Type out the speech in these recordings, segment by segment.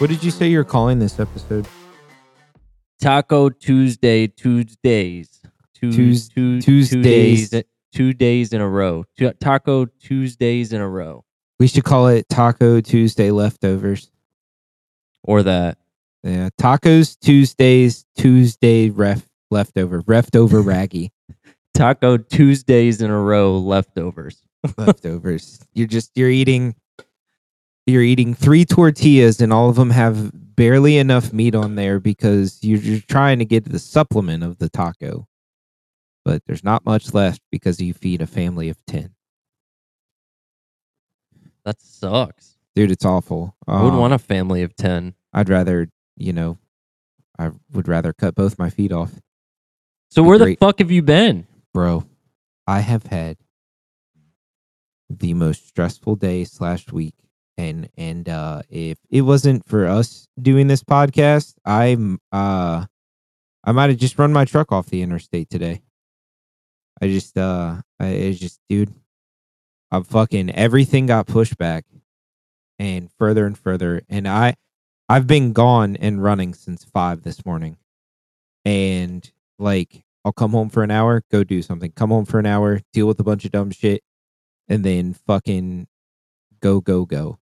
What did you say you're calling this episode? Taco Tuesday, Tuesdays, two, Tues- two, Tuesdays. two days, two days in a row. Taco Tuesdays in a row, We should call it Taco Tuesday leftovers. or that. Yeah, tacos Tuesdays Tuesday ref leftover leftover raggy Taco Tuesdays in a row leftovers. leftovers. You're just you're eating you're eating three tortillas and all of them have barely enough meat on there because you're, you're trying to get the supplement of the taco, but there's not much left because you feed a family of ten. That sucks. Dude, it's awful. I would Um, want a family of ten. I'd rather, you know, I would rather cut both my feet off. So be where great. the fuck have you been? Bro, I have had the most stressful day slash week. And and uh if it wasn't for us doing this podcast, I'm uh I might have just run my truck off the interstate today. I just uh I it's just dude I'm fucking everything got pushed back and further and further and I I've been gone and running since 5 this morning. And like I'll come home for an hour, go do something. Come home for an hour, deal with a bunch of dumb shit and then fucking go go go.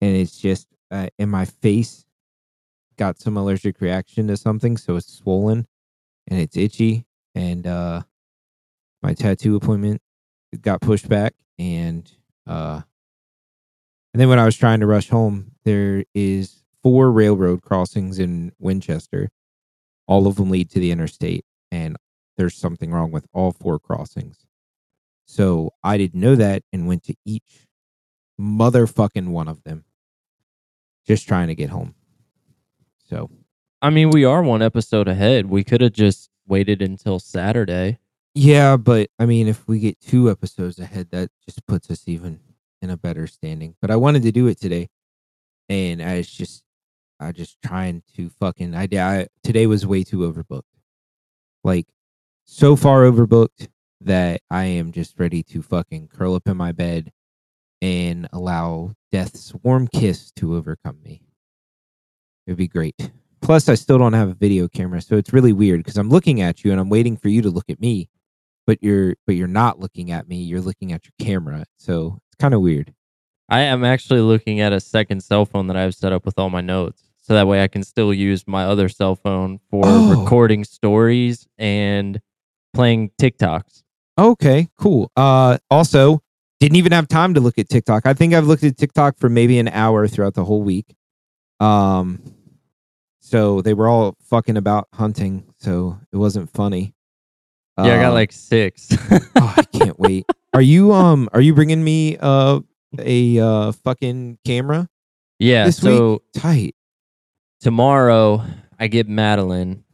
And it's just uh, and my face got some allergic reaction to something so it's swollen and it's itchy and uh my tattoo appointment got pushed back and uh and then when I was trying to rush home there is four railroad crossings in Winchester. All of them lead to the interstate and there's something wrong with all four crossings. So I didn't know that and went to each motherfucking one of them just trying to get home so I mean, we are one episode ahead. We could have just waited until Saturday. Yeah, but I mean, if we get two episodes ahead, that just puts us even in a better standing. But I wanted to do it today, and I was just, I just trying to fucking. I, I today was way too overbooked, like so far overbooked that I am just ready to fucking curl up in my bed and allow death's warm kiss to overcome me. It'd be great. Plus, I still don't have a video camera, so it's really weird because I'm looking at you and I'm waiting for you to look at me but you're but you're not looking at me you're looking at your camera so it's kind of weird I am actually looking at a second cell phone that I've set up with all my notes. So that way I can still use my other cell phone for Oh. recording stories and playing TikToks. okay cool uh also didn't even have time to look at tiktok. I think i've looked at tiktok for maybe an hour throughout the whole week. Um so they were all fucking about hunting so it wasn't funny. Yeah, I got Uh, like six. oh, i can't wait. Are you um are you bringing me uh a uh fucking camera yeah, this so tight. tomorrow I get Madeline,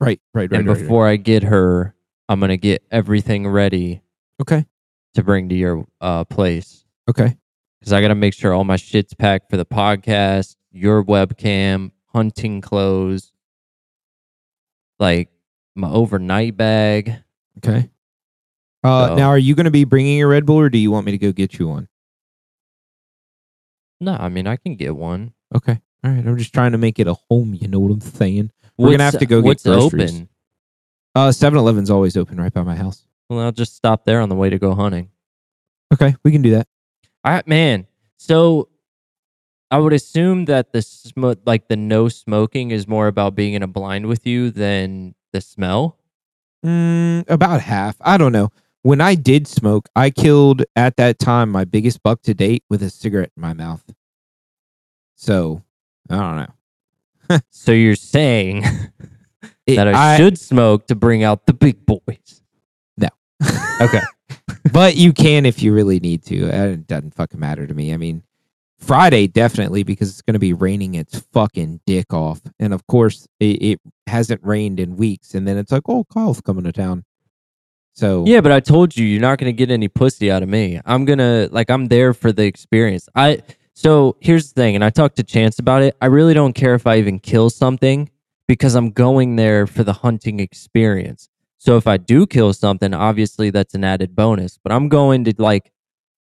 right right right, and right, right. before I get her, I'm gonna get everything ready okay to bring to your uh, place okay because I gotta make sure all my shit's packed for the podcast, your webcam, hunting clothes, like my overnight bag. Okay. Uh, So- now, are you going to be bringing a Red Bull, or do you want me to go get you one? No, I mean I can get one. Okay. All right. I'm just trying to make it a home. You know what I'm saying? We're gonna have to go get What's groceries. open? Uh, 7-Eleven's always open right by my house. Well, I'll just stop there on the way to go hunting. Okay, we can do that. All right, man, so I would assume that the smoke, like the no smoking, is more about being in a blind with you than the smell. Mm, about half. I don't know. When I did smoke, I killed at that time my biggest buck to date with a cigarette in my mouth. So I don't know. So you're saying It- that I, should smoke to bring out the big boys? Okay. but you can if you really need to. Uh, It doesn't fucking matter to me. I mean, Friday definitely because it's going to be raining its fucking dick off, and of course it, it hasn't rained in weeks, and then it's like, oh, Kyle's coming to town. So Yeah, but I told you you're not gonna get any pussy out of me. I'm gonna like I'm there for the experience. I so here's the thing, and I talked to Chance about it. I really don't care if I even kill something because I'm going there for the hunting experience. So if I do kill something, obviously that's an added bonus. But I'm going to like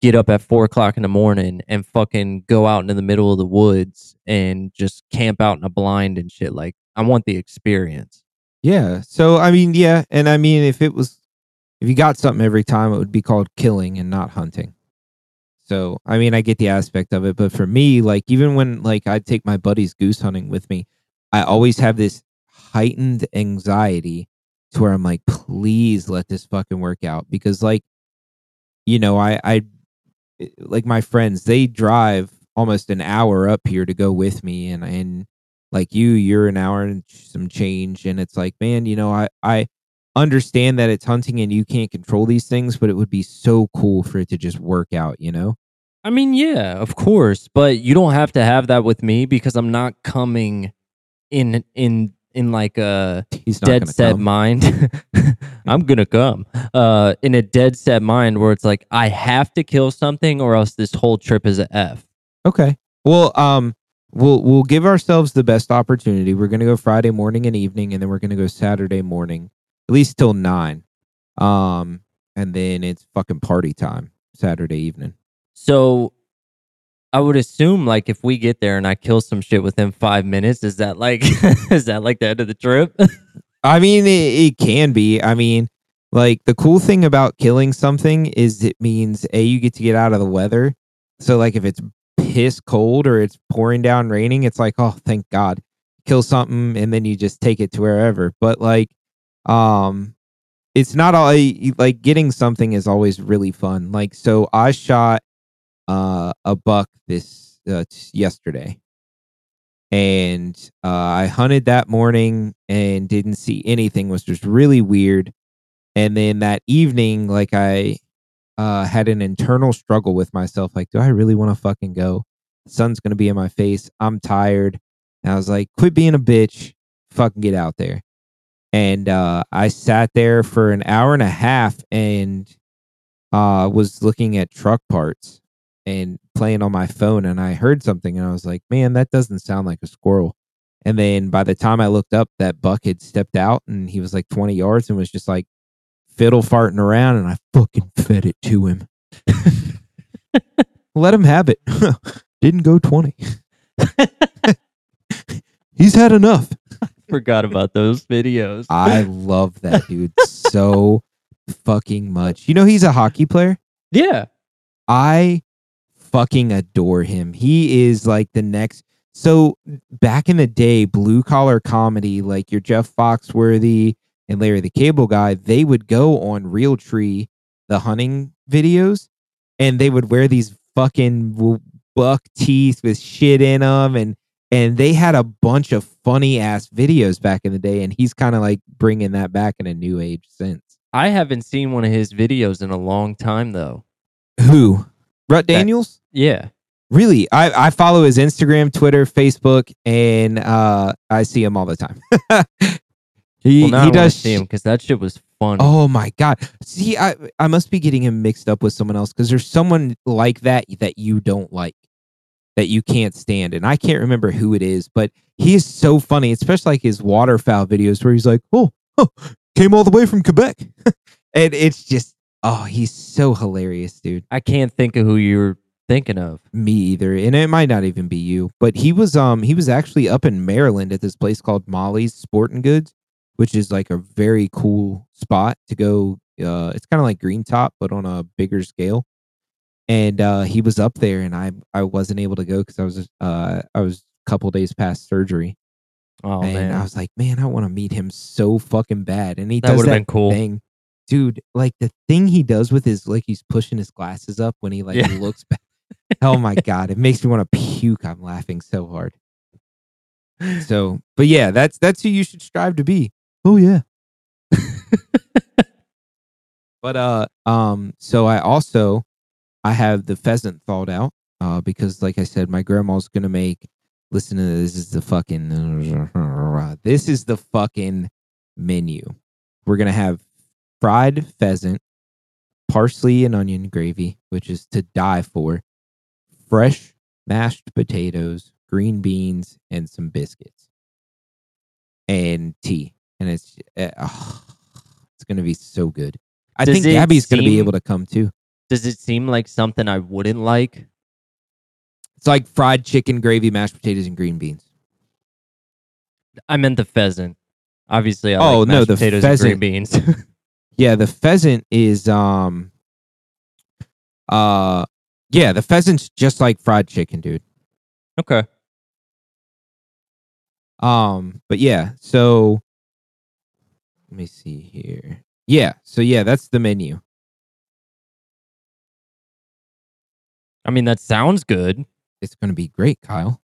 get up at four o'clock in the morning and fucking go out into the middle of the woods and just camp out in a blind and shit. Like I want the experience. Yeah. So I mean, yeah, and I mean, if it was, if you got something every time, it would be called killing and not hunting. So I mean, I get the aspect of it, but for me, like even when like I take my buddies goose hunting with me, I always have this heightened anxiety to where I'm like, please let this fucking work out because like, you know, I I eh, like my friends, they drive almost an hour up here to go with me, and and like you, you're an hour and some change, and it's like, man, you know, I I understand that it's hunting and you can't control these things, but it would be so cool for it to just work out, you know? I mean, yeah, of course, but you don't have to have that with me because I'm not coming in in in like a He's dead set come. mind. I'm gonna come. Uh, in a dead set mind where it's like I have to kill something or else this whole trip is a f. Okay. Well, um, we'll we'll give ourselves the best opportunity. We're gonna go Friday morning and evening, and then we're gonna go Saturday morning, at least till nine. Um, and then it's fucking party time Saturday evening. So I would assume like if we get there and I kill some shit within five minutes, is that like is that like the end of the trip? I mean, it, it can be. I mean, like the cool thing about killing something is it means a you get to get out of the weather. So like if it's piss cold or it's pouring down raining, it's like oh thank God, kill something and then you just take it to wherever. But like, um, it's not all like getting something is always really fun. Like so, I shot uh a buck this uh, yesterday and uh, I hunted that morning and didn't see anything. Was just really weird. And then that evening, like I uh, had an internal struggle with myself. Like, do I really want to fucking go? The sun's gonna be in my face. I'm tired. And I was like, quit being a bitch. Fucking get out there. And uh, I sat there for an hour and a half and uh, was looking at truck parts and playing on my phone and I heard something and I was like, man, that doesn't sound like a squirrel. And then by the time I looked up, that buck had stepped out and he was like 20 yards and was just like fiddle farting around and I fucking fed it to him. Let him have it. Didn't go 20. He's had enough. I Forgot about those videos. I love that dude so fucking much. You know, he's a hockey player. yeah. I fucking adore him. He is like the next. So back in the day, blue collar comedy, like your Jeff Foxworthy and Larry the Cable Guy, they would go on Realtree, the hunting videos, and they would wear these fucking buck teeth with shit in them, and and they had a bunch of funny ass videos back in the day, and he's kind of like bringing that back in a new age sense. I haven't seen one of his videos in a long time though. Who? Rut That- Daniels? Yeah. Really, I, I follow his Instagram, Twitter, Facebook, and uh, I see him all the time. he Well, he I does. see him because that shit was fun. Oh my god! See, I I must be getting him mixed up with someone else because there's someone like that that you don't like, that you can't stand, and I can't remember who it is, but he is so funny, especially like his waterfowl videos where he's like, "Oh, oh came all the way from Quebec," and it's just, oh, he's so hilarious, dude. I can't think of who you're thinking of. me either and it might not even be you but he was um he was actually up in maryland at this place called molly's sporting goods which is like a very cool spot to go uh it's kind of like green top but on a bigger scale and uh he was up there and i i wasn't able to go because i was uh i was a couple days past surgery Oh and man. i was like man i want to meet him so fucking bad and he That does that been cool. thing dude like the thing he does with his like he's pushing his glasses up when he like Yeah. looks back oh my god it makes me want to puke i'm laughing so hard. So but yeah that's that's who you should strive to be. Oh yeah. But uh um so i also i have the pheasant thawed out uh because like i said my grandma's gonna make listen to this, this is the fucking this is the fucking menu. We're gonna have fried pheasant parsley and onion gravy which is to die for fresh mashed potatoes green beans and some biscuits and tea and it's uh, oh, it's gonna be so good i Does think gabby's gonna be able to come too Does it seem like something I wouldn't like? It's like fried chicken, gravy, mashed potatoes, and green beans. I meant the pheasant. Obviously, I Oh, like no, the potatoes pheasant. and green beans. Yeah, the pheasant is um uh yeah, the pheasant's just like fried chicken, dude. okay. Um, but yeah, so let me see here. Yeah, so yeah, that's the menu. I mean, that sounds good. It's gonna be great, Kyle.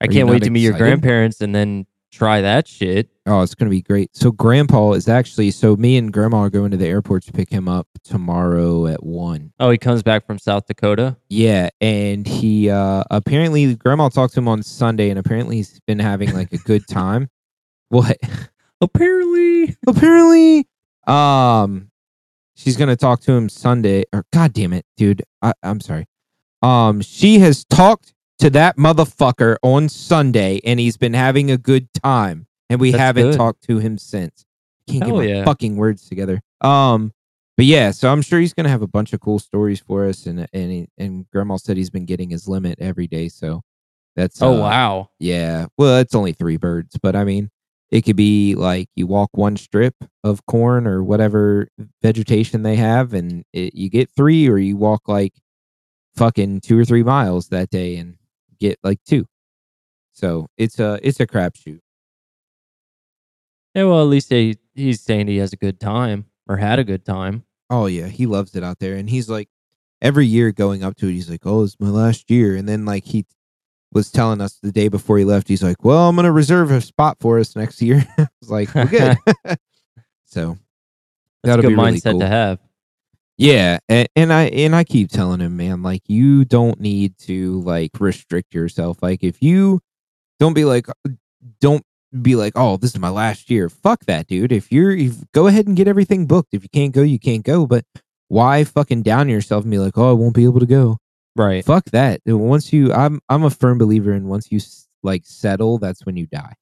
I Are can't wait to meet your excited? grandparents and then try that shit. Oh, it's gonna be great. So grandpa is actually so me and grandma are going to the airport to pick him up tomorrow at one. Oh, he comes back from South Dakota. Yeah, and he uh apparently grandma talked to him on Sunday and apparently he's been having like a good time. What? Apparently. apparently um she's gonna talk to him sunday or god damn it dude I, i'm sorry um she has talked to that motherfucker on sunday and he's been having a good time and we That's haven't good. talked to him since can't Hell get my yeah. fucking words together um but yeah so i'm sure he's gonna have a bunch of cool stories for us and and he- and grandma said he's been getting his limit every day so that's Oh, uh, wow. yeah. Well, it's only three birds, but I mean, it could be like you walk one strip of corn or whatever vegetation they have, and it, you get three, or you walk like fucking two or three miles that day and get like two. So it's a it's a crapshoot. Yeah, well, at least he, he's saying he has a good time or had a good time. Oh yeah, he loves it out there, and he's like every year going up to it, he's like, "Oh, it's my last year," and then like he was telling us the day before he left, he's like, "Well, I'm gonna reserve a spot for us next year." I was like, "We're good." so That's That'll a good be really mindset cool. to have. Yeah, and, and I and I keep telling him, man, like you don't need to like restrict yourself. Like if you don't be like uh, don't be like, "Oh, this is my last year." Fuck that, dude. If you're if, go ahead and get everything booked. If you can't go, you can't go, but why fucking down yourself and be like, "Oh, I won't be able to go." Right. Fuck that. Once you I'm I'm a firm believer in once you like settle, that's when you die.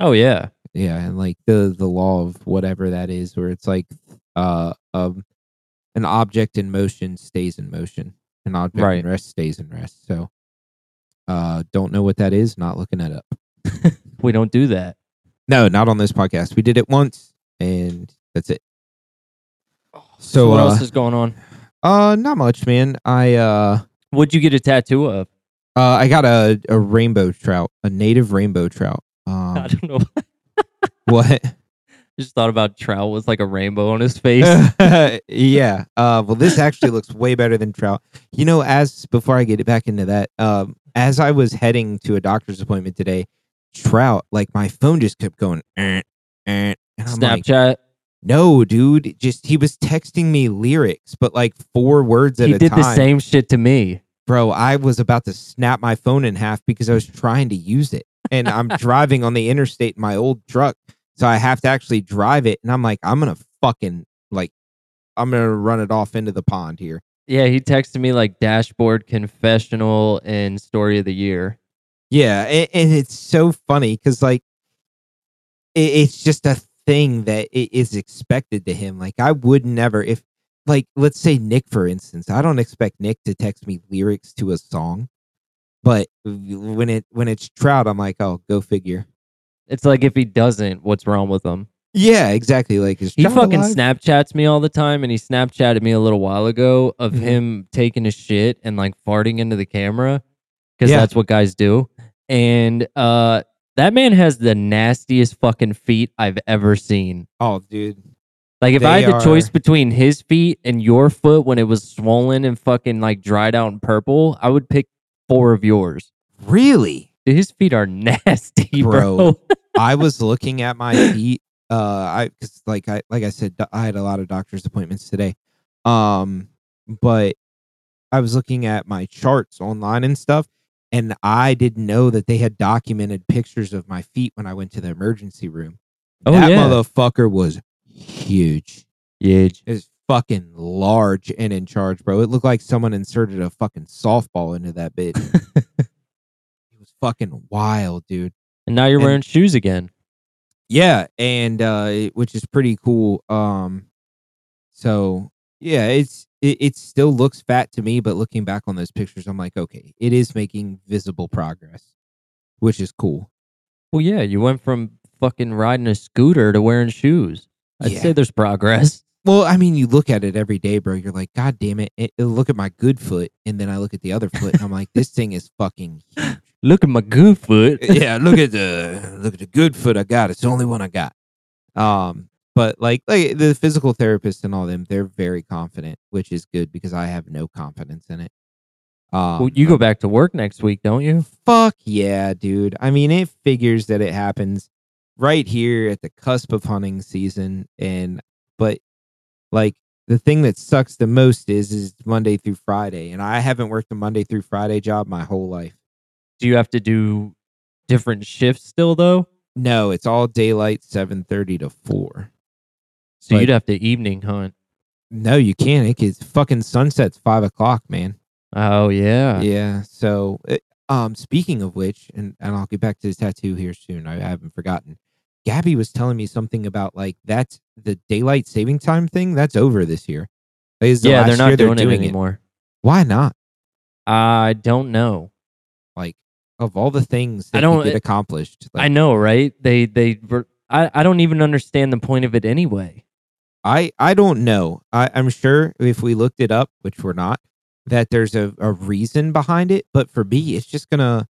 Oh, yeah. Yeah, and like the the law of whatever that is, where it's like uh um an object in motion stays in motion, an object Right. in rest stays in rest. So uh don't know what that is, not looking that up. We don't do that. No, not on this podcast. We did it once and that's it. So, what uh, else is going on? Uh not much, man. I uh What'd you get a tattoo of? uh I got a, a rainbow trout, a native rainbow trout. I Um don't know. what? Just thought about Trout with like a rainbow on his face. yeah. Uh, well, this actually looks way better than trout. You know, as before I get it back into that, um, as I was heading to a doctor's appointment today, trout, like my phone just kept going, eh, eh, and I'm like, Snapchat. no, dude, just he was texting me lyrics, but like four words at He a did the same shit to me. Bro, I was about to snap my phone in half because I was trying to use it. And I'm driving on the interstate in my old truck. So I have to actually drive it. And I'm like, I'm going to fucking, like, I'm going to run it off into the pond here. Yeah, he texted me like dashboard confessional and story of the year. Yeah. And, and it's so funny because, like, it, it's just a thing that it is expected to him. Like, I would never, if, like, let's say Nick, for instance, I don't expect Nick to text me lyrics to a song. But when it when it's Trout, I'm like, oh, go figure. It's like if he doesn't, what's wrong with him? Yeah, exactly. Like He fucking alive? Snapchats me all the time, and he Snapchatted me a little while ago of Mhm. him taking a shit and like farting into the camera because Yeah. that's what guys do. And uh, that man has the nastiest fucking feet I've ever seen. Oh, dude. Like if I had the choice between his feet and your foot when it was swollen and fucking like dried out and purple, I would pick four of yours. Really? Dude, his feet are nasty, Bro. bro. I was looking at my feet. Uh, I because like I like I said, do- I had a lot of doctor's appointments today. Um, but I was looking at my charts online and stuff, and I didn't know that they had documented pictures of my feet when I went to the emergency room. Oh, that yeah. motherfucker was huge. yeah. It's fucking large and in charge, bro. It looked like someone inserted a fucking softball into that bitch. it was fucking wild, dude. And now you're And- wearing shoes again. Yeah, and uh which is pretty cool. Um so yeah, it's it, it still looks fat to me, but looking back on those pictures, I'm like, okay, it is making visible progress, which is cool. Well, yeah, you went from fucking riding a scooter to wearing shoes. I'd Yeah. say there's progress. Well, I mean, you look at it every day, bro. You're like, God damn it. it, it- look at my good foot. And then I look at the other foot and I'm like, this thing is fucking huge. Look at my good foot. yeah, look at the look at the good foot I got. It's the only one I got. Um, but like like the physical therapist and all them, they're very confident, which is good because I have no confidence in it. Um, Well, you go back to work next week, don't you? Fuck yeah, dude. I mean, it figures that it happens right here at the cusp of hunting season. And, but like the thing that sucks the most is, is Monday through Friday. And I haven't worked a Monday through Friday job my whole life. Do you have to do different shifts still, though? No, it's all daylight, 7.30 to 4. So Like- you'd have to evening hunt. No, you can't. It gets fucking sunsets 5 o'clock, man. Oh yeah. Yeah. So, it, um, speaking of which, and, and I'll get back to the tattoo here soon. I, I haven't forgotten. Gabby was telling me something about like that's the daylight saving time thing. That's over this year. Like, is the Yeah, they're not year doing, it it. anymore. Why not? I don't know. Like of all the things that I don't- get accomplished, like, I know, right? They they. I I don't even understand the point of it anyway. I I don't know. I, I'm sure if we looked it up, which we're not, that there's a, a reason behind it. But for me, it's just gonna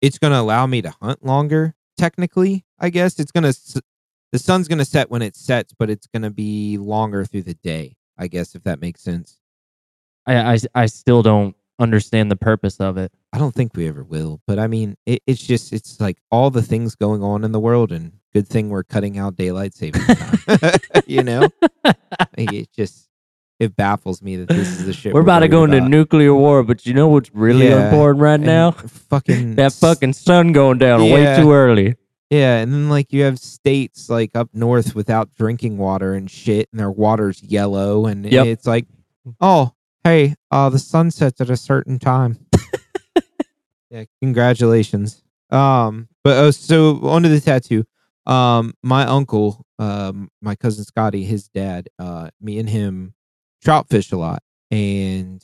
it's gonna allow me to hunt longer. Technically, I guess it's gonna the sun's gonna set when it sets, but it's gonna be longer through the day. I guess if that makes sense. I I, I still don't understand the purpose of it. I don't think we ever will, but I mean, it, it's just it's like all the things going on in the world, and good thing we're cutting out daylight saving time. you know, Like, it just it baffles me that this is the shit We're about to go into about. nuclear war, but you know what's really Yeah, important right now? fucking That fucking sun going down Yeah. way too early. yeah, and then like you have states like up north without drinking water and shit, and their water's yellow, and Yep. it's like, oh, hey, uh, the sun sets at a certain time. yeah, congratulations. Um, but oh, so onto the tattoo. Um, my uncle, um, my cousin Scotty, his dad, uh, me and him trout fish a lot, and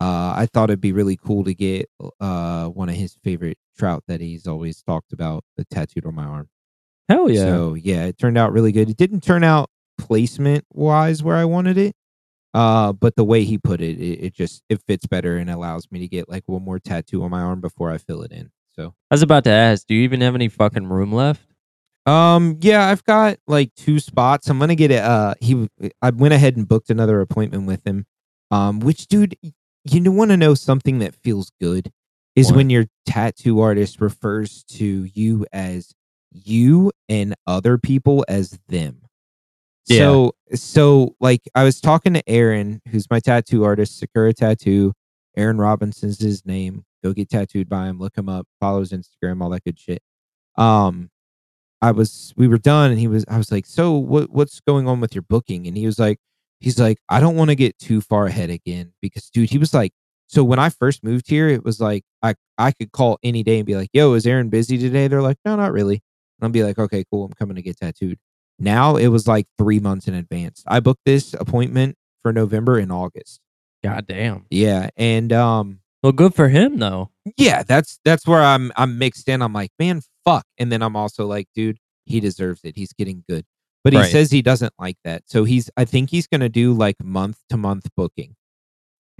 uh, I thought it'd be really cool to get uh one of his favorite trout that he's always talked about tattooed on my arm. Hell yeah. So yeah, it turned out really good. It didn't turn out placement wise where I wanted it. Uh, but the way he put it, it, it just it fits better and allows me to get like one more tattoo on my arm before I fill it in. So I was about to ask, do you even have any fucking room left? um yeah, I've got like two spots. I'm gonna get it. Uh, he I went ahead and booked another appointment with him. Um, which dude, you want to know something that feels good is What? when your tattoo artist refers to you as you and other people as them. Yeah. So so like I was talking to Aaron, who's my tattoo artist, Sakura Tattoo. Aaron Robinson's his name. Go get tattooed by him. Look him up. Follow his Instagram. All that good shit. Um, I was we were done, and he was. I was like, so what what's going on with your booking? And he was like, he's like, I don't want to get too far ahead again because, dude, he was like, so when I first moved here, it was like I I could call any day and be like, yo, is Aaron busy today? They're like, no, not really. And I'll be like, okay, cool. I'm coming to get tattooed. Now it was like three months in advance. I booked this appointment for November and August. God damn. Yeah, and um, Well, good for him though. yeah, that's that's where I'm I'm mixed in. I'm like, man, fuck. And then I'm also like, dude, he deserves it. He's getting good. But he Right. says he doesn't like that. So he's I think he's gonna do like month to month booking.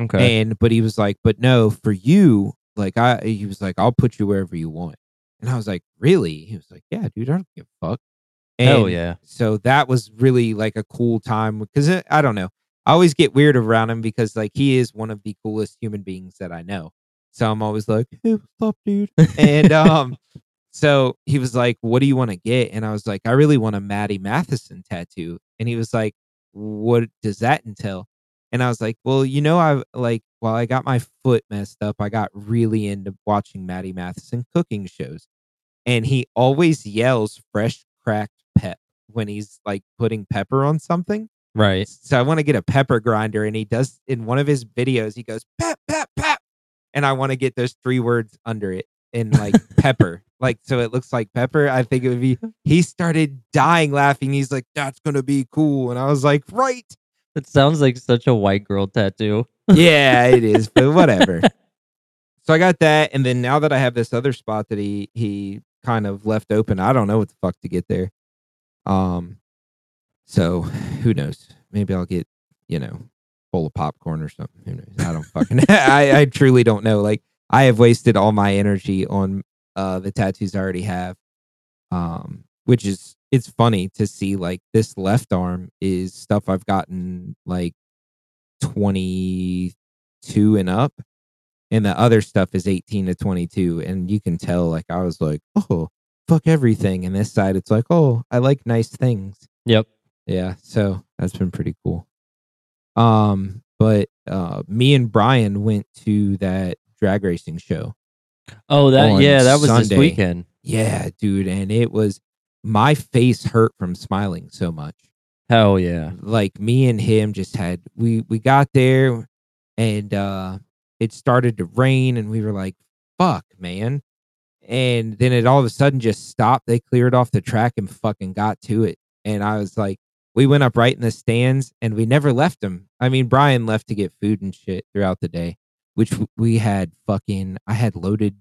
Okay. And but he was like, but no, for you, like I he was like, I'll put you wherever you want. And I was like, really? He was like, yeah, dude, I don't give a fuck. Hell yeah. So that was really like a cool time because I don't know. I always get weird around him because like he is one of the coolest human beings that I know. So I'm always like, hey, what's up, dude? and um, so he was like, "What do you want to get?" And I was like, "I really want a Matty Matheson tattoo." And he was like, "What does that entail?" And I was like, "Well, you know, I like while I got my foot messed up, I got really into watching Matty Matheson cooking shows, and he always yells fresh cracked pep when he's like putting pepper on something." Right. So I want to get a pepper grinder, and he does in one of his videos. He goes pep pep pep, and I want to get those three words under it in like pepper, like so it looks like pepper. I think it would be. He started dying laughing. He's like, "That's gonna be cool," and I was like, "Right." It sounds like such a white girl tattoo. yeah, it is, but whatever. so I got that, and then now that I have this other spot that he he kind of left open, I don't know what the fuck to get there. Um, so who knows? Maybe I'll get you know bowl of popcorn or something. Who knows? I don't fucking. I I truly don't know. Like I have wasted all my energy on uh the tattoos I already have. Um, which is it's funny to see like this left arm is stuff I've gotten like 22 and up and the other stuff is 18 to 22 and you can tell like I was like, "Oh, fuck everything." And this side it's like, "Oh, I like nice things." Yep. Yeah, so that's been pretty cool. Um, but uh me and Brian went to that drag racing show. Oh, that yeah, that was this weekend. Yeah, dude, and it was my face hurt from smiling so much. Hell yeah. Like me and him just had we we got there and uh it started to rain and we were like, "Fuck, man." And then it all of a sudden just stopped. They cleared off the track and fucking got to it. And I was like, we went up right in the stands and we never left them. I mean, Brian left to get food and shit throughout the day, which we had fucking I had loaded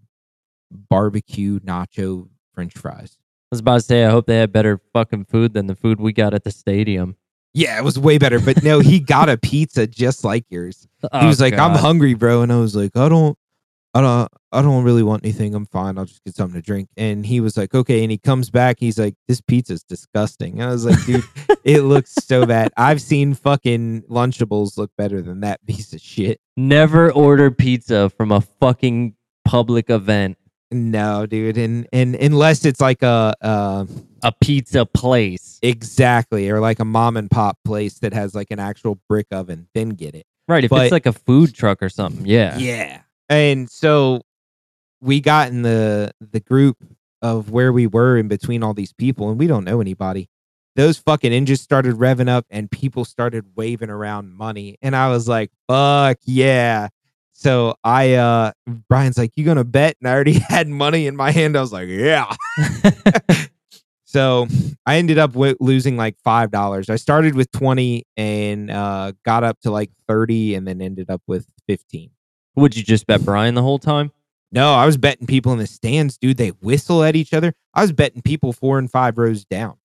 barbecue nacho french fries. I was about to say, I hope they had better fucking food than the food we got at the stadium. Yeah, it was way better. But no, he got a pizza just like yours. He Oh, was like, "I'm hungry, bro," and I was like, "I don't, I don't, I don't really want anything. I'm fine. I'll just get something to drink." And he was like, "Okay." And he comes back. He's like, "This pizza's disgusting." And I was like, "Dude, it looks so bad. I've seen fucking Lunchables look better than that piece of shit." Never order pizza from a fucking public event. No, dude, and and unless it's like a uh, A pizza place. exactly or like a mom and pop place that has like an actual brick oven, then get it. Right. If But- it's like a food truck or something. Yeah. Yeah. And so we got in the the group of where we were in between all these people and we don't know anybody. Those fucking engines started revving up and people started waving around money and I was like, "Fuck yeah." So I uh Brian's like, "You to bet?" And I already had money in my hand. I was like, "Yeah." So I ended up wi- losing like five dollars. I started with twenty and uh, got up to like thirty, and then ended up with fifteen. Would you just bet Brian the whole time? No, I was betting people in the stands, dude. They whistle at each other. I was betting people four and five rows down.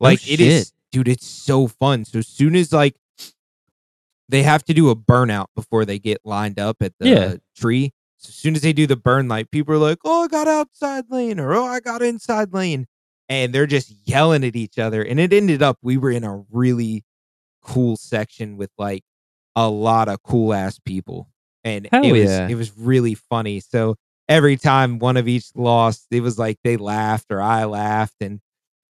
Like it is, dude. It's so fun. So as soon as like they have to do a burnout before they get lined up at the Yeah. tree. So as soon as they do the burn light, people are like, "Oh, I got outside lane," or "Oh, I got inside lane," and they're just yelling at each other. And it ended up we were in a really cool section with like a lot of cool ass people, and Hell it was yeah. it was really funny. So every time one of each lost, it was like they laughed or I laughed, and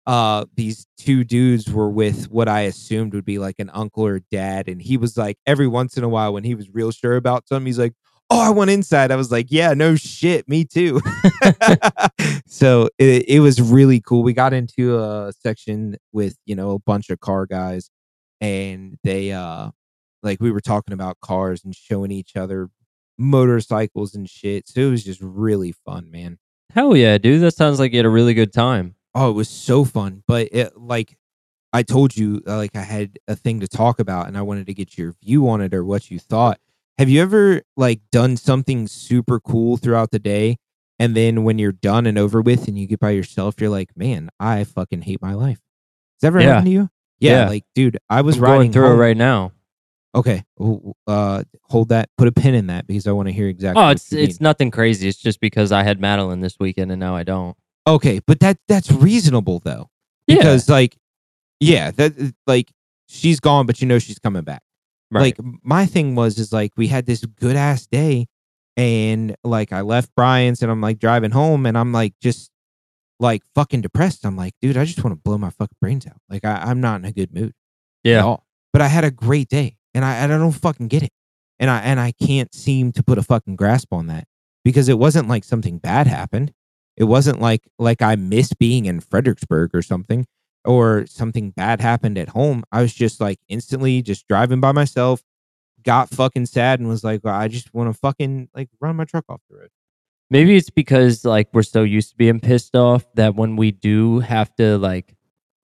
uh these two dudes were with what I assumed would be like an uncle or dad, and he was like every once in a while when he was real sure about something, he's like. Oh, I went inside. I was like, yeah, no shit, me too. so it, it was really cool. We got into a section with, you know, a bunch of car guys and they uh like we were talking about cars and showing each other motorcycles and shit. So it was just really fun, man. Hell yeah, dude. That sounds like you had a really good time. Oh, it was so fun. But it like I told you, uh, like I had a thing to talk about and I wanted to get your view on it or what you thought. Have you ever like done something super cool throughout the day? And then when you're done and over with and you get by yourself, you're like, man, I fucking hate my life. Has that ever Yeah. happened to you? Yeah, Yeah. like, dude, I was I'm riding going through home- it right now. Okay, uh, hold that. Put a pin in that because I want to hear exactly. Oh, it's it's mean. nothing crazy. It's just because I had Madeline this weekend and now I don't. okay, but that that's reasonable though. Yeah. because like yeah that like she's gone but you know she's coming back Right. like my thing was is like we had this good ass day and like i left brian's and i'm like driving home and i'm like just like fucking depressed i'm like dude i just want to blow my fucking brains out like I, i'm not in a good mood at yeah. all but i had a great day and i i don't fucking get it. And i and i can't seem to put a fucking grasp on that because it wasn't like something bad happened. It wasn't like like i miss being in fredericksburg or something or something bad happened at home. I was just like instantly just driving by myself got fucking sad and was like well, i just want to fucking like run my truck off the road. Maybe it's because like we're so used to being pissed off that when we do have to like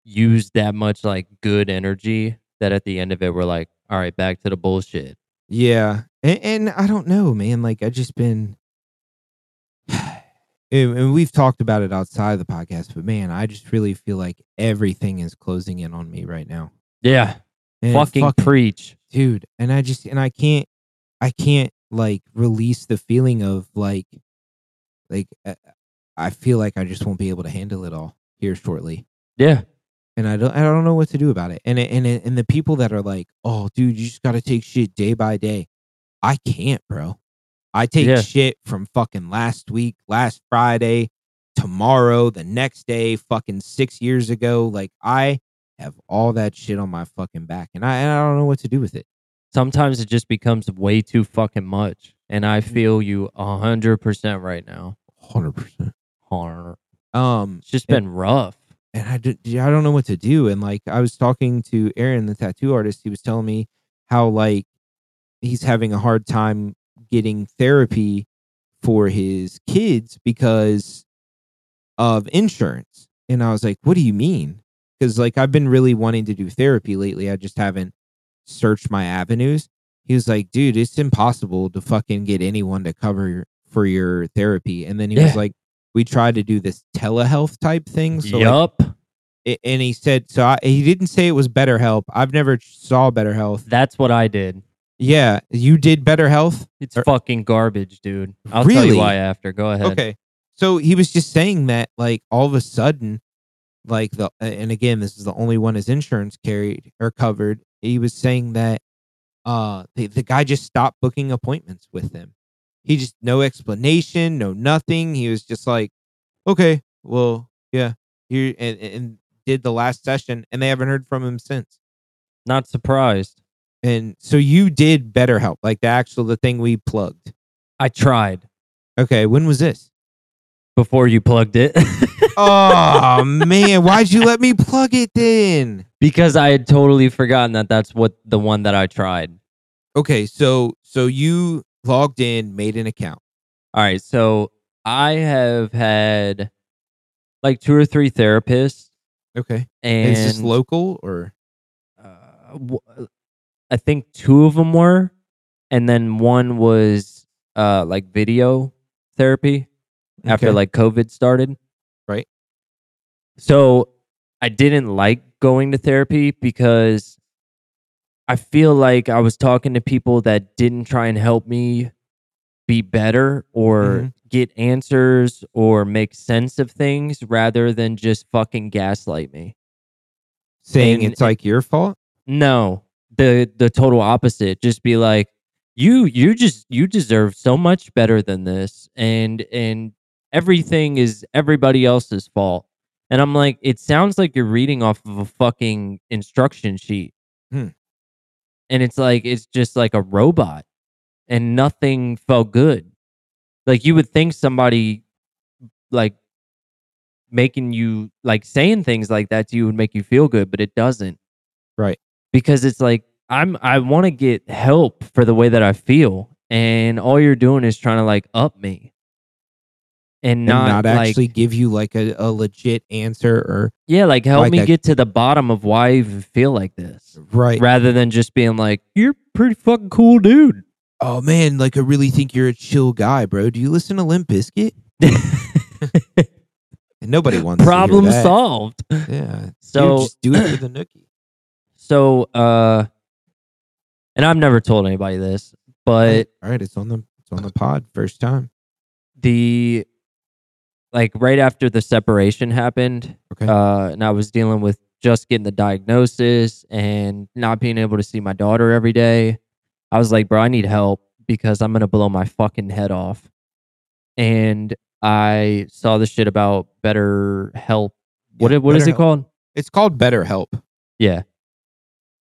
use that much like good energy, that at the end of it we're like, all right, back to the bullshit. Yeah, and, and I don't know, man. Like I just been, and, we've talked about it outside of the podcast, but man, I just really feel like everything is closing in on me right now. Yeah. And fucking preach. dude. And I just and I can't, I can't like release the feeling of like, like uh, I feel like I just won't be able to handle it all here shortly. Yeah. And I don't I don't know what to do about it. And it, and it, and the people that are like, "Oh, dude, you just got to take shit day by day." I can't, bro. I take Yeah. shit from fucking last week, last Friday, tomorrow, the next day, fucking 6 years ago. Like I have all that shit on my fucking back and I and I don't know what to do with it. Sometimes it just becomes way too fucking much. And I Mm-hmm. feel you a hundred percent right now. 100%. Har. Um It's just been rough. And I, d- I don't know what to do. And like I was talking to Aaron, the tattoo artist, he was telling me how like he's having a hard time getting therapy for his kids because of insurance. And I was like, what do you mean? Because like I've been really wanting to do therapy lately. I just haven't searched my avenues. He was like, dude, it's impossible to fucking get anyone to cover for your therapy. And then he Yeah. was like, we tried to do this telehealth type thing. So like, and he said so I, he didn't say it was BetterHelp i've never saw BetterHelp That's what I did. yeah you did better health It's Or- fucking garbage, dude. I'll tell Really? you why after. Go ahead. okay so he was just saying that like all of a sudden like the and again this is the only one his insurance carried or covered he was saying that uh the, the guy just stopped booking appointments with him he just no explanation no nothing he was just like okay well yeah here and, and did the last session and they haven't heard from him since Not surprised. And so you did BetterHelp, like the actual the thing we plugged. I tried Okay, when was this? before you plugged it. Oh man, why'd you let me plug it then? because I had totally forgotten that that's what the one that I tried. Okay, so so you logged in, made an account. All right, so I have had like two or three therapists, Okay, and is this local or uh, w- I think two of them were, and then one was uh like video therapy after like COVID started. Right. So I didn't like going to therapy because I feel like I was talking to people that didn't try and help me be better or Mhm. get answers or make sense of things rather than just fucking gaslight me. saying And- it's like your fault? No, the the total opposite. Just be like, you you just you deserve so much better than this, and and everything is everybody else's fault. And I'm like, it sounds like you're reading off of a fucking instruction sheet, Hmm. And it's like it's just like a robot, and nothing felt good. Like you would think somebody like making you like saying things like that to you would make you feel good, but it doesn't Right. because it's like I'm I want to get help for the way that I feel, and all you're doing is trying to like up me, and And not, not, like actually give you like a, a legit answer or yeah, like help like me a- get to the bottom of why I even feel like this, right. rather than just being like you're pretty fucking cool, dude. Oh man, like I really think you're a chill guy, bro. Do you listen to Limp Bizkit? Nobody wants Problem that. solved. Yeah. So- Dude, just do it for the nookie. So, uh, and I've never told anybody this, but all right, it's on the it's on the pod first time. the like right after the separation happened, Okay. uh, and I was dealing with just getting the diagnosis and not being able to see my daughter every day. I was like, bro, I need help because I'm gonna blow my fucking head off. And I saw this shit about better help. What Yeah, what is it BetterHelp. called? It's called Better Help. Yeah.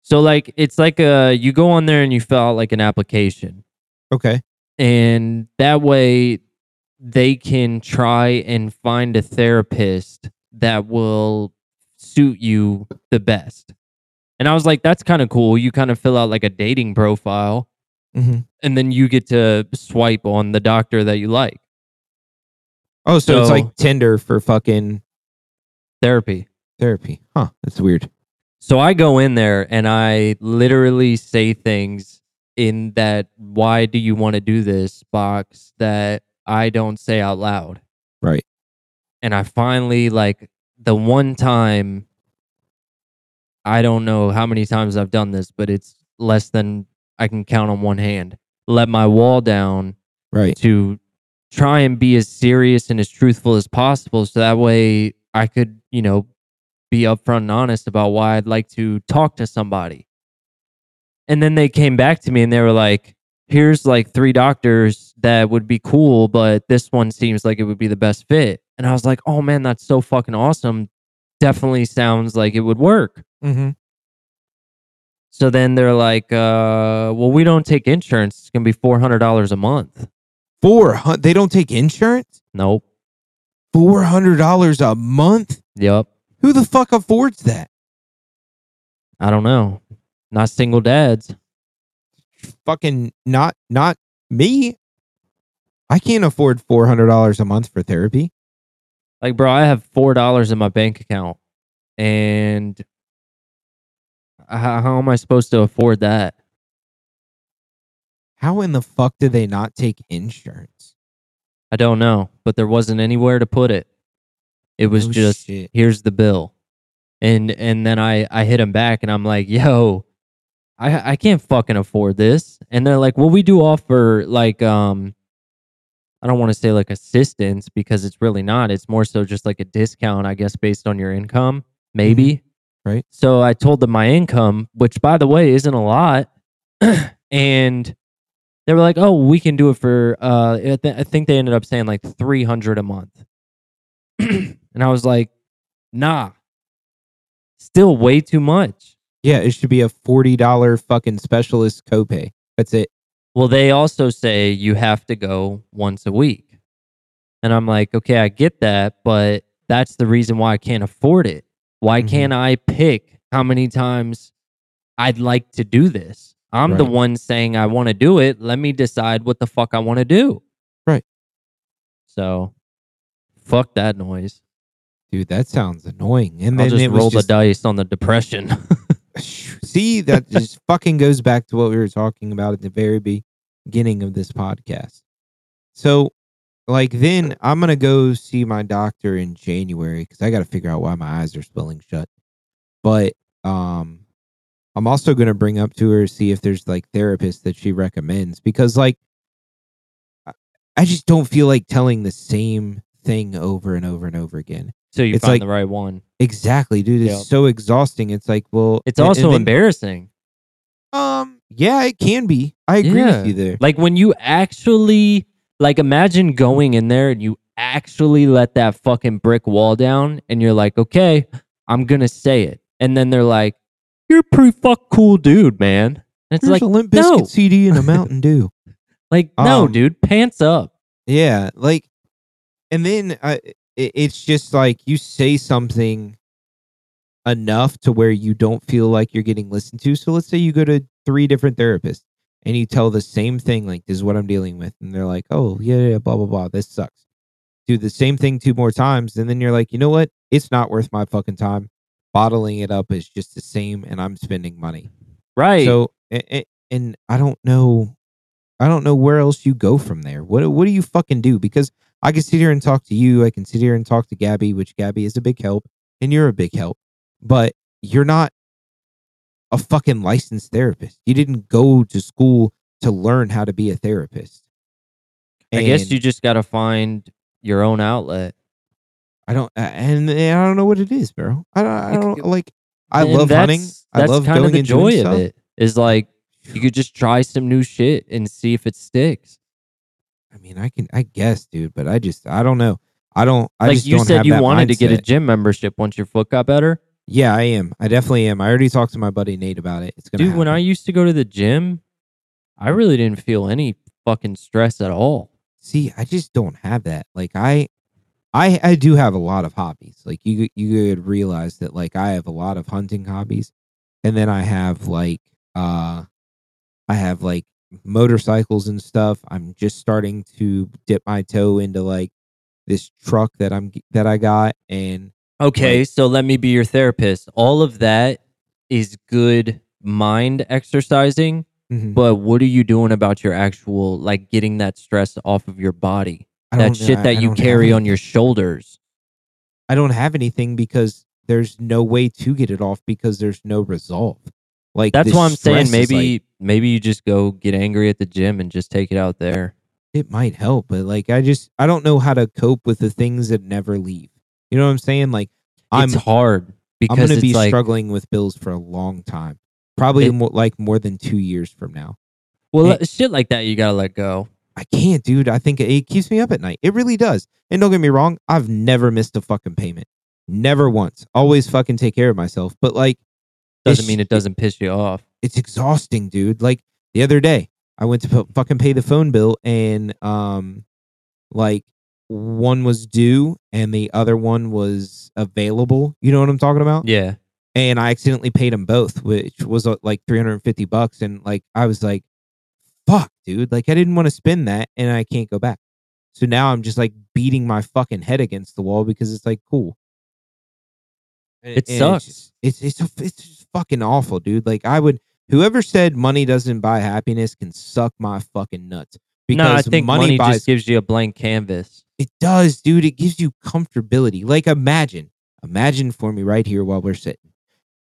So like it's like uh you go on there and you fill out like an application Okay. and that way they can try and find a therapist that will suit you the best. And I was like that's kind of cool. You kind of fill out like a dating profile Mhm. and then you get to swipe on the doctor that you like. Oh, so, it's like Tinder for fucking Therapy. therapy. Huh. That's weird. So I go in there and I literally say things in that why do you want to do this box that I don't say out loud. Right. And I finally like the one time I don't know how many times I've done this, but it's less than I can count on one hand. Let my wall down Right. to try and be as serious and as truthful as possible so that way I could, you know, be upfront and honest about why I'd like to talk to somebody. And then they came back to me and they were like, here's like three doctors that would be cool, but this one seems like it would be the best fit. And I was like, oh man, that's so fucking awesome. Definitely sounds like it would work. Mm-hmm. So then they're like, uh, well, we don't take insurance. It's going to be $400 a month. Four. They don't take insurance. Nope. Four hundred dollars a month. Yep. Who the fuck affords that? I don't know. Not single dads. Fucking not not me. I can't afford four hundred dollars a month for therapy. Like, bro, I have four dollars in my bank account, and how, how am I supposed to afford that? How in the fuck do they not take insurance? I don't know, but there wasn't anywhere to put it. It was No just shit. here's the bill, and and then I I hit him back, and I'm like, yo, I I can't fucking afford this, and they're like, well, we do offer like um. I don't want to say like assistance because it's really not. It's more so just like a discount, I guess, based on your income, maybe. Right. So I told them my income, which by the way isn't a lot, and they were like, "Oh, we can do it for." Uh, I, th- I think they ended up saying like three hundred a month, and I was like, "Nah, still way too much." Yeah, it should be a forty dollar fucking specialist copay. That's it. Well, they also say you have to go once a week, and I'm like, "Okay, I get that, but that's the reason why I can't afford it. Why Mhm. can't I pick how many times I'd like to do this?" I'm the one saying I want to do it. Let me decide what the fuck I want to do. Right. So, fuck that noise. Dude, that sounds annoying. And I'll then just roll just, the dice on the depression. See, that just fucking goes back to what we were talking about at the very beginning of this podcast. So, like, then I'm gonna go see my doctor in January because I got to figure out why my eyes are swelling shut. But um, I'm also gonna bring up to her see if there's like therapists that she recommends because like I just don't feel like telling the same thing over and over and over again. So you It's find like- the right one. Exactly, dude. It's Yep. so exhausting. It's like, well, It's and- and also then- embarrassing. Um, yeah, it can be. I agree Yeah. with you there. Like when you actually like imagine going in there and you actually let that fucking brick wall down and you're like, "Okay, I'm going to say it." And then they're like, "You're a pretty fuck cool dude, man." And it's There's like, a Limp Bizkit no. CD and a Mountain Dew. like, no, Um, dude, pants up. Yeah, like, and then I, it, it's just like you say something enough to where you don't feel like you're getting listened to. So let's say you go to three different therapists and you tell the same thing, like, "This is what I'm dealing with," and they're like, "Oh, yeah, yeah, blah blah blah. This sucks." Do the same thing two more times, and then you're like, "You know what? It's not worth my fucking time." Bottling it up is just the same, and I'm spending money. Right. So, a- a- and I don't know, I don't know where else you go from there. What what do you fucking do? Because I can sit here and talk to you. I can sit here and talk to Gabby, which Gabby is a big help, and you're a big help. But you're not a fucking licensed therapist. You didn't go to school to learn how to be a therapist. I guess you just got to find your own outlet. I don't, and, and I don't know what it is, bro. I don't, I Like, don't like. I And love hunting. I love kind going of the and joy stuff. of it. Is like you could just try some new shit and see if it sticks. I mean, I can, I guess, dude, but I just, I don't know. I don't. I like just you don't said have you wanted to get a gym membership once your foot got better. Yeah, I am. I definitely am. I already talked to my buddy Nate about it. It's gonna. Dude, when I used to go to the gym, I really didn't feel any fucking stress at all. see, I just don't have that. Like I, I, I do have a lot of hobbies. Like you, you could realize that. Like I have a lot of hunting hobbies, and then I have like, uh, I have like motorcycles and stuff. I'm just starting to dip my toe into like this truck that I'm that I got, and Okay, Like- so let me be your therapist. All of that is good mind exercising, Mhm. but what are you doing about your actual like getting that stress off of your body? That shit I- that I you carry on your shoulders. I don't have anything because there's no way to get it off because there's no resolve. Like That's why I'm saying maybe like, maybe you just go get angry at the gym and just take it out there. it might help, but like I just I don't know how to cope with the things that never leave. You know what I'm saying? Like I'm it's hard because I'm going to be like, struggling with bills for a long time. Probably It- more, like more than 2 years from now. well, it- shit like that you gotta let go. I can't, dude. I think it, it keeps me up at night. It really does. And don't get me wrong, I've never missed a fucking payment. Never once. Always fucking take care of myself. But like Doesn't it's- mean it doesn't piss you off. it's exhausting, dude. Like the other day, I went to fu- fucking pay the phone bill and um like one was due and the other one was available. You know what I'm talking about? Yeah. And I accidentally paid them both, which was uh, like 350 bucks and like I was like fuck, dude. Like I didn't want to spend that and I can't go back. So now I'm just like beating my fucking head against the wall because it's like cool. And- It and sucks. It's just, it's it's it's fucking awful, dude. Like I would whoever said money doesn't buy happiness can suck my fucking nuts. Because no, I think money, money, buys just gives you a blank canvas. it does, dude. It gives you comfortability. Like imagine, imagine for me right here while we're sitting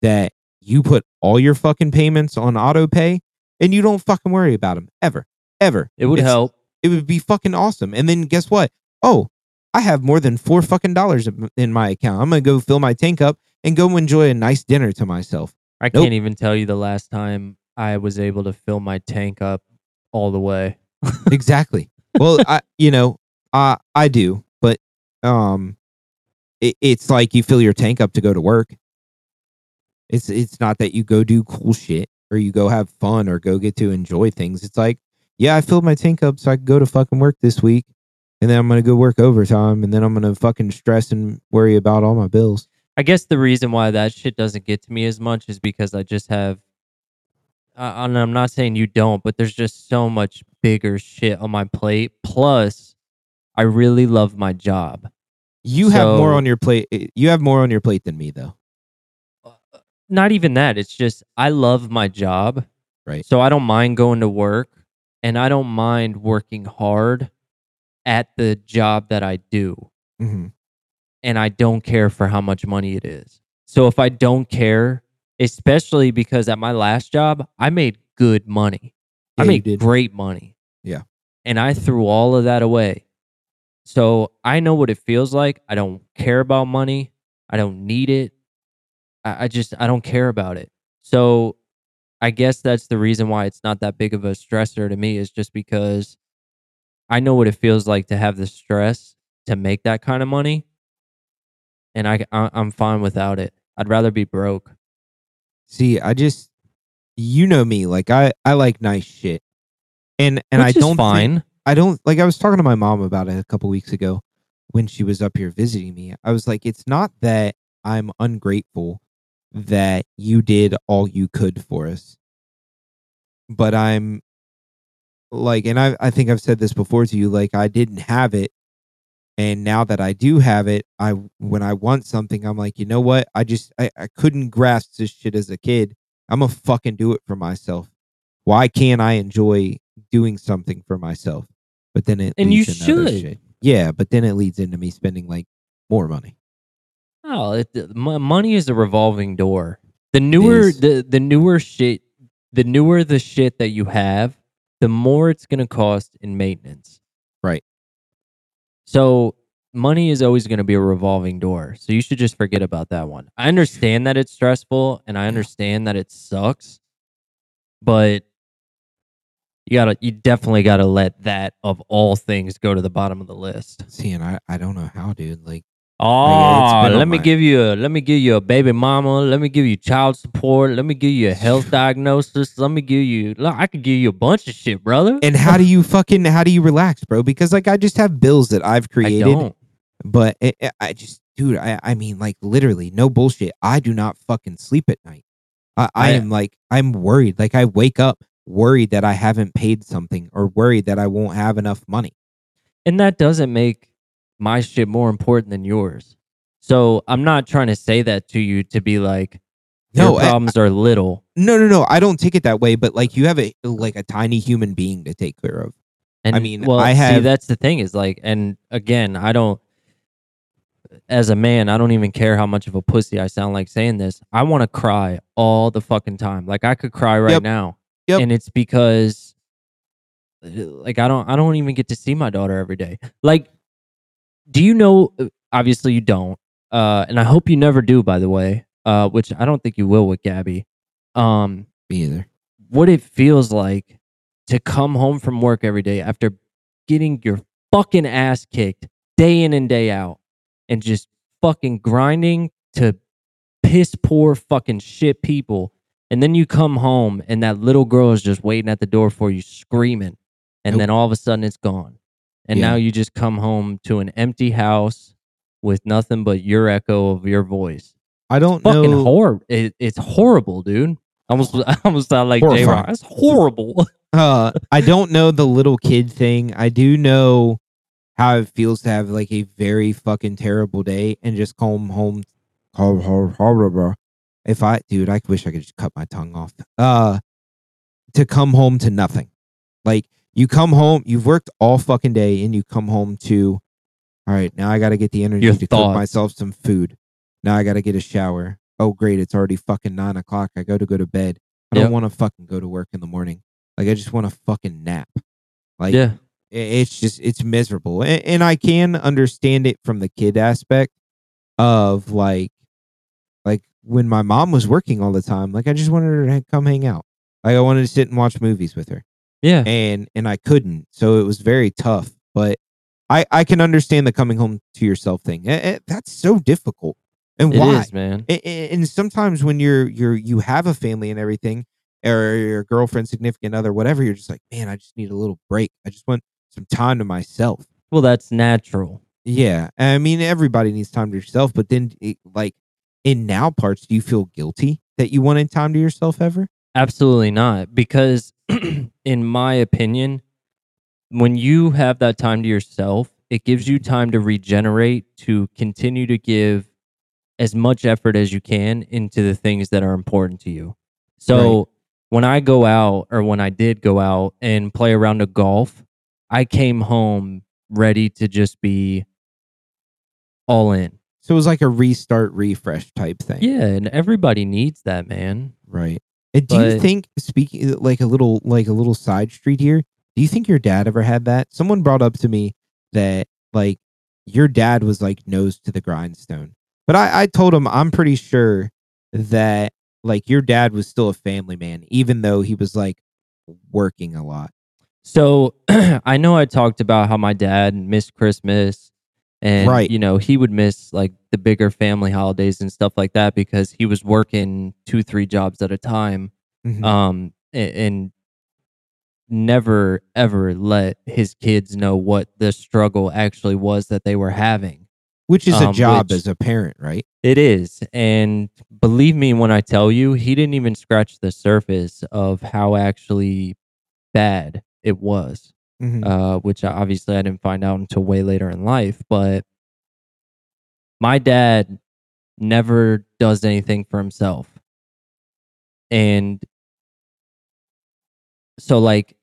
that you put all your fucking payments on auto pay and you don't fucking worry about them ever, ever. It would It's- help. It would be fucking awesome. And then guess what? Oh, I have more than four fucking dollars in- in my account. I'm gonna go fill my tank up and go enjoy a nice dinner to myself. I Nope. can't even tell you the last time I was able to fill my tank up all the way. exactly. Well, I you know, I I do, but um it, it's like you fill your tank up to go to work. It's it's not that you go do cool shit or you go have fun or go get to enjoy things. It's like, yeah, I filled my tank up so I could go to fucking work this week. And then I'm gonna go work overtime and then I'm gonna fucking stress and worry about all my bills. I guess the reason why that shit doesn't get to me as much is because I just have. Uh, and I'm not saying you don't, but there's just so much bigger shit on my plate. Plus, I really love my job. You have more on your plate eh, you have more on your plate than me though. Not even that. It's just I love my job. Right. So I don't mind going to work and I don't mind working hard at the job that I do. Mm-hmm. And I don't care for how much money it is. So if I don't care, especially because at my last job, I made good money. I Yeah, you made great money. Yeah. And I threw all of that away. So I know what it feels like. I don't care about money. I don't need it. I, I just I don't care about it. So I guess that's the reason why it's not that big of a stressor to me is just because I know what it feels like to have the stress to make that kind of money, and I, I I'm fine without it. I'd rather be broke. See, I just you know me, like I I like nice shit. And and which I don't think- fine. I don't like I was talking to my mom about it a couple weeks ago when she was up here visiting me. I was like it's not that I'm ungrateful that you did all you could for us. But I'm like and I I think I've said this before to you like I didn't have it and now that I do have it, I when I want something, I'm like, you know what? I just I, I couldn't grasp this shit as a kid. I'm gonna fucking do it for myself. Why can't I enjoy doing something for myself? But then it And you leads into other should. Yeah, but then it leads into me spending like more money. Oh, it, money is a revolving door. The newer the the newer shit, the newer the shit that you have, the more it's going to cost in maintenance. Right. So money is always going to be a revolving door. So you should just forget about that one. I understand that it's stressful and I understand that it sucks, but you gotta you definitely gotta let that of all things go to the bottom of the list. See, and I, I don't know how, dude. Like Oh, let me give you a let me give you a baby mama. Let me give you child support. Let me give you a health diagnosis. Let me give you. look, I could give you a bunch of shit, brother. and how do you fucking how do you relax, bro? Because like I just have bills that I've I created. don't. But it, it- I just, dude, I, I mean, like literally, no bullshit. I do not fucking sleep at night. I, I I- am like, I'm worried. Like I wake up worried that I haven't paid something or worried that I won't have enough money. And that doesn't make my shit more important than yours. So I'm not trying to say that to you to be like, No, Your I- problems are little. No, no, no. I don't take it that way, but like you have a like a tiny human being to take care of. And I mean, well, I see, have- that's the thing is like, and again, I don't. As a man, I don't even care how much of a pussy I sound like saying this. I want to cry all the fucking time. Like I could cry right Yep. now, Yep. and it's because, like, I don't, I don't even get to see my daughter every day. Like, do you know? uh, Obviously, you don't, uh, and I hope you never do. By the way, uh, which I don't think you will with Gabby. Um, Me either. what it feels like to come home from work every day after getting your fucking ass kicked day in and day out and just fucking grinding to piss poor fucking shit people. And then you come home and that little girl is just waiting at the door for you screaming. And Nope. then all of a sudden it's gone. And Yeah. now you just come home to an empty house with nothing but your echo of your voice I don't fucking know. horrible. It, it's horrible, dude. I almost, I almost sound like J Rock. It's horrible. uh, I don't know the little kid thing. I do know how it feels to have like a very fucking terrible day and just come home. Hor- hor- Horrible. If I, dude, I wish I could just cut my tongue off. Uh, to come home to nothing. Like you come home, you've worked all fucking day, and you come home to, all right, now I got to get the energy Your to thoughts. cook myself some food. Now I got to get a shower. Oh, great, it's already fucking nine o'clock. I go to go to bed. I don't Yep. want to fucking go to work in the morning. Like I just want to fucking nap. Like yeah, it's just it's miserable, and, and I can understand it from the kid aspect of like, like when my mom was working all the time. Like I just wanted her to come hang out. Like I wanted to sit and watch movies with her, yeah. and and I couldn't, so it was very tough. But I I can understand the coming home to yourself thing. Eh, eh, that's so difficult, and It why? is, man. A- a- and sometimes when you're you're you have a family and everything or your girlfriend significant other whatever you're just like man i just need a little break i just want some time to myself Well, that's natural. yeah i mean everybody needs time to yourself but then it, like in now parts do you feel guilty that you wanted time to yourself ever Absolutely not. Because, in my opinion, when you have that time to yourself, it gives you time to regenerate, to continue to give as much effort as you can into the things that are important to you. So, when I go out, or when I did go out and play around a golf, I came home ready to just be all in. so it was like a restart refresh type thing Yeah, and everybody needs that, man. right and do you think speaking like a little like a little side street here do you think your dad ever had that? Someone brought up to me that like your dad was like nose to the grindstone. But i i told him i'm pretty sure that like your dad was still a family man even though he was like working a lot. So I know I talked about how my dad missed Christmas and Right. you know, he would miss like the bigger family holidays and stuff like that because he was working two, three jobs at a time. Mhm. Um a- and, never ever let his kids know what the struggle actually was that they were having. which is a um, job which- as a parent right It is. And believe me when I tell you, he didn't even scratch the surface of how actually bad it was. Mhm. uh, which obviously I didn't find out until way later in life. But my dad never does anything for himself. And so, like,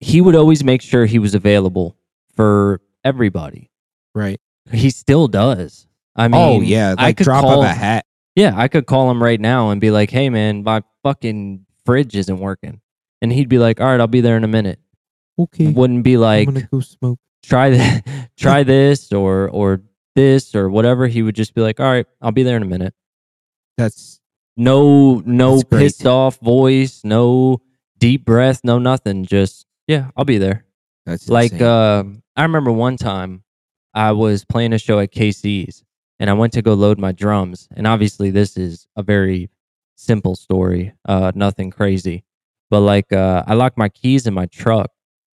he would always make sure he was available for everybody. right He still does. I mean, oh yeah I like could drop call, of a hat Yeah, I could call him right now and be like, hey, man, my fucking fridge isn't working. And he'd be like, all right, I'll be there in a minute. Okay. Wouldn't be like, i'm gonna go smoke. try that try this or or this or whatever. He would just be like all right i'll be there in a minute. That's no no That's pissed off voice no deep breath no nothing. Just yeah i'll be there. That's like uh, i remember one time i was playing a show at kc's and i went to go load my drums. And obviously this is a very simple story uh nothing crazy. But like uh i locked my keys in my truck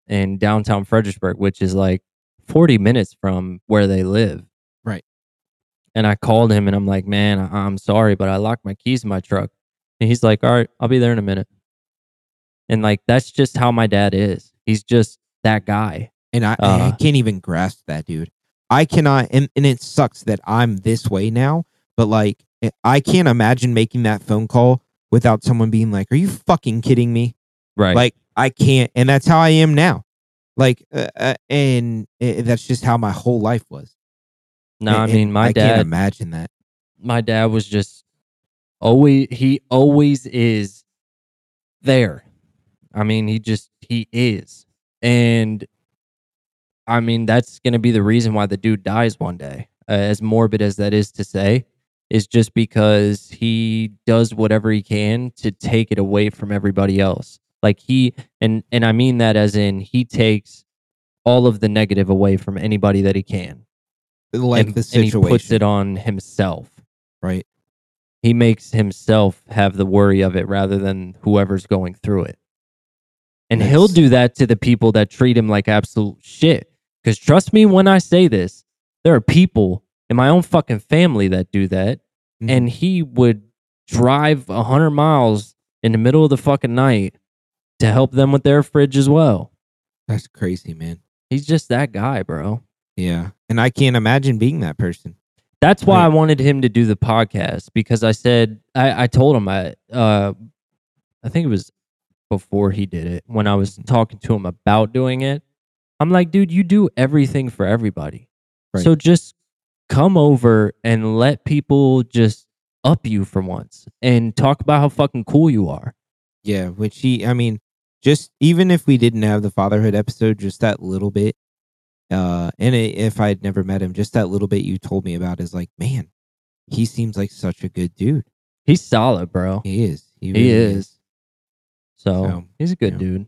in downtown fredericksburg which is like 40 minutes from where they live Right. and i called him and i'm like man I- i'm sorry but i locked my keys in my truck and he's like all right i'll be there in a minute and like that's just how my dad is he's just that guy And I, I Uh, can't even grasp that, dude. I cannot, and, and it sucks that I'm this way now. But like I can't imagine making that phone call without someone being like, "Are you fucking kidding me?" Right. Like I can't, and that's how I am now. Like, uh, uh, and uh, that's just how my whole life was. no, I mean my I can't dad imagine that. my dad was just always he always is there. I mean, he just he is. And I mean, that's going to be the reason why the dude dies one day. Uh, as morbid as that is to say, is just because he does whatever he can to take it away from everybody else. Like he and and I mean that as in he takes all of the negative away from anybody that he can. Like and, the and he situation, puts it on himself right? he makes himself have the worry of it rather than whoever's going through it. And he'll do that to the people that treat him like absolute shit. Because trust me when I say this, there are people in my own fucking family that do that. Mhm. And he would drive a 100 miles in the middle of the fucking night to help them with their fridge as well. That's crazy, man. He's just that guy, bro. Yeah, and I can't imagine being that person. That's why. I wanted him to do the podcast because I said I, I told him I uh I think it was before he did it when I was talking to him about doing it. I'm like, dude, you do everything for everybody. Right. So just come over and let people just up you for once and talk about how fucking cool you are. Yeah, which he, I mean, just even if we didn't have the fatherhood episode, just that little bit, uh, and i if I'd never met him, just that little bit you told me about is like, man, he seems like such a good dude. He's solid, bro. He is. He, He really is. So, So, he's a good yeah. dude.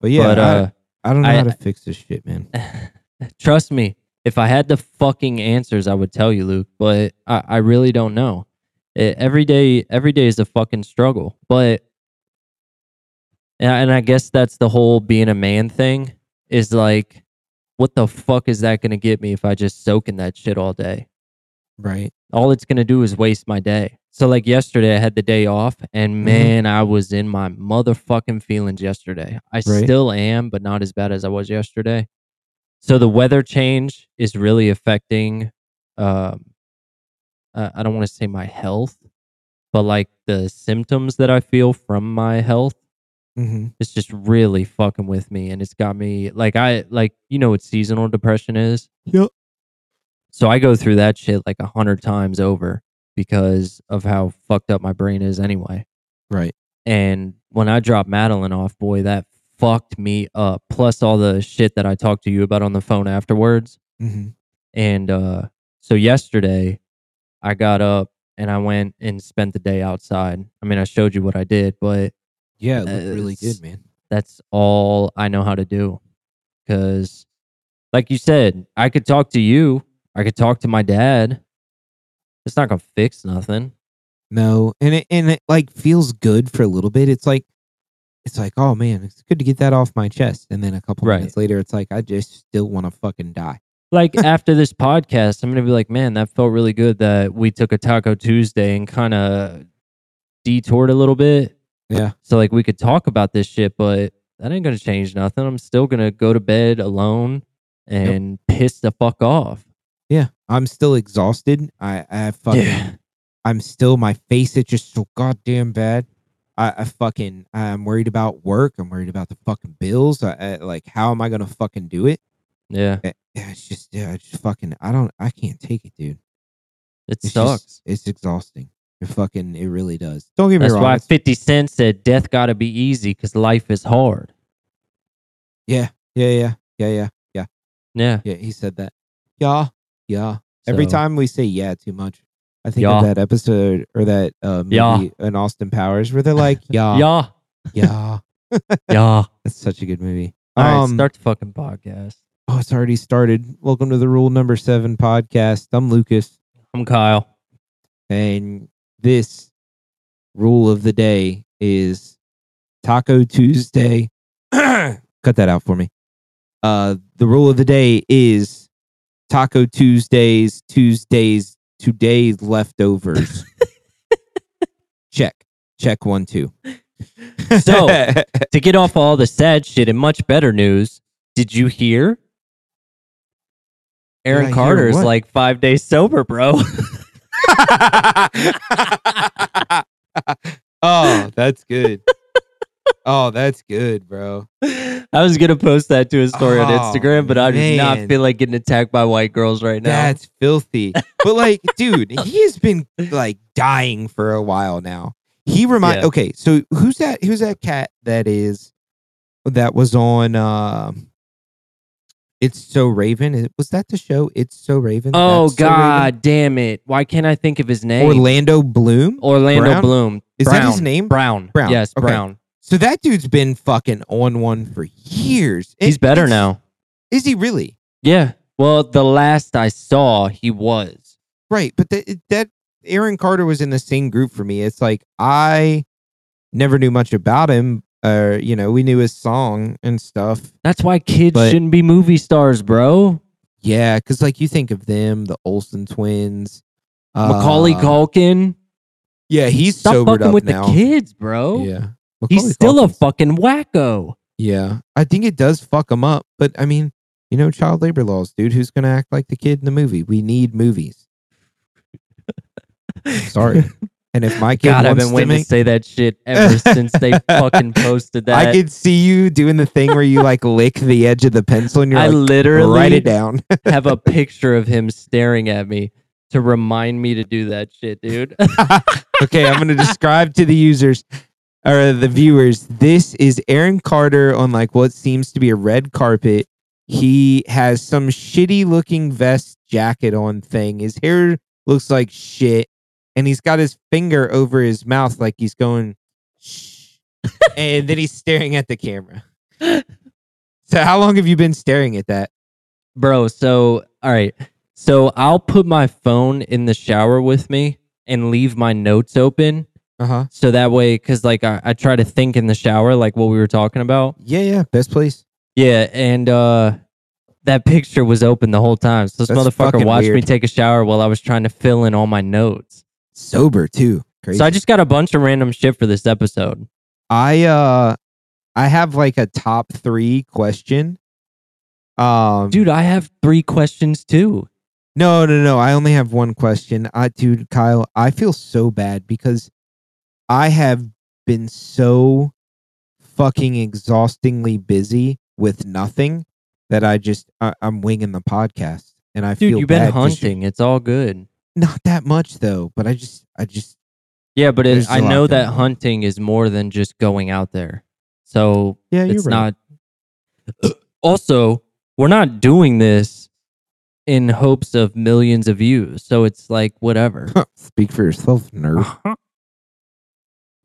But yeah, but I, uh I don't know I- how to fix this shit, man. Trust me, if I had the fucking answers, I would tell you, Luke. But I, I really don't know. Eh, every day, every day is a fucking struggle. But and I, and I guess that's the whole being a man thing. Is like, what the fuck is that gonna get me if I just soak in that shit all day? Right. All it's gonna do is waste my day. So like yesterday, I had the day off, and Mhm. man, I was in my motherfucking feelings yesterday. I Right. still am, but not as bad as I was yesterday. So the weather change is really affecting. Um, uh, I don't want to say my health, but like the symptoms that I feel from my health. Mm-hmm. It's just really fucking with me, and it's got me like I like you know what seasonal depression is. Yep. So I go through that shit like a hundred times over because of how fucked up my brain is anyway. Right. And when I dropped Madeline off, boy, that fucked me up. Plus all the shit that I talked to you about on the phone afterwards. Mm-hmm. And uh, so yesterday, I got up and I went and spent the day outside. I mean, I showed you what I did, but Yeah, it looked really good, man. that's all I know how to do. Because, like you said, I could talk to you, I could talk to my dad. It's not gonna fix nothing. No, and it and it like feels good for a little bit. It's like it's like, oh man, it's good to get that off my chest. And then a couple Right. minutes later, it's like I just still want to fucking die. Like after this podcast, I'm gonna be like, man, that felt really good that we took a Taco Tuesday and kind of detoured a little bit. Yeah. So like we could talk about this shit, but that ain't gonna change nothing. I'm still gonna go to bed alone and piss the fuck off. Yeah, I'm still exhausted. I I fucking Yeah. I'm still my face itches so goddamn bad. I, I fucking I'm worried about work. I'm worried about the fucking bills. I, I like how am I gonna fucking do it? Yeah. Eh, Yeah, it's just yeah, it's just fucking I don't I can't take it, dude. It It's sucks. Just, it's exhausting. It fucking it really does. Don't get me That's wrong. why it's- 50 Cent said death gotta be easy because life is hard. yeah, yeah, yeah, yeah, yeah, yeah, Yeah. yeah. He said that. Yeah, yeah. Every So- time we say yeah too much, I think Yeah. of that episode or that uh, movie Yeah. in Austin Powers where they're like, yeah, Yeah. yeah. Yeah. That's such a good movie. All right, Um, start the fucking podcast. Oh, it's already started. Welcome to the Rule Number Seven podcast. I'm Lucas, I'm Kyle. and this rule of the day is Taco Tuesday. Cut that out for me. Uh, the rule of the day is Taco Tuesdays, Tuesdays, today's leftovers. Check. Check one, two. So- to get off all the sad shit and much better news, did you hear? Aaron hear Carter is like five days sober, bro. oh, that's good. Oh, that's good, bro. I was gonna post that to a story on Oh, Instagram, but I do not feel like getting attacked by white girls right now. That's filthy. But like, dude, he has been like dying for a while now. He remind Yeah. okay, so who's that who's that cat that is that was on uh It's So Raven? Was that the show? It's So Raven? oh That's So Raven? God damn it! Why can't I think of his name? Orlando Bloom? Orlando Brown? Bloom. Is that his name? Brown. Brown. Yes, Okay. Brown. So that dude's been fucking on one for years. He's It- better it's- now. Is he really? Yeah. Well, the last I saw, he was. Right, but that that Aaron Carter was in the same group for me. It's like I never knew much about him. Uh, you know, we knew his song and stuff. That's why kids But- shouldn't be movie stars, bro. Yeah, because like you think of them, the Olsen twins, uh, Macaulay Culkin. Yeah, he's Stop sobered fucking up with now. the kids, bro. Yeah, He's Macaulay still a Culkin's- fucking wacko. Yeah, I think it does fuck him up. But I mean, you know, child labor laws, dude. Who's gonna act like the kid in the movie? We need movies. Sorry. And if my kid God, I've wants been to waiting make, to say that shit ever since they fucking posted that. I could see you doing the thing where you like lick the edge of the pencil and you're I like, literally write it down. have a picture of him staring at me to remind me to do that shit, dude. okay, I'm gonna describe to the users or the viewers. This is Aaron Carter on like what seems to be a red carpet. He has some shitty looking vest jacket on thing. His hair looks like shit, and he's got his finger over his mouth like he's going shh, and then he's staring at the camera. So, how long have you been staring at that? Bro, so all right. So I'll put my phone in the shower with me and leave my notes open. Uh huh. So that way, because like I, I try to think in the shower, like what we were talking about. Yeah, yeah. Best place. Yeah, and uh that picture was open the whole time. So this That's motherfucker fucking watched me take a shower while I was trying to fill in all my notes. Sober too. Crazy. So I just got a bunch of random shit for this episode. I uh I have like a top three question. Um Dude, I have three questions too. no no no I only have one question. I dude Kyle, I feel so bad because I have been so fucking exhaustingly busy with nothing that I just I, I'm winging the podcast and I Dude, feel you've been bad 'cause you- hunting. It's all good. Not that much though, but I just I just Yeah, but it, I know that on. hunting is more than just going out there. So yeah, it's right. not. Also, we're not doing this in hopes of millions of views. So it's like whatever. Speak for yourself, nerd.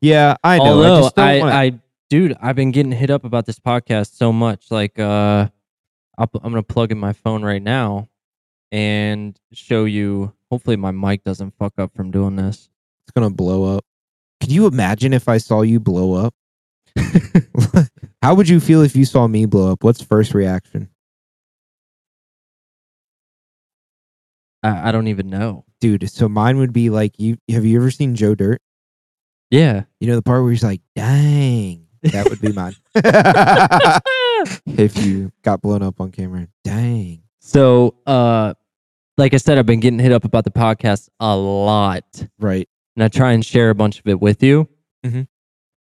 Yeah, I know. I Although don't I, wanna- I, dude, I've been getting hit up about this podcast so much. Like, uh, I'll, I'm gonna plug in my phone right now and show you. Hopefully, my mic doesn't fuck up from doing this. it's gonna blow up. Can you imagine if I saw you blow up? How would you feel if you saw me blow up? What's first reaction? I, I don't even know. Dude, so mine would be like you have you ever seen Joe Dirt? Yeah. You know the part where he's like, dang. That would be mine. if you got blown up on camera. Dang. So, uh, like I said, I've been getting hit up about the podcast a lot. Right. and I try and share a bunch of it with you. Mhm.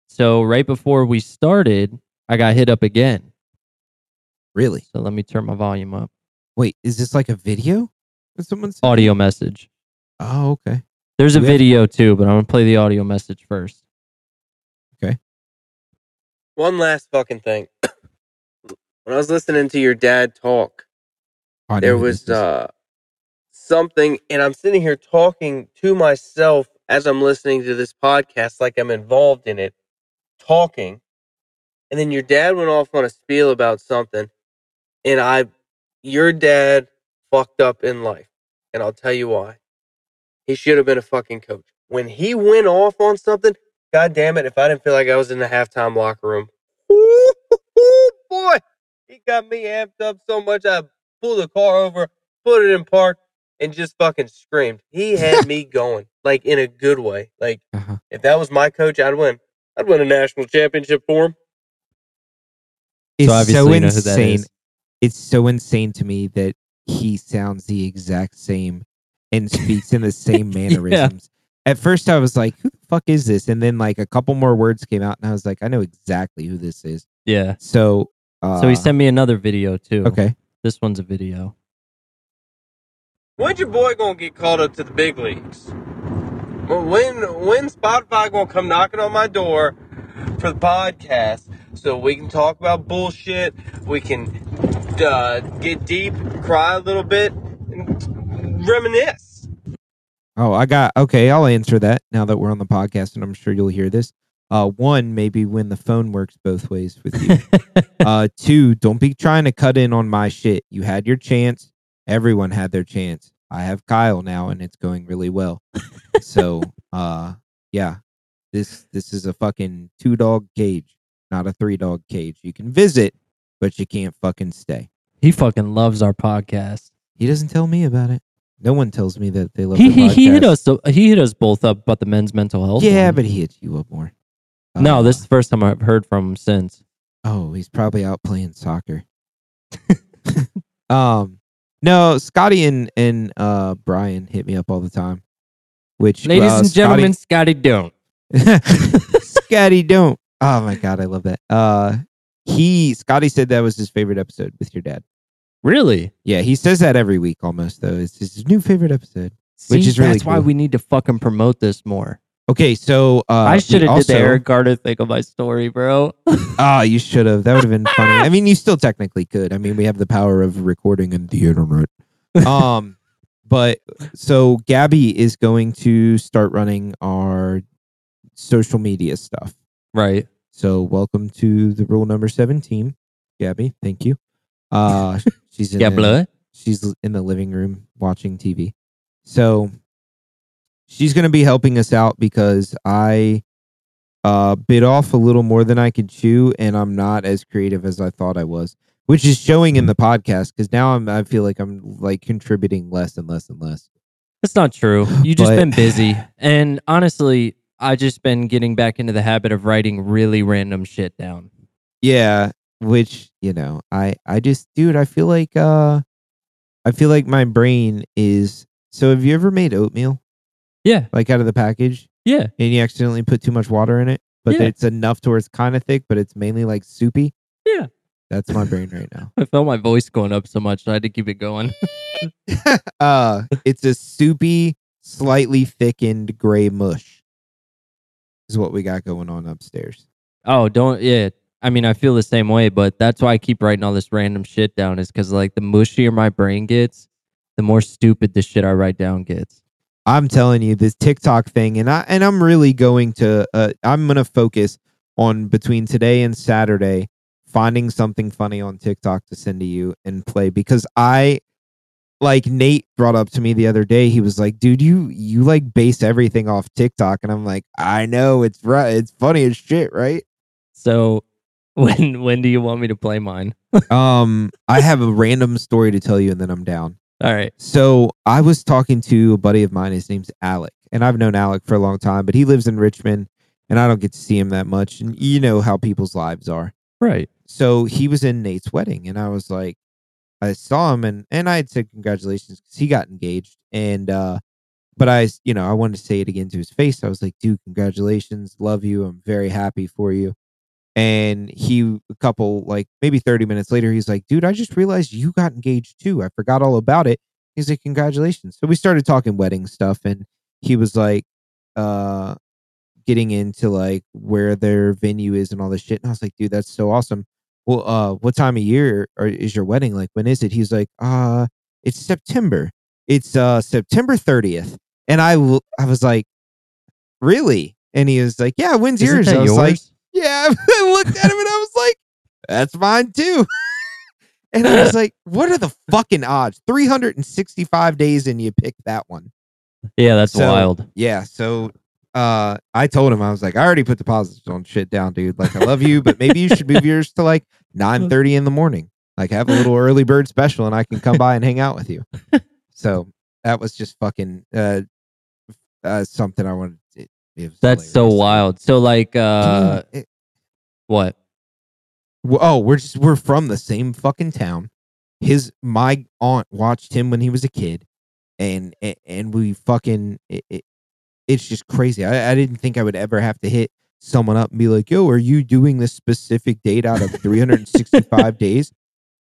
So right before we started, I got hit up again. Really? So let me turn my volume up. Wait, is this like a video? Did someone say? Audio message. Oh, okay. There's a Do we have- video too, but I'm gonna play the audio message first. Okay. One last fucking thing. when I was listening to your dad talk, Oh, I know there who was this uh something and I'm sitting here talking to myself as I'm listening to this podcast like I'm involved in it, talking. And then your dad went off on a spiel about something and I your dad fucked up in life. And I'll tell you why. He should have been a fucking coach. When he went off on something, god damn it, if I didn't feel like I was in the halftime locker room. Ooh, boy, he got me amped up so much I pulled the car over, put it in park, and just fucking screamed. He had me going, like in a good way. Like Uh-huh. if that was my coach, I'd win. I'd win a national championship for him. It's so so you know who that insane. It's so insane to me that he sounds the exact same and speaks in the same mannerisms. At first, I was like, "Who the fuck is this?" And then like a couple more words came out, and I was like, "I know exactly who this is." Yeah. So, uh, So he sent me another video too. Okay, This one's a video. When's your boy gonna get called up to the big leagues? When when Spotify gonna come knocking on my door for the podcast so we can talk about bullshit? We can uh, get deep, cry a little bit, and reminisce. Oh, I got okay. I'll answer that now that we're on the podcast, and I'm sure you'll hear this. Uh, one, maybe when the phone works both ways with you. uh, two, don't be trying to cut in on my shit. You had your chance. Everyone had their chance. I have Kyle now, and it's going really well. so, uh, yeah, this this is a fucking two dog cage, not a three dog cage. You can visit, but you can't fucking stay. he fucking loves our podcast. He doesn't tell me about it. No one tells me that they love. He he, he hit us. He hit us both up about the men's mental health. Yeah, one. but he hits you up more. no, Uh, this is the first time I've heard from him since. Oh, he's probably out playing soccer. um, no, Scotty and and uh Brian hit me up all the time. Which, Ladies uh, and gentlemen, Scotty don't. Scotty, Scotty, don't. Oh my god, I love that. Uh, he Scotty said that was his favorite episode with your dad. Really? Yeah, he says that every week almost. Though it's his new favorite episode. Which See, is really that's why cool. we need to fucking promote this more. Okay, so uh, I should have did the Eric Garner thing on my story, bro. Ah, you should have. That would have been funny. I mean, you still technically could. I mean, we have the power of recording and the internet. Um, but so Gabby is going to start running our social media stuff. right. So welcome to the rule number seven team, Gabby. Thank you. Uh, she's in Yeah, the- blood. she's in the living room watching TV. So she's going to be helping us out because I uh bit off a little more than I could chew and I'm not as creative as I thought I was, which is showing in the podcast cuz now I'm I feel like I'm like contributing less and less and less. That's not true. You just But- been busy. And honestly, I just been getting back into the habit of writing really random shit down. Yeah, which, you know, I I just dude, I feel like uh I feel like my brain is so have you ever made oatmeal Yeah. like out of the package? Yeah. and you accidentally put too much water in it, but Yeah. it's enough to where it's kind of thick, but it's mainly like soupy. Yeah. That's my brain right now. I felt my voice going up so much, so I had to keep it going. uh, it's a soupy, slightly thickened gray mush. Is what we got going on upstairs. oh, don't. Yeah. I mean, I feel the same way, but that's why I keep writing all this random shit down, is because like the mushier my brain gets, the more stupid the shit I write down gets. I'm telling you this TikTok thing, and I and I'm really going to. Uh, I'm gonna focus on between today and Saturday finding something funny on TikTok to send to you and play because I like Nate brought up to me the other day. He was like, "Dude, you you like base everything off TikTok," and I'm like, "I know it's right. It's funny as shit, right?" So when when do you want me to play mine? um, I have a random story to tell you, and then I'm down. All right. So I was talking to a buddy of mine. His name's Alec, and I've known Alec for a long time, but he lives in Richmond, and I don't get to see him that much. And you know how people's lives are. Right. So he was in Nate's wedding, and I was like, I saw him, and and I had said congratulations because he got engaged, and uh, but I, you know, I wanted to say it again to his face. I was like, dude, congratulations, love you, I'm very happy for you. And he, a couple, like maybe 30 minutes later, he's like, dude, I just realized you got engaged too. I forgot all about it. He's like, congratulations. So we started talking wedding stuff, and he was like, uh, getting into like where their venue is and all this shit. And I was like, dude, that's so awesome. Well, uh, what time of year is your wedding? Like, when is it? He's like, uh, it's September. It's uh September 30th. And I, w- I was like, really? And he was like, yeah, when's Isn't yours? I was yours? like, yeah. I looked at him and I was like, that's mine too. and I was like, what are the fucking odds? 365 days and you pick that one. yeah, that's So- wild. Yeah. So uh I told him I was like, I already put deposits on shit down, dude. Like I love you, but maybe you should move yours to like 9 30 in the morning. Like have a little early bird special and I can come by and hang out with you. So that was just fucking uh, uh something I wanted to it was That's so wild. So like uh Dude, what? oh, we're just we're from the same fucking town. His my aunt watched him when he was a kid. and and, and we fucking it, it, it's just crazy. I, I didn't think I would ever have to hit someone up and be like, "Yo, are you doing this specific date out of 365 days?"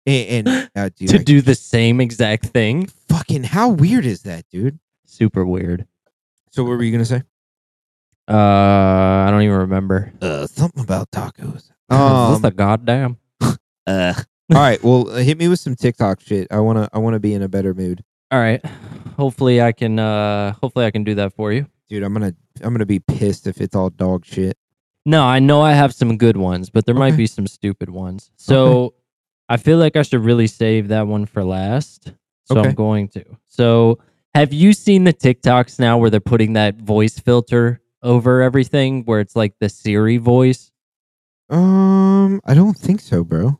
And, and uh, dude, to I- do the same exact thing. fucking how weird is that, dude? Super weird. So what were you gonna say? Uh, I don't even remember. Uh, something about tacos. What's Um, the goddamn? uh, all right. Well, uh, hit me with some TikTok shit. I wanna I wanna be in a better mood, All right. Hopefully I can. Uh, hopefully I can do that for you. dude. I'm gonna I'm gonna be pissed if it's all dog shit. No, I know I have some good ones, but there might be some stupid ones. So I feel like I should really save that one for last. So Okay. I'm going to. So have you seen the TikToks now where they're putting that voice filter over everything where it's like the Siri voice? Um, I don't think so, bro.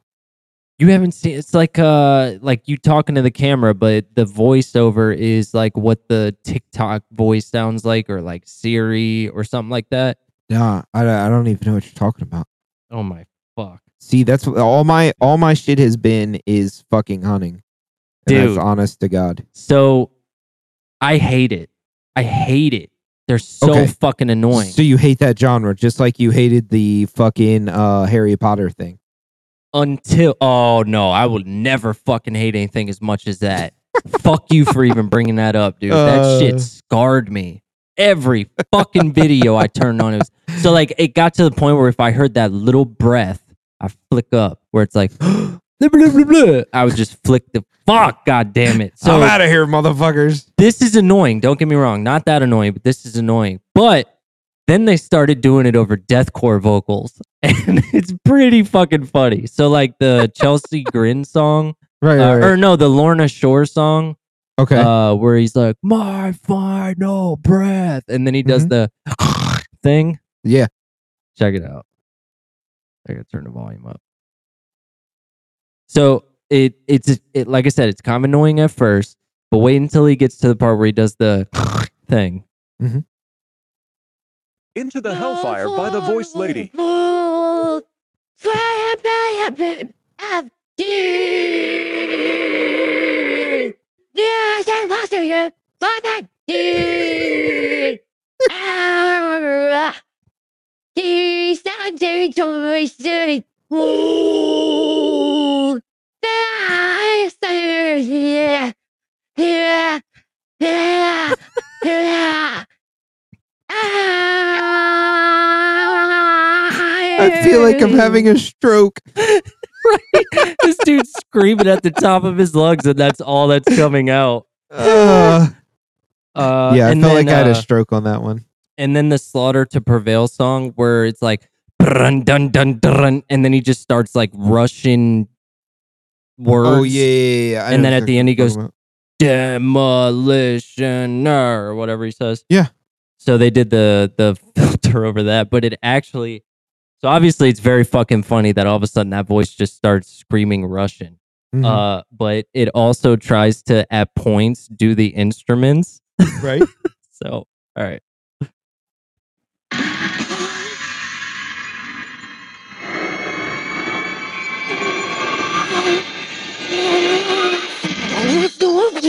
You haven't seen it's like uh like you talking to the camera, but the voiceover is like what the TikTok voice sounds like or like Siri or something like that. Nah, I, I don't even know what you're talking about. Oh my fuck. See, that's all my all my shit has been is fucking hunting. Dude. honest to God. So I hate it. I hate it. They're so Okay. fucking annoying. So you hate that genre, just like you hated the fucking uh Harry Potter thing. Until oh no, I will never fucking hate anything as much as that. Fuck you for even bringing that up, dude. that Uh. shit scarred me. Every fucking video I turned on, it was so like it got to the point where if I heard that little breath, I flick up where it's like blah, blah, blah, blah. I would just flick the fuck. God damn it! So I'm out of here, motherfuckers. this is annoying. Don't get me wrong, not that annoying, but this is annoying. But then they started doing it over deathcore vocals, and it's pretty fucking funny. So like the Chelsea Grin song, Right, uh, right, right. or no, the Lorna Shore song, okay. uh, where he's like my final breath, and then he does the thing. yeah. Check it out. I gotta turn the volume up. So it it's it like I said, it's kind of annoying at first, but wait until he gets to the part where he does the thing. Mm-hmm. Into the Hellfire by the Voice Lady. I feel like I'm having a stroke. right? this dude's screaming at the top of his lungs, and that's all that's coming out. Uh, Uh, yeah, I felt then, like I had uh, a stroke on that one. and then the slaughter to prevail song where it's like dun dun dun, and then he just starts like Russian words. Oh yeah, yeah, yeah. I And know then at the end he goes, what you're talking Demolisher or whatever he says. Yeah. So they did the the filter over that, but it actually so obviously it's very fucking funny that all of a sudden that voice just starts screaming Russian. about. Uh but it also tries to at points do the instruments. Mhm. right? So all right.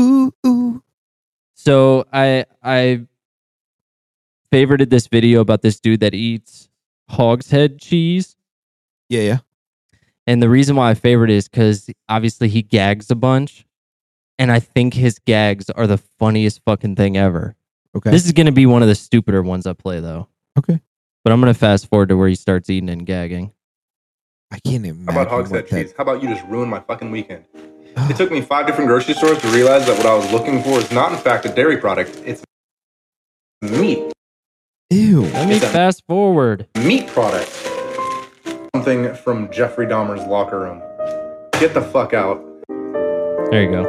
Ooh, ooh. So I I favorited this video about this dude that eats hogshead cheese. Yeah, yeah. And the reason why I favorite is because obviously he gags a bunch. And I think his gags are the funniest fucking thing ever. Okay. This is going to be one of the stupider ones I play, though. Okay. But I'm going to fast forward to where he starts eating and gagging. I can't imagine. How about hogshead what that- cheese? How about you just ruin my fucking weekend? It took me five different grocery stores to realize that what I was looking for is not, in fact, a dairy product. It's meat. Ew. Let me fast forward. Meat product. Something from Jeffrey Dahmer's locker room. Get the fuck out. There you go.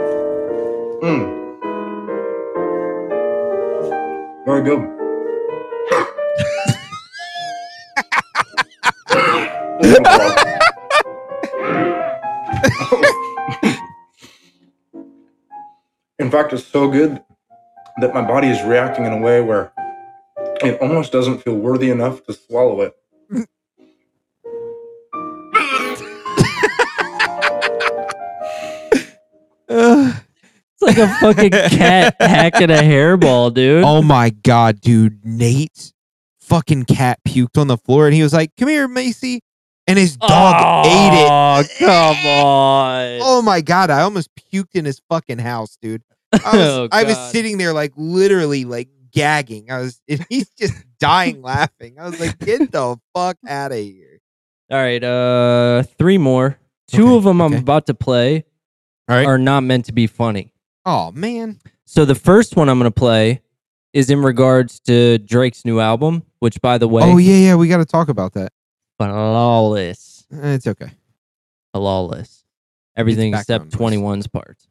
Mm. Very good. In fact, it's so good that my body is reacting in a way where it almost doesn't feel worthy enough to swallow it. It's like a fucking cat hacking a hairball, dude. oh my god, dude! Nate fucking cat puked on the floor, and he was like, "Come here, Macy," and his dog ate it. Oh, come on. Oh my god, I almost puked in his fucking house, dude. I was, Oh, I was sitting there like literally like gagging. I was and he's just dying laughing. I was like, get the fuck out of here. All right, uh, three more. Two Okay, of them I'm about to play right. are not meant to be funny. Oh man. So the first one I'm going to play is in regards to Drake's new album, which, by the way, Oh yeah, yeah, we gotta talk about that. Flawless, Eh, It's okay. flawless. Everything except background noise. 21's parts.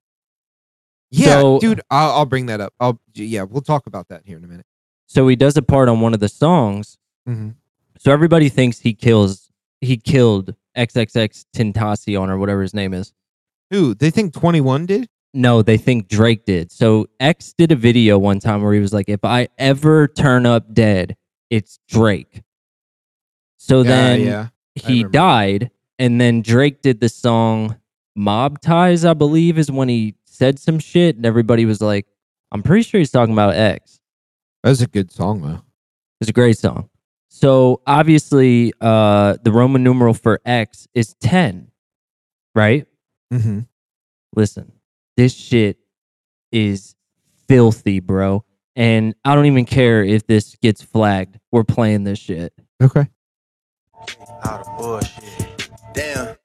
Yeah, So- dude, I'll, I'll bring that up. I'll yeah, we'll talk about that here in a minute. So he does a part on one of the songs. Mhm. So everybody thinks he kills. He killed XXX Tentacion or whatever his name is. Who they think twenty one did? No, they think Drake did. So X did a video one time where he was like, "If I ever turn up dead, it's Drake." So then yeah, he died, and then Drake did the song "Mob Ties," I believe, is when he said some shit, and everybody was like, "I'm pretty sure he's talking about X." That's a good song though. It's a great song. So obviously, uh, the Roman numeral for X is ten, right? Mm-hmm. Listen, this shit is filthy, bro. And I don't even care if this gets flagged. We're playing this shit. Okay. Out of bullshit. Damn.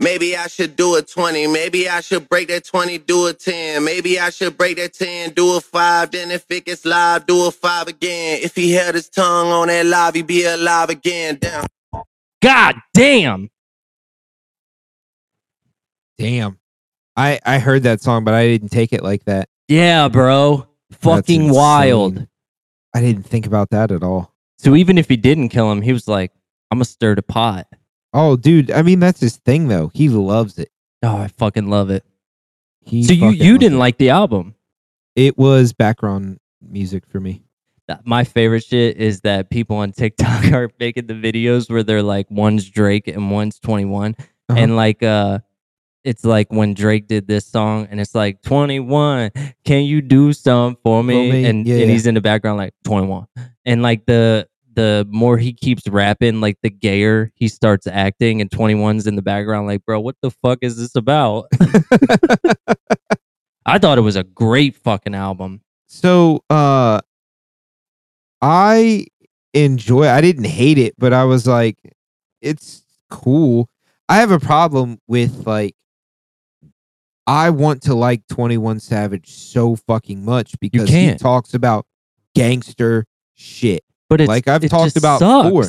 Maybe I should do a 20. Maybe I should break that 20, do a 10. Maybe I should break that 10, do a 5. Then if it gets live, do a 5 again. If he held his tongue on that live, he'd be alive again. Damn. God damn. Damn. I I heard that song, but I didn't take it like that. Yeah, bro. Fucking wild. I didn't think about that at all. So even if he didn't kill him, he was like, I'm gonna stir the pot. Oh, dude. I mean, that's his thing though. He loves it. Oh, I fucking love it. He so you you didn't it. like the album. it was background music for me. My favorite shit is that people on TikTok are making the videos where they're like one's Drake and one's 21. Uh-huh. And like uh it's like when Drake did this song and it's like 21, can you do something for me? me? And Yeah, and yeah. he's in the background like 21. And like the the more he keeps rapping, like the gayer he starts acting, and 21's in the background, like, bro, what the fuck is this about? I thought it was a great fucking album. so uh I enjoy I didn't hate it, but I was like, it's cool. I have a problem with like I want to like 21 Savage so fucking much because he talks about gangster shit. But it's Like I've it talked about sucks. before.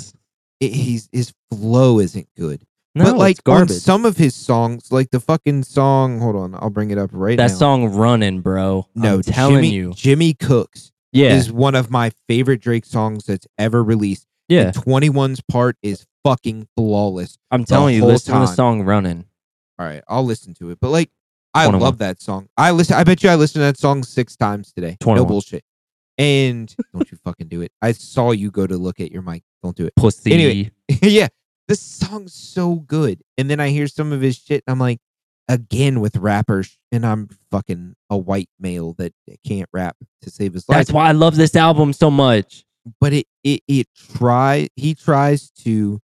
It, he's his flow isn't good. No, but like on some of his songs, like the fucking song, hold on, I'll bring it up right that now. That song running, bro. no, I'm telling Jimmy, you. Jimmy Cooks Yeah. is one of my favorite Drake songs that's ever released. yeah. And 21's part is fucking flawless. I'm telling you, listen to the song running. All right, I'll listen to it. But like, I 21. love that song. I listen. I bet you I listened to that song six times today. 21. No bullshit. And don't you fucking do it. I saw you go to look at your mic. Don't do it. Pussy. Anyway. yeah, this song's so good. And then I hear some of his shit. And I'm like, again with rappers, and I'm fucking a white male that can't rap to save his life. That's why I love this album so much. but it it it try he tries to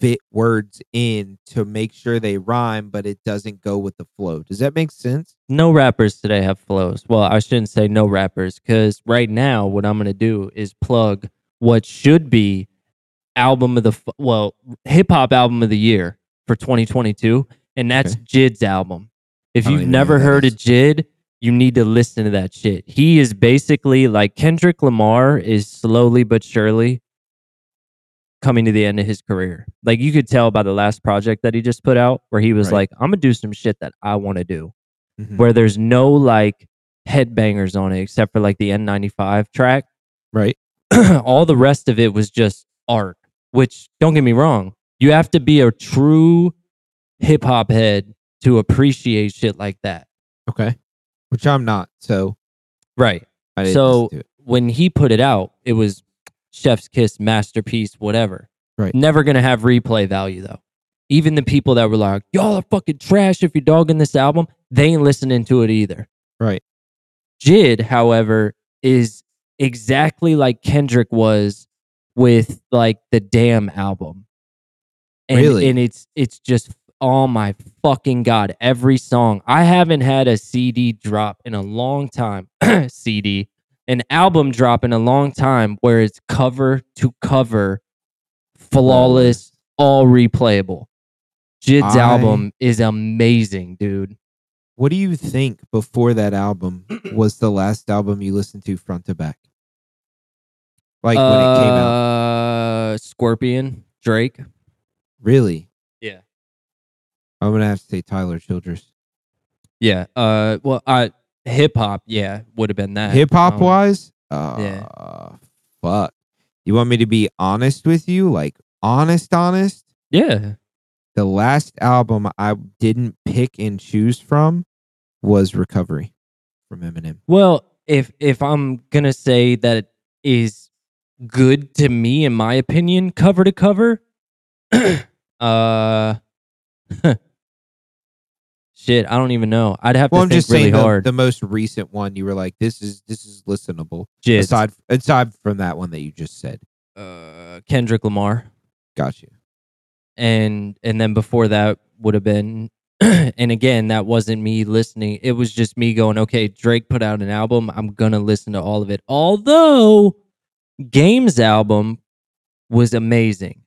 fit words in to make sure they rhyme, but it doesn't go with the flow. Does that make sense? No rappers today have flows. Well, I shouldn't say no rappers because right now, what I'm going to do is plug what should be album of the, well, hip hop album of the year for 2022. And that's Jid's album. If you've never heard of Jid, you need to listen to that shit. He is basically like Kendrick Lamar is slowly but surely coming to the end of his career. Like you could tell by the last project that he just put out, where he was Right. like, I'm gonna do some shit that I want to do. Mhm. where there's no like headbangers on it except for like the N95 track. right? All the rest of it was just art, which don't get me wrong, you have to be a true hip hop head to appreciate shit like that. Okay. Which I'm not, so Right. So when he put it out, it was chef's kiss, masterpiece, whatever. Right. Never gonna have replay value though. Even the people that were like, "Y'all are fucking trash if you're dogging this album," they ain't listening to it either. Right. Jid, however, is exactly like Kendrick was with like the Damn album. And, Really? and it's it's just oh my fucking god, every song. I haven't had a CD drop in a long time. CD, an album drop in a long time where it's cover to cover, flawless, all replayable. Jid's I- album is amazing, dude. What do you think before that album was the last album you listened to front to back? Like when it came out. Uh, Scorpion, Drake. Really? Yeah. I'm gonna have to say Tyler Childers. Yeah. Uh, well, uh, hip hop, yeah, would have been that. Hip hop Um, wise? Uh yeah. fuck. You want me to be honest with you? Like honest, honest? Yeah. The last album I didn't pick and choose from was Recovery from Eminem. Well, if if I'm gonna say that it is good to me, in my opinion, cover to cover, uh, shit, I don't even know. I'd have Well, to I'm think just really saying the, hard. the most recent one you were like, this is this is listenable. Jid's. Aside aside from that one that you just said. uh, Kendrick Lamar. Got you. and and then before that would have been and again that wasn't me listening it was just me going okay drake put out an album i'm gonna listen to all of it although games album was amazing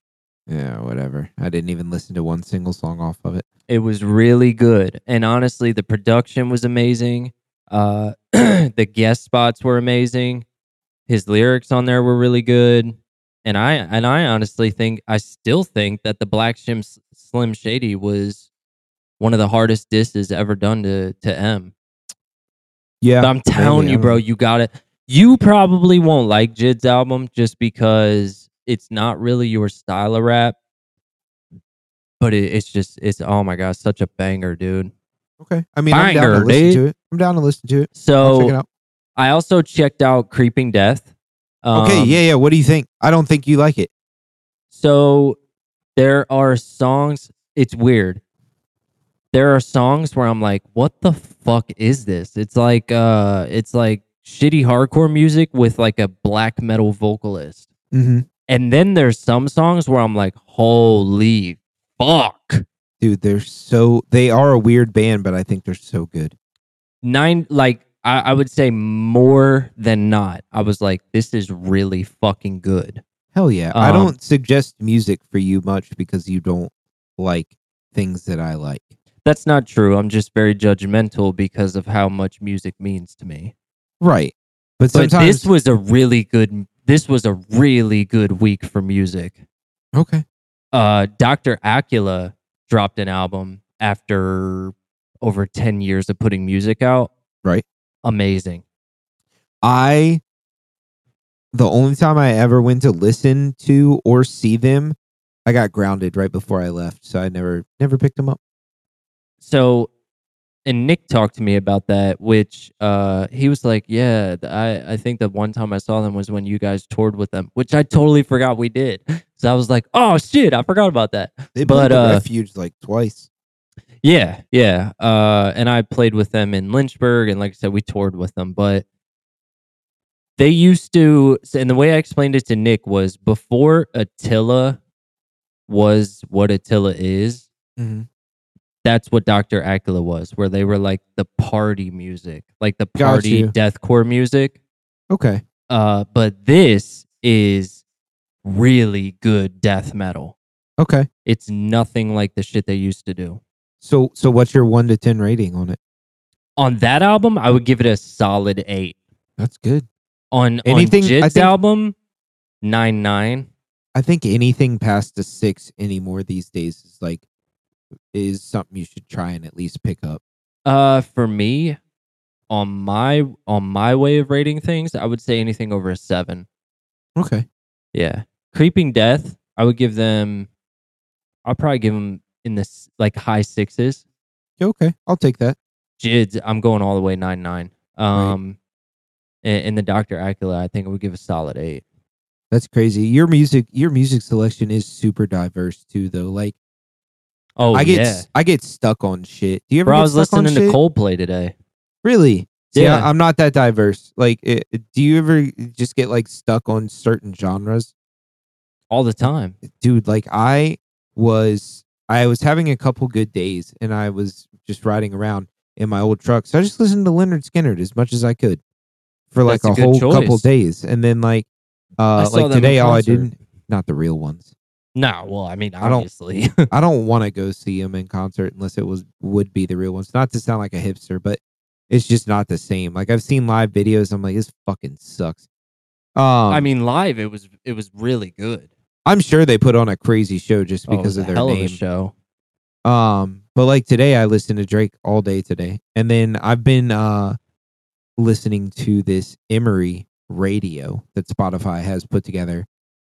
Yeah, whatever. I didn't even listen to one single song off of it. it was really good and honestly the production was amazing uh the guest spots were amazing his lyrics on there were really good and i and i honestly think i still think that the black Shim, slim shady was one of the hardest disses ever done to to m Yeah. but i'm telling you bro you got it you probably won't like jid's album just because it's not really your style of rap but it, it's just it's oh my god such a banger dude Okay. I mean, banger, I'm down to listen dude. to it. I'm down to listen to it. It so out. I also checked out Creeping Death. Okay, Um, yeah, yeah. What do you think? I don't think you like it. So there are songs. It's weird. There are songs where I'm like, "What the fuck is this?" It's like, uh, it's like shitty hardcore music with like a black metal vocalist. Mm-hmm. And then there's some songs where I'm like, "Holy fuck!" Dude, they're so they are a weird band, but I think they're so good. Nine, like I, I would say more than not. I was like, "This is really fucking good." Hell yeah. I Um, don't suggest music for you much because you don't like things that I like. That's not true. I'm just very judgmental because of how much music means to me. Right. But But sometimes this was a really good this was a really good week for music. Okay. Uh Dr. Acula dropped an album after over 10 years of putting music out. Right. Amazing. I the only time I ever went to listen to or see them, I got grounded right before I left, so I never never picked them up. So and Nick talked to me about that, which uh he was like, Yeah, I, I think the one time I saw them was when you guys toured with them, which I totally forgot we did. So I was like, Oh shit, I forgot about that. They But, played uh, refuge like twice. Yeah, yeah. Uh, and I played with them in Lynchburg, and like I said, we toured with them. But they used to, and the way I explained it to Nick was before Attila was what Attila is. Mhm. That's what Doctor Acula was, where they were like the party music, like the party deathcore music. Okay. Uh, but this is really good death metal. Okay. It's nothing like the shit they used to do. So so what's your one to ten rating on it? on that album, I would give it a solid eight. That's good. On Anything- on Jid's think- album, nine nine. I think anything past a six anymore these days is like is something you should try and at least pick up. Uh, for me, on my on my way of rating things, I would say anything over a seven. Okay. Yeah, Creeping Death, I would give them. I'll probably give them in this like high sixes. Okay. I'll take that. Jids, I'm going all the way nine nine. Um, and, and the Doctor Acula, I think I would give a solid eight. That's crazy. Your music, your music selection is super diverse too, though. Like Oh I get, yeah, I get stuck on shit. Do you ever? bro. I was listening to shit? Coldplay today. Really? See, Yeah. I, am not that diverse. Like, it, do you ever just get like stuck on certain genres, all the time. dude? Like, I was, I was having a couple good days, and I was just riding around in my old truck, so I just listened to Lynyrd Skynyrd as much as I could for like That's a a, whole couple days, and then like, uh, like today, all I didn't, not the real ones. No, well, I mean, I don't- obviously. I don't want to go see him in concert unless it was would be the real ones. Not to sound like a hipster, but it's just not the same. Like I've seen live videos, I'm like, this fucking sucks. Um, I mean, live it was it was really good I'm sure they put on a crazy show just Oh, because of their hell name. of show. Um, but like today, I listened to Drake all day today, and then I've been uh listening to this Emery radio that Spotify has put together,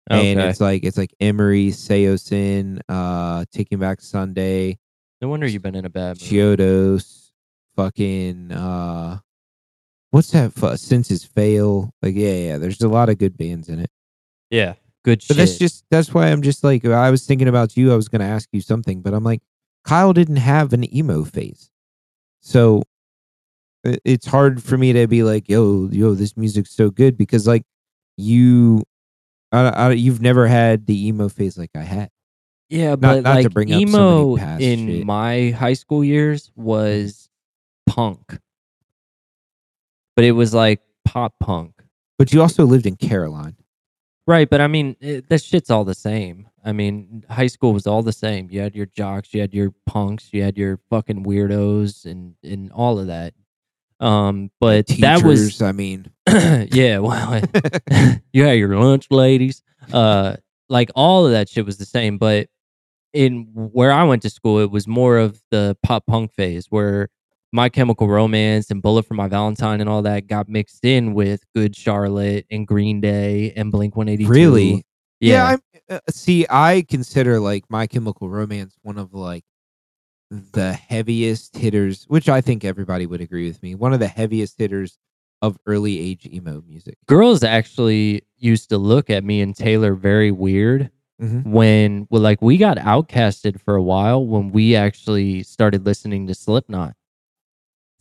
and it's like it's like Emery, Saosin, uh, Taking Back Sunday, No wonder you've been in a bad mood. Chiodos, fucking uh what's that fu- Senses Fail? Like yeah, yeah, there's a lot of good bands in it. Yeah, good But shit. that's just that's why I'm just like I was thinking about you, I was gonna ask you something, but I'm like, Kyle didn't have an emo phase. So it's hard for me to be like, yo, yo, this music's so good because like you I, I, you've never had the emo phase like I had. yeah, but not to like bring up so emo past in shit. my high school years mm-hmm. was punk, but it was like pop punk, But you also lived in Caroline. right? But I mean, it, that shit's all the same. I mean, high school was all the same. You had your jocks, you had your punks, you had your fucking weirdos, and and all of that. Um, but Teachers, that was I mean, yeah. Well, you had your lunch ladies. Uh, like all of that shit was the same, but in where I went to school, it was more of the pop punk phase where My Chemical Romance and Bullet for My Valentine and all that got mixed in with Good Charlotte and Green Day and Blink One Eighty Two. Really? Yeah. I'm, uh, see, I consider like My Chemical Romance one of like the heaviest hitters, which I think everybody would agree with me. One of the heaviest hitters of early age emo music. Girls actually used to look at me and Taylor very weird Mhm. when, well, like we got outcasted for a while when we actually started listening to Slipknot.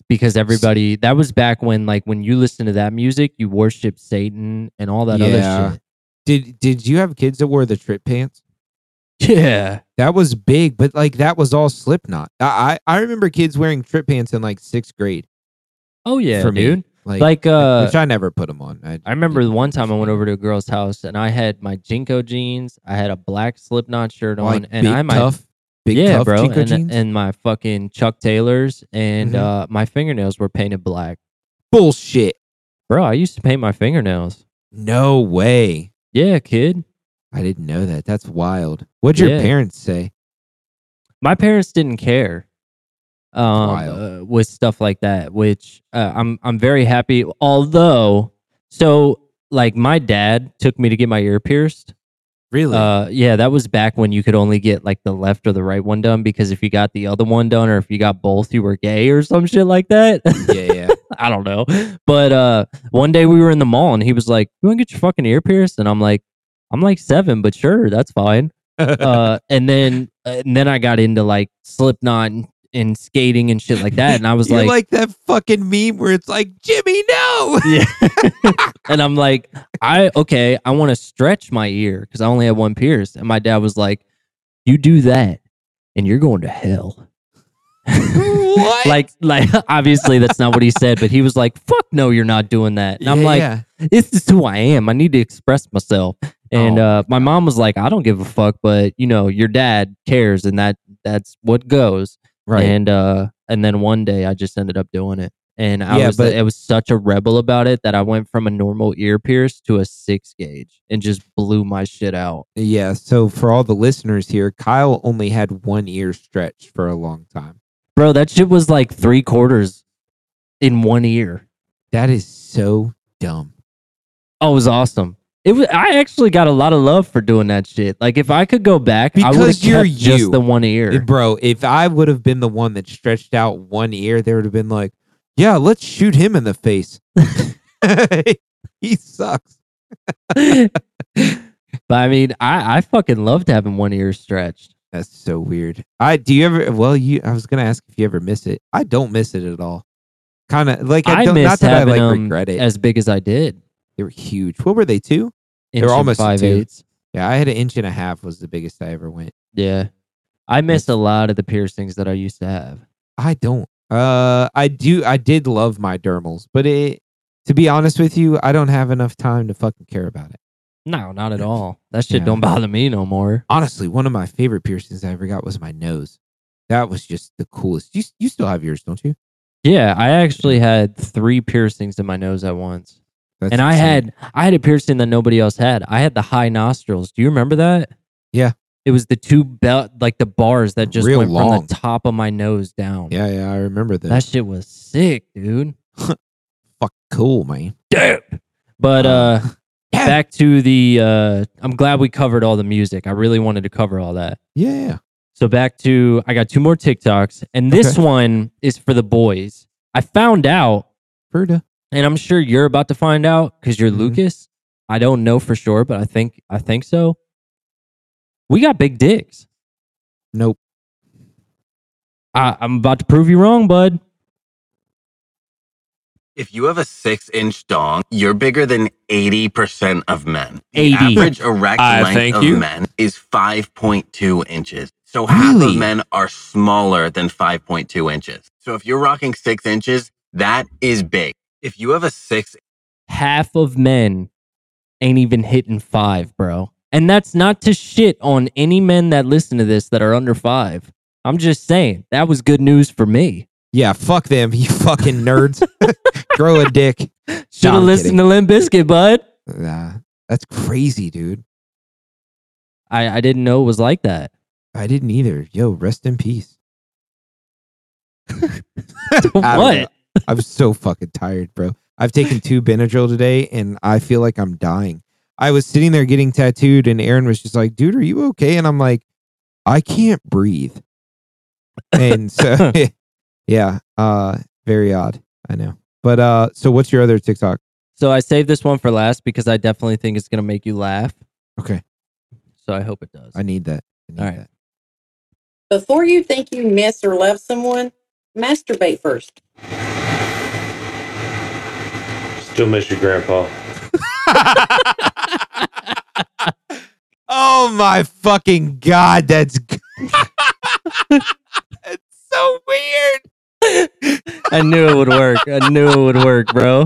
Because everybody, that was back when, like, when you listen to that music, you worship Satan and all that Yeah. other shit Did Did you have kids that wore the trip pants? Yeah. That was big, but like that was all Slipknot. I I, I remember kids wearing trip pants in like sixth grade. Oh, yeah, for me. Like, Like, uh, which I never put them on. I, I remember the one time I went over to a girl's house and I had my JNCO jeans, I had a black Slipknot shirt on, like and I might tough, big yeah, tough bro, JNCO and, jeans. and my fucking Chuck Taylors, and Mhm. uh, my fingernails were painted black. Bullshit. Bro, I used to paint my fingernails. No way. Yeah, kid. I didn't know that. That's wild. What'd your Yeah. parents say? My parents didn't care um, Wild. uh, with stuff like that, which uh, I'm I'm very happy. Although, so like my dad took me to get my ear pierced. Really? Uh, yeah, that was back when you could only get like the left or the right one done because if you got the other one done or if you got both, you were gay or some shit like that. yeah, yeah. I don't know. But uh one day we were in the mall and he was like, You wanna get your fucking ear pierced? And I'm like, I'm like seven, but sure, that's fine. Uh and then and then I got into like Slipknot and, and skating and shit like that. And I was like, like, that fucking meme where it's like, Jimmy, no. Yeah. and I'm like, I okay, I want to stretch my ear because I only have one pierced. And my dad was like, You do that and you're going to hell. what? like like obviously that's not what he said, but he was like, Fuck no, you're not doing that. And I'm like, yeah. this is who I am. I need to express myself. And Oh, uh, my mom was like, I don't give a fuck, but you know, your dad cares, and that that's what goes. right. And uh, and then one day I just ended up doing it, and I Yeah, was but- I was such a rebel about it that I went from a normal ear pierce to a six gauge and just blew my shit out. yeah. So for all the listeners here, Kyle only had one ear stretched for a long time. Bro, that shit was like three quarters in one ear. That is so dumb. Oh, it was awesome. It was. I actually got a lot of love for doing that shit. Like, if I could go back, I would have Because you're kept just you. the one ear. Bro, if I would have been the one that stretched out one ear, there would have been like, yeah, let's shoot him in the face. he sucks. but I mean, I I fucking loved having one ear stretched. That's so weird. I do you ever? Well, you. I was gonna ask if you ever miss it. I don't miss it at all. Kind of like I, I, don't. miss Not that I having like regret it. as big as I did. They were huge. What were they? Two? Inch were almost five two. eighths. Yeah, I had an inch and a half. Was the biggest I ever went. Yeah, I missed a lot of the piercings that I used to have. I don't. Uh, I do. I did love my dermals, but it. To be honest with you, I don't have enough time to fucking care about it. No, not at all. That shit Yeah. don't bother me no more. Honestly, one of my favorite piercings I ever got was my nose. That was just the coolest. You you still have yours, don't you? Yeah, I actually had three piercings in my nose at once. That's and I insane. had I had a piercing that nobody else had. I had the high nostrils. Do you remember that? Yeah. It was the two belt like the bars that just Real went long. from the top of my nose down. Yeah, yeah, I remember that. That shit was sick, dude. fuck cool, man. Damn. But uh Yeah. back to the uh I'm glad we covered all the music. I really wanted to cover all that. Yeah. So back to I got two more TikToks and this Okay. one is for the boys. I found out Ferda. And I'm sure you're about to find out because you're Mhm. Lucas. I don't know for sure, but I think I think so. We got big dicks. Nope. I, I'm about to prove you wrong, bud. If you have a six inch dong, you're bigger than 80% of men. The 80. average erect I length thank of you. men is 5.2 inches. So half of men are smaller than 5.2 inches. So if you're rocking six inches, that is big. If you have a six Half of men ain't even hitting five, bro. And that's not to shit on any men that listen to this that are under five. I'm just saying that was good news for me. Yeah, fuck them, you fucking nerds. Grow a dick. Should have I'm listened kidding. to Limp Bizkit, bud. Nah, that's crazy, dude. I, I didn't know it was like that. I didn't either. Yo, rest in peace. I don't know. what? I'm so fucking tired, bro. I've taken two Benadryl today and I feel like I'm dying. I was sitting there getting tattooed and Aaron was just like, dude, are you okay? And I'm like, I can't breathe. And so, yeah, uh, very odd. I know. But, uh, so what's your other TikTok? So I saved this one for last because I definitely think it's gonna make you laugh. Okay. So I hope it does. I need that. I need All right. that. Before you think you miss or love someone, masturbate first. Still miss your grandpa. Oh my fucking god, that's g- it's so weird. I knew it would work. I knew it would work, bro.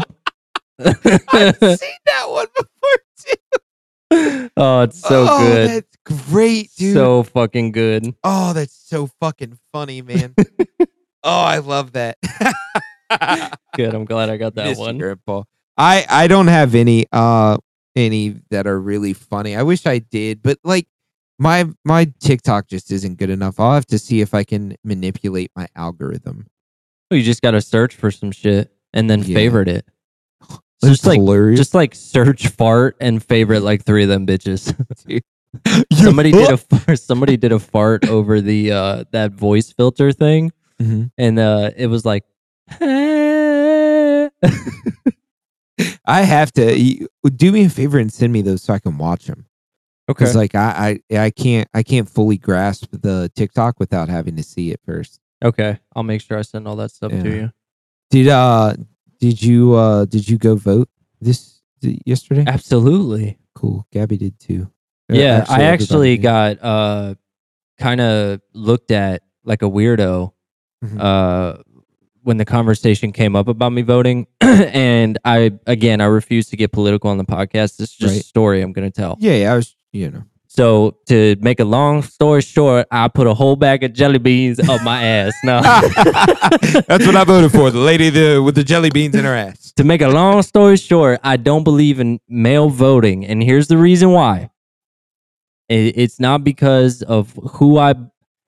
I've seen that one before too. oh, it's so oh, good. That's great, dude. So fucking good. oh, that's so fucking funny, man. oh, I love that. Good. I'm glad I got that Miss you, one. Grandpa. I I don't have any uh any that are really funny. I wish I did, but like my my TikTok just isn't good enough. I'll have to see if I can manipulate my algorithm. You just gotta search for some shit and then Yeah. favorite it. So just like just like search fart and favorite like three of them bitches. Somebody did a fart, somebody did a fart over the uh that voice filter thing Mhm. and uh it was like I have to you- do me a favor and send me those so I can watch them. Okay. Because like I, I I can't I can't fully grasp the TikTok without having to see it first. Okay. I'll make sure I send all that stuff to you. Did uh did you uh did you go vote this th- yesterday? Absolutely. Cool. Gabby did too. Uh, Yeah, I actually got uh kind of looked at like a weirdo Mhm. uh when the conversation came up about me voting and I again I refuse to get political on the podcast. This is just a Right. story I'm going to tell. Yeah, yeah, I was you know. So to make a long story short, I put a whole bag of jelly beans up my ass. No. That's what I voted for. The lady the, with the jelly beans in her ass. to make a long story short, I don't believe in male voting, and here's the reason why. It- It's not because of who I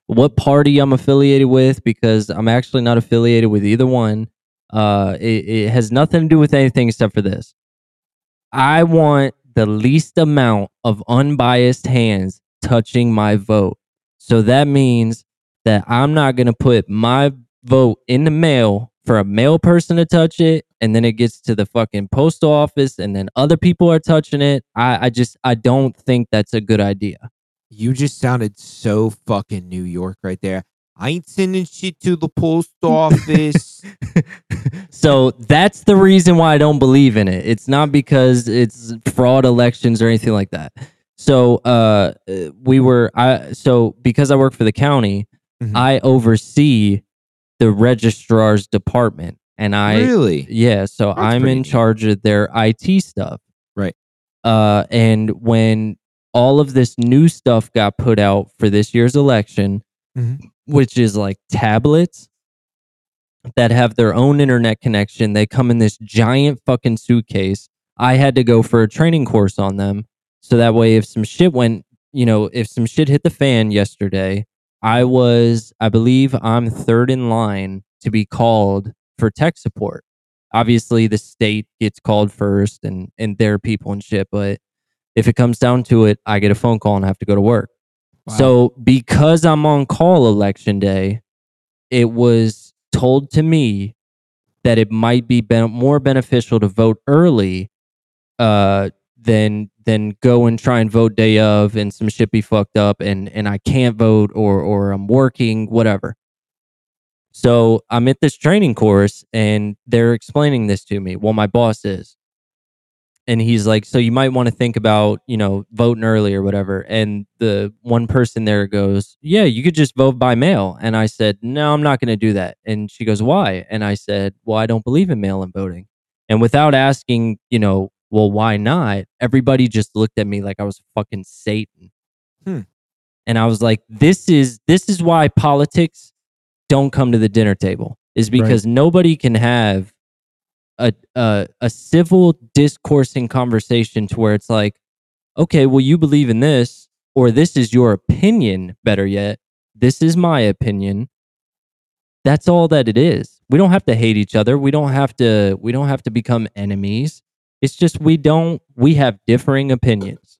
what party I'm affiliated with because I'm actually not affiliated with either one. Uh, it, it has nothing to do with anything except for this. I want the least amount of unbiased hands touching my vote. So that means that I'm not going to put my vote in the mail for a male person to touch it and then it gets to the fucking postal office and then other people are touching it. I, I just I don't think that's a good idea. You just sounded so fucking New York right there. I ain't sending shit to the post office. so that's the reason why I don't believe in it. It's not because it's fraud elections or anything like that. So uh we were I so because I work for the county, Mhm. I oversee the registrar's department and I really? yeah, so That's I'm in neat. charge of their IT stuff. Right. Uh and when all of this new stuff got put out for this year's election, Mhm. which is like tablets that have their own internet connection, they come in this giant fucking suitcase. I had to go for a training course on them so that way if some shit went, you know, if some shit hit the fan yesterday, I was I believe I'm third in line to be called for tech support. Obviously the state gets called first and and their people and shit, but if it comes down to it, I get a phone call and have to go to work. Wow. So because I'm on call election day, it was told to me that it might be more beneficial to vote early uh than than go and try and vote day of and some shit be fucked up and and I can't vote or or I'm working whatever. So I'm at this training course and they're explaining this to me. Well, my boss is. And he's like, so you might want to think about, you know, voting early or whatever. And the one person there goes, yeah, you could just vote by mail. And I said, no, I'm not going to do that. And she goes, why? And I said, well, I don't believe in mail in voting. And without asking, you know, well, why not? Everybody just looked at me like I was fucking Satan. Hmm. And I was like, this is this is why politics don't come to the dinner table is Right. because nobody can have a, a a civil discoursing conversation to where it's like, okay, well, you believe in this, or this is your opinion. Better yet, this is my opinion. That's all that it is. We don't have to hate each other. We don't have to. We don't have to become enemies. It's just we don't. We have differing opinions.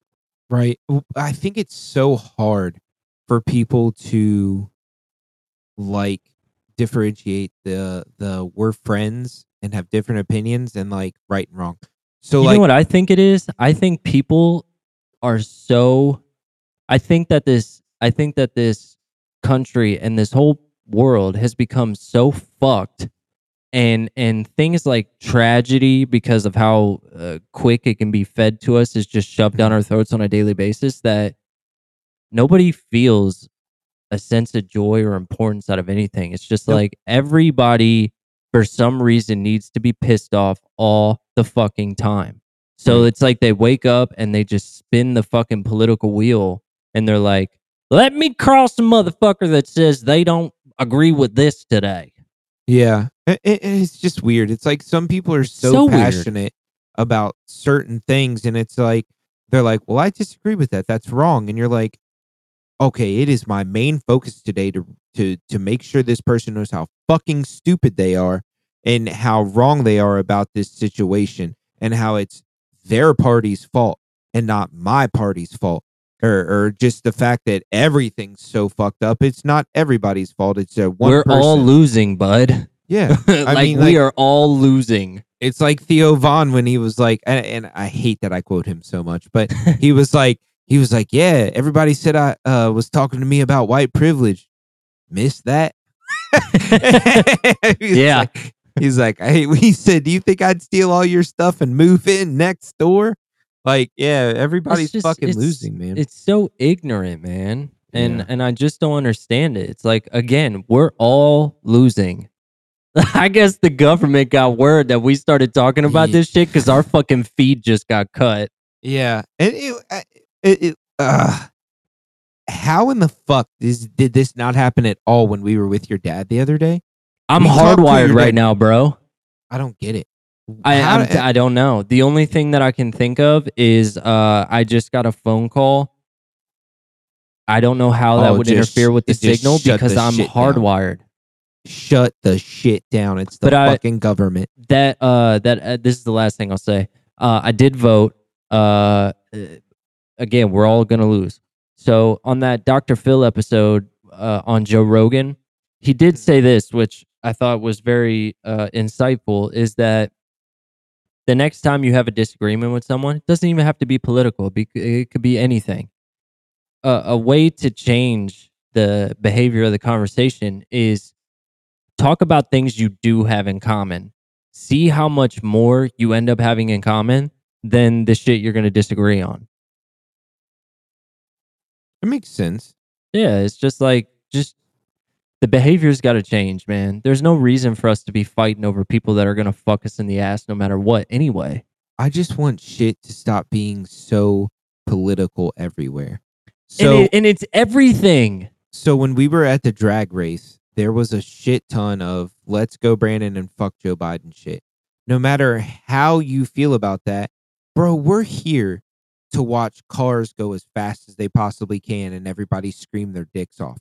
Right. I think it's so hard for people to like differentiate the the we're friends and have different opinions and like right and wrong. So you like know what I think it is? I think people are so I think that this I think that this country and this whole world has become so fucked and and things like tragedy because of how uh, quick it can be fed to us is just shoved down our throats on a daily basis that nobody feels a sense of joy or importance out of anything. It's just Nope. like everybody for some reason needs to be pissed off all the fucking time. So hmm. it's like they wake up and they just spin the fucking political wheel and they're like, let me cross a motherfucker that says they don't agree with this today. Yeah, it, it- it's just weird. It's like some people are so, So weird. passionate about certain things, and it's like they're like, "Well, I disagree with that. That's wrong." And you're like, "Okay, it is my main focus today to to to make sure this person knows how fucking stupid they are and how wrong they are about this situation, and how it's their party's fault and not my party's fault." Or, or just the fact that everything's so fucked up. It's not everybody's fault. It's a one We're all losing, bud. Yeah. like, mean, we like- are all losing. It's like Theo Von when he was like, and, and I hate that I quote him so much, but he was like, he was like, yeah, everybody said I uh, was talking to me about white privilege. Missed that. He's Yeah. like- he's like, I, he said, do you think I'd steal all your stuff and move in next door? Like, yeah, everybody's just- fucking losing, man. It's so ignorant, man. And Yeah. and I just don't understand it. It's like again, we're all losing. I guess the government got word that we started talking about Ye- this shit because our fucking feed just got cut. Yeah, and it, I- it, it uh, how in the fuck is did this not happen at all when we were with your dad the other day? I'm We hardwired right dad- now, bro. I don't get it. I I'm, do- I don't know. The only thing that I can think of is uh I just got a phone call. I don't know how that Oh, would just- interfere with the signal because the I'm shit down. hardwired. Shut the shit down. It's the But I- fucking government. That uh that uh, this is the last thing I'll say. Uh I did vote. Uh, again, we're all going to lose. So on that Dr. Phil episode uh on Joe Rogan, he did say this which I thought was very uh insightful is that the next time you have a disagreement with someone, it doesn't even have to be political. It, could be anything. Uh, a way to change the behavior of the conversation is talk about things you do have in common. See how much more you end up having in common than the shit you're going to disagree on. It makes sense. Yeah, it's just like just the behavior's got to change, man. There's no reason for us to be fighting over people that are going to fuck us in the ass no matter what anyway. I just want shit to stop being so political everywhere. and, So it, and it's everything. so when we were at the drag race, there was a shit ton of let's go Brandon and fuck Joe Biden shit. No matter how you feel about that, bro, we're here to watch cars go as fast as they possibly can and everybody scream their dicks off.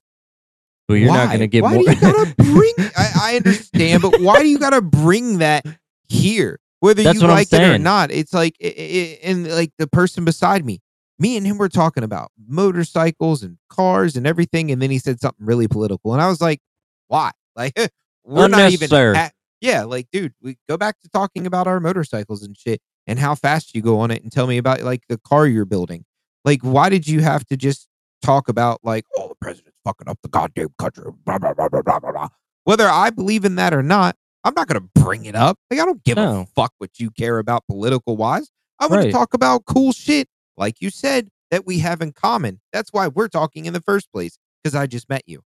But you're not going to get why more. do you gotta bring? I, I understand, but why do you gotta bring that here? Whether That's you like it or not, it's like i- i- and like the person beside me, me and him were talking about motorcycles and cars and everything, and then he said something really political, and I was like, why? Like we're not even. At, yeah, like dude, we go back to talking about our motorcycles and shit and how fast you go on it, and tell me about like the car you're building. Like, why did you have to just talk about like, oh, the president's fucking up the goddamn country, blah blah blah blah blah blah. Whether I believe in that or not, I'm not gonna bring it up. Like, I don't give a fuck what you care about political wise. I want to talk about cool shit, like you said, that we have in common. That's why we're talking in the first place because I just met you.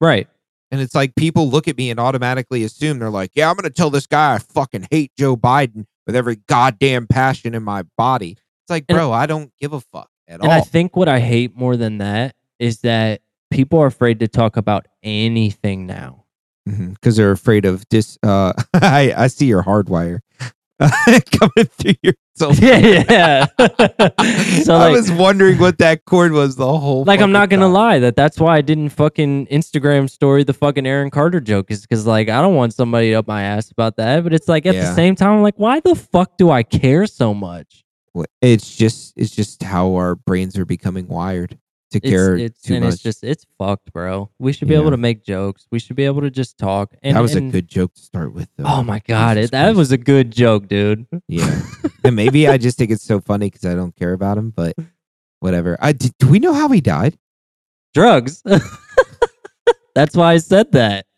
right. And it's like people look at me and automatically assume they're like, yeah, I'm going to tell this guy I fucking hate Joe Biden with every goddamn passion in my body. It's like, And- bro, I don't give a fuck at And all. And I think what I hate more than that is that people are afraid to talk about anything now. because they're afraid of dis. Uh, I I see your hardwire coming through your soul. yeah, yeah. so I was wondering what that cord was the whole. like I'm not gonna time. lie that that's why I didn't fucking Instagram story the fucking Aaron Carter joke is because like I don't want somebody up my ass about that. But it's like at the same time, I'm like, why the fuck do I care so much? It's just it's just how our brains are becoming wired to It's, care it's too and much. it's just it's fucked, bro. We should be Yeah. able to make jokes. We should be able to just talk. And that was and- a good joke to start with. Though. Oh my god, it, that was a good joke, dude. Yeah. and maybe I just think it's so funny because I don't care about him, but whatever. I did, do we know how he died? Drugs. That's why I said that.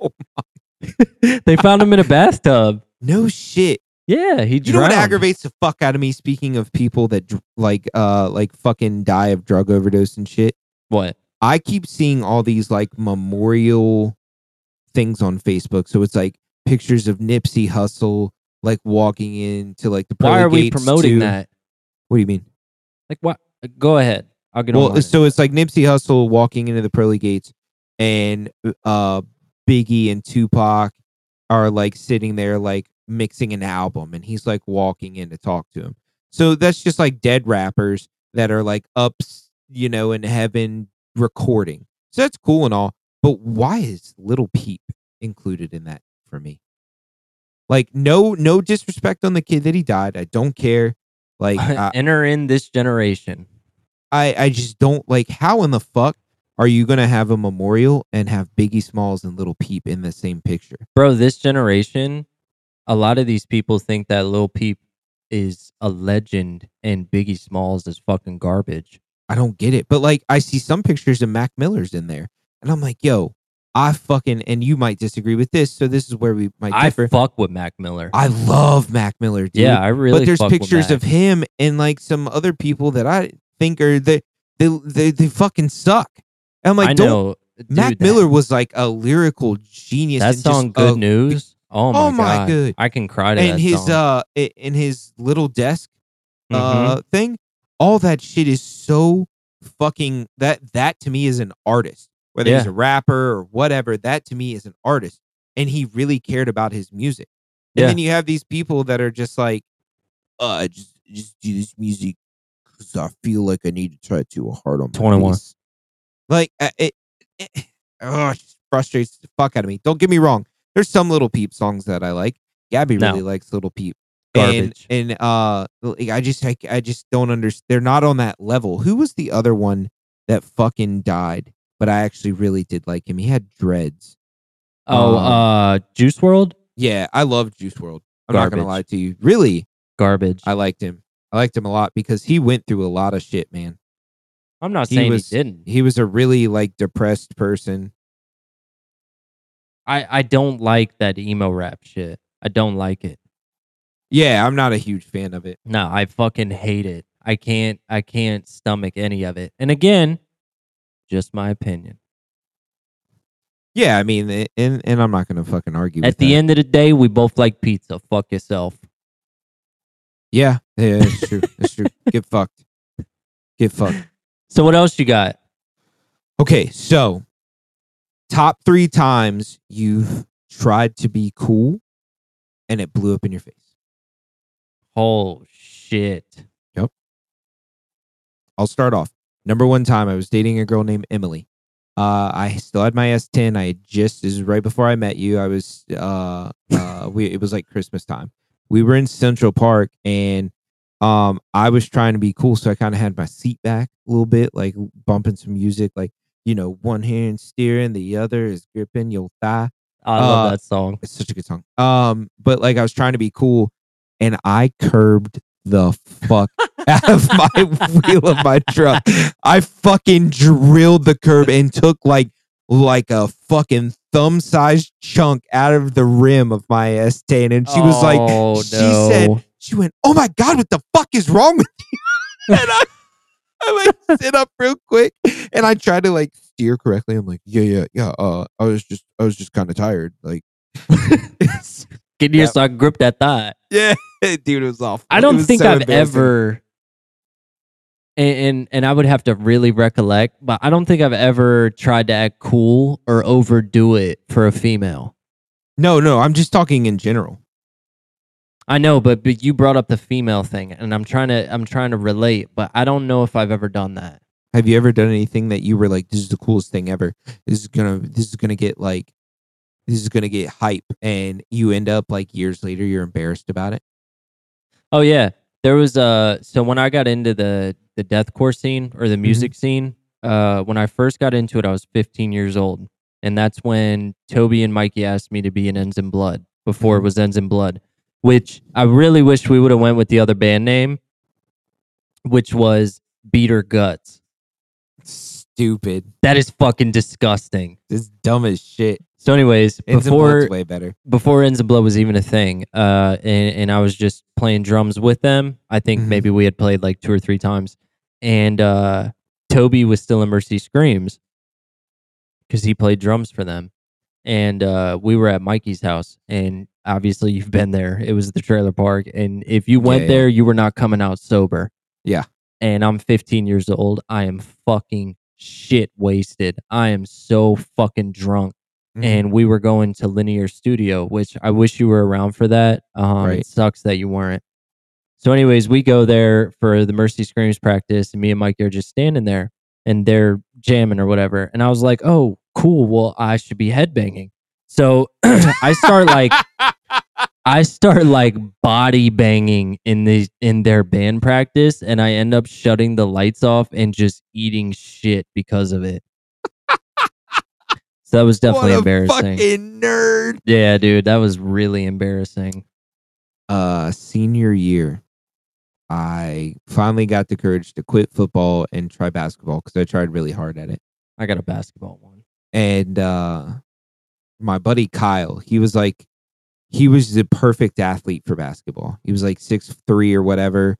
Oh, my They found him in a bathtub. no shit. Yeah, he You know what aggravates the fuck out of me? Speaking of people that dr- like, uh, like fucking die of drug overdose and shit. What? I keep seeing all these like memorial things on Facebook. So it's like pictures of Nipsey Hussle like walking into like the Why are we promoting to- that? What do you mean? Like what? Go ahead. I'll get on. Well, so it's like Nipsey Hussle walking into the pearly gates, and uh, Biggie and Tupac are like sitting there like mixing an album, and he's like walking in to talk to him. So that's just like dead rappers that are like up, you know, in heaven recording. So that's cool and all, but why is Lil Peep included in that for me? Like, no, no disrespect on the kid that he died. I don't care. Like, uh, I, enter in this generation. I I just don't like how in the fuck are you gonna have a memorial and have Biggie Smalls and Lil Peep in the same picture? Bro, this generation, a lot of these people think that Lil Peep is a legend and Biggie Smalls is fucking garbage. I don't get it. But like I see some pictures of Mac Miller's in there, and I'm like, yo, I fucking and you might disagree with this, so this is where we might I differ. fuck with Mac Miller. I love Mac Miller, dude. yeah, I really. but there's pictures of him and like some other people that I think are they they they, they fucking suck. And I'm like, I don't know. Dude, Mac that- Miller was like a lyrical genius. That song, "Good a- News." Oh my, Oh my god, good. I can cry to and that his song. uh in his little desk Mhm. uh thing all that shit is so fucking that that to me is an artist whether he's a rapper or whatever that to me is an artist and he really cared about his music and Yeah. then you have these people that are just like uh just just do this music because i feel like i need to try to hard on my 21. face." Like uh, it, it, oh, it frustrates the fuck out of me. Don't get me wrong. There's some Lil Peep songs that I like. Gabby No. really likes Lil Peep. Garbage. And, and uh, I just I, I just don't understand. They're not on that level. Who was the other one that fucking died? But I actually really did like him. He had dreads. Oh, Um, uh, Juice WRLD, Yeah, I love Juice WRLD. I'm not gonna lie to you. Really, garbage. I liked him. I liked him a lot because he went through a lot of shit, man. I'm not he saying was- he didn't. He was a really like depressed person. I I don't like that emo rap shit. I don't like it. Yeah, I'm not a huge fan of it. No, I fucking hate it. I can't I can't stomach any of it. And again, just my opinion. Yeah, I mean, and and I'm not gonna fucking argue. At the that. end of the day, we both like pizza. Fuck yourself. yeah, yeah, it's true. it's true. Get fucked. Get fucked. So what else you got? Okay, so top three times you've tried to be cool, and it blew up in your face. Oh shit. Yep. I'll start off. Number one time, I was dating a girl named Emily. Uh, I still had my S10. I just is right before I met you. I was uh uh we it was like Christmas time. We were in Central Park and um I was trying to be cool, so I kind of had my seat back a little bit, like bumping some music, like you know, one hand steering, the other is gripping your thigh. I love Uh, that song. It's such a good song. Um, but like I was trying to be cool, and I curbed the fuck out of my wheel of my truck. I fucking drilled the curb and took like like a fucking thumb sized chunk out of the rim of my S10. And she was like, oh, she no. said, she went, "Oh my god, what the fuck is wrong with you?" and I, I like sit up real quick, and I try to like steer correctly. I'm like, "Yeah, yeah, yeah." Uh, I was just, I was just kind of tired. Like, Get your Yep. so I grip that thought? yeah, dude, it was awful. I don't think so I've ever and, and and I would have to really recollect, but I don't think I've ever tried to act cool or overdo it for a female. No, no, I'm just talking in general. I know, but, but you brought up the female thing, and I'm trying to I'm trying to relate, but I don't know if I've ever done that. Have you ever done anything that you were like, "This is the coolest thing ever. This is gonna, this is gonna get like, this is gonna get hype," and you end up like years later, you're embarrassed about it. Oh yeah, there was uh so when I got into the the deathcore scene or the music scene, uh when I first got into it, I was 15 years old, and that's when Toby and Mikey asked me to be in Ends in Blood before it was Ends in Blood, which I really wish we would have went with the other band name, which was Beater Guts. Stupid. That is fucking disgusting. This dumb as shit. So, anyways, Ends before Blood's way better. before Ends in Blood was even a thing, uh, and, and I was just playing drums with them. I think Mhm. maybe we had played like two or three times, and uh, Toby was still in Mercy Screams because he played drums for them, and uh, we were at Mikey's house, and obviously you've been there. It was the trailer park, and if you went Yeah, yeah. there, you were not coming out sober. Yeah. and I'm 15 years old. I am fucking shit wasted. I am so fucking drunk Mhm. and we were going to Linear Studio, which I wish you were around for that. Um, Right. It sucks that you weren't. So, anyways, we go there for the Mercy Screams practice, and me and Mike are just standing there, and they're jamming or whatever. And I was like, "Oh, cool. Well, I should be headbanging." So I start like, I start like body banging in the in their band practice, and I end up shutting the lights off and just eating shit because of it. so that was definitely what a embarrassing. Fucking nerd. Yeah, dude, that was really embarrassing. Uh, senior year, I finally got the courage to quit football and try basketball because I tried really hard at it. I got a basketball one. And uh my buddy Kyle, he was like he was the perfect athlete for basketball. He was like six three or whatever,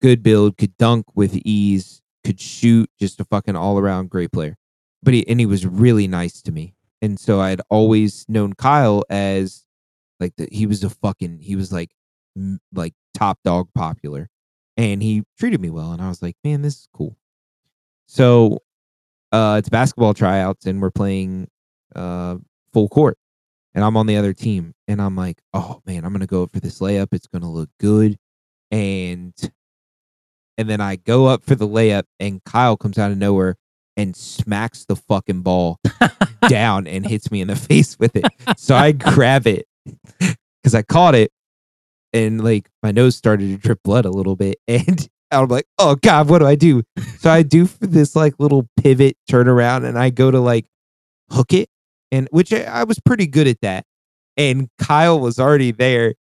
good build, could dunk with ease, could shoot, just a fucking all around great player. But he and he was really nice to me. And so I'd always known Kyle as like the, he was a fucking he was like like top dog popular. And he treated me well and I was like, "Man, this is cool." So uh it's basketball tryouts and we're playing uh full court and I'm on the other team and I'm like, "Oh man, I'm going to go up for this layup. It's going to look good." And and then I go up for the layup and Kyle comes out of nowhere and smacks the fucking ball down and hits me in the face with it. So I grab it because I caught it and like my nose started to drip blood a little bit. And I'm like, oh God, what do I do? So I do this like little pivot turnaround and I go to like hook it. And which I, I was pretty good at that. And Kyle was already there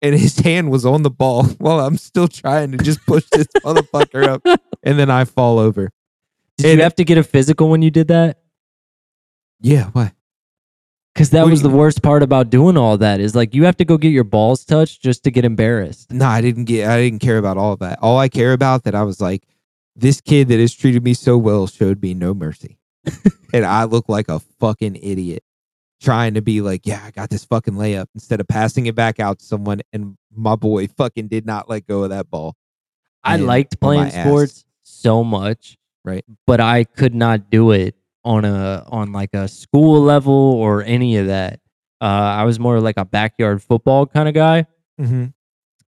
and his hand was on the ball while I'm still trying to just push this motherfucker up. And then I fall over. Did And- you have to get a physical when you did that? Yeah, what? Because that What do was you- the worst part about doing all that is like you have to go get your balls touched just to get embarrassed. No, I didn't get I didn't care about all of that. All I care about that I was like, this kid that has treated me so well showed me no mercy. and I look like a fucking idiot trying to be like, yeah, I got this fucking layup instead of passing it back out to someone. And my boy fucking did not let go of that ball. I And liked on my playing ass. sports so much, Right. But I could not do it on a on like a school level or any of that. Uh, I was more like a backyard football kind of guy. Mm-hmm.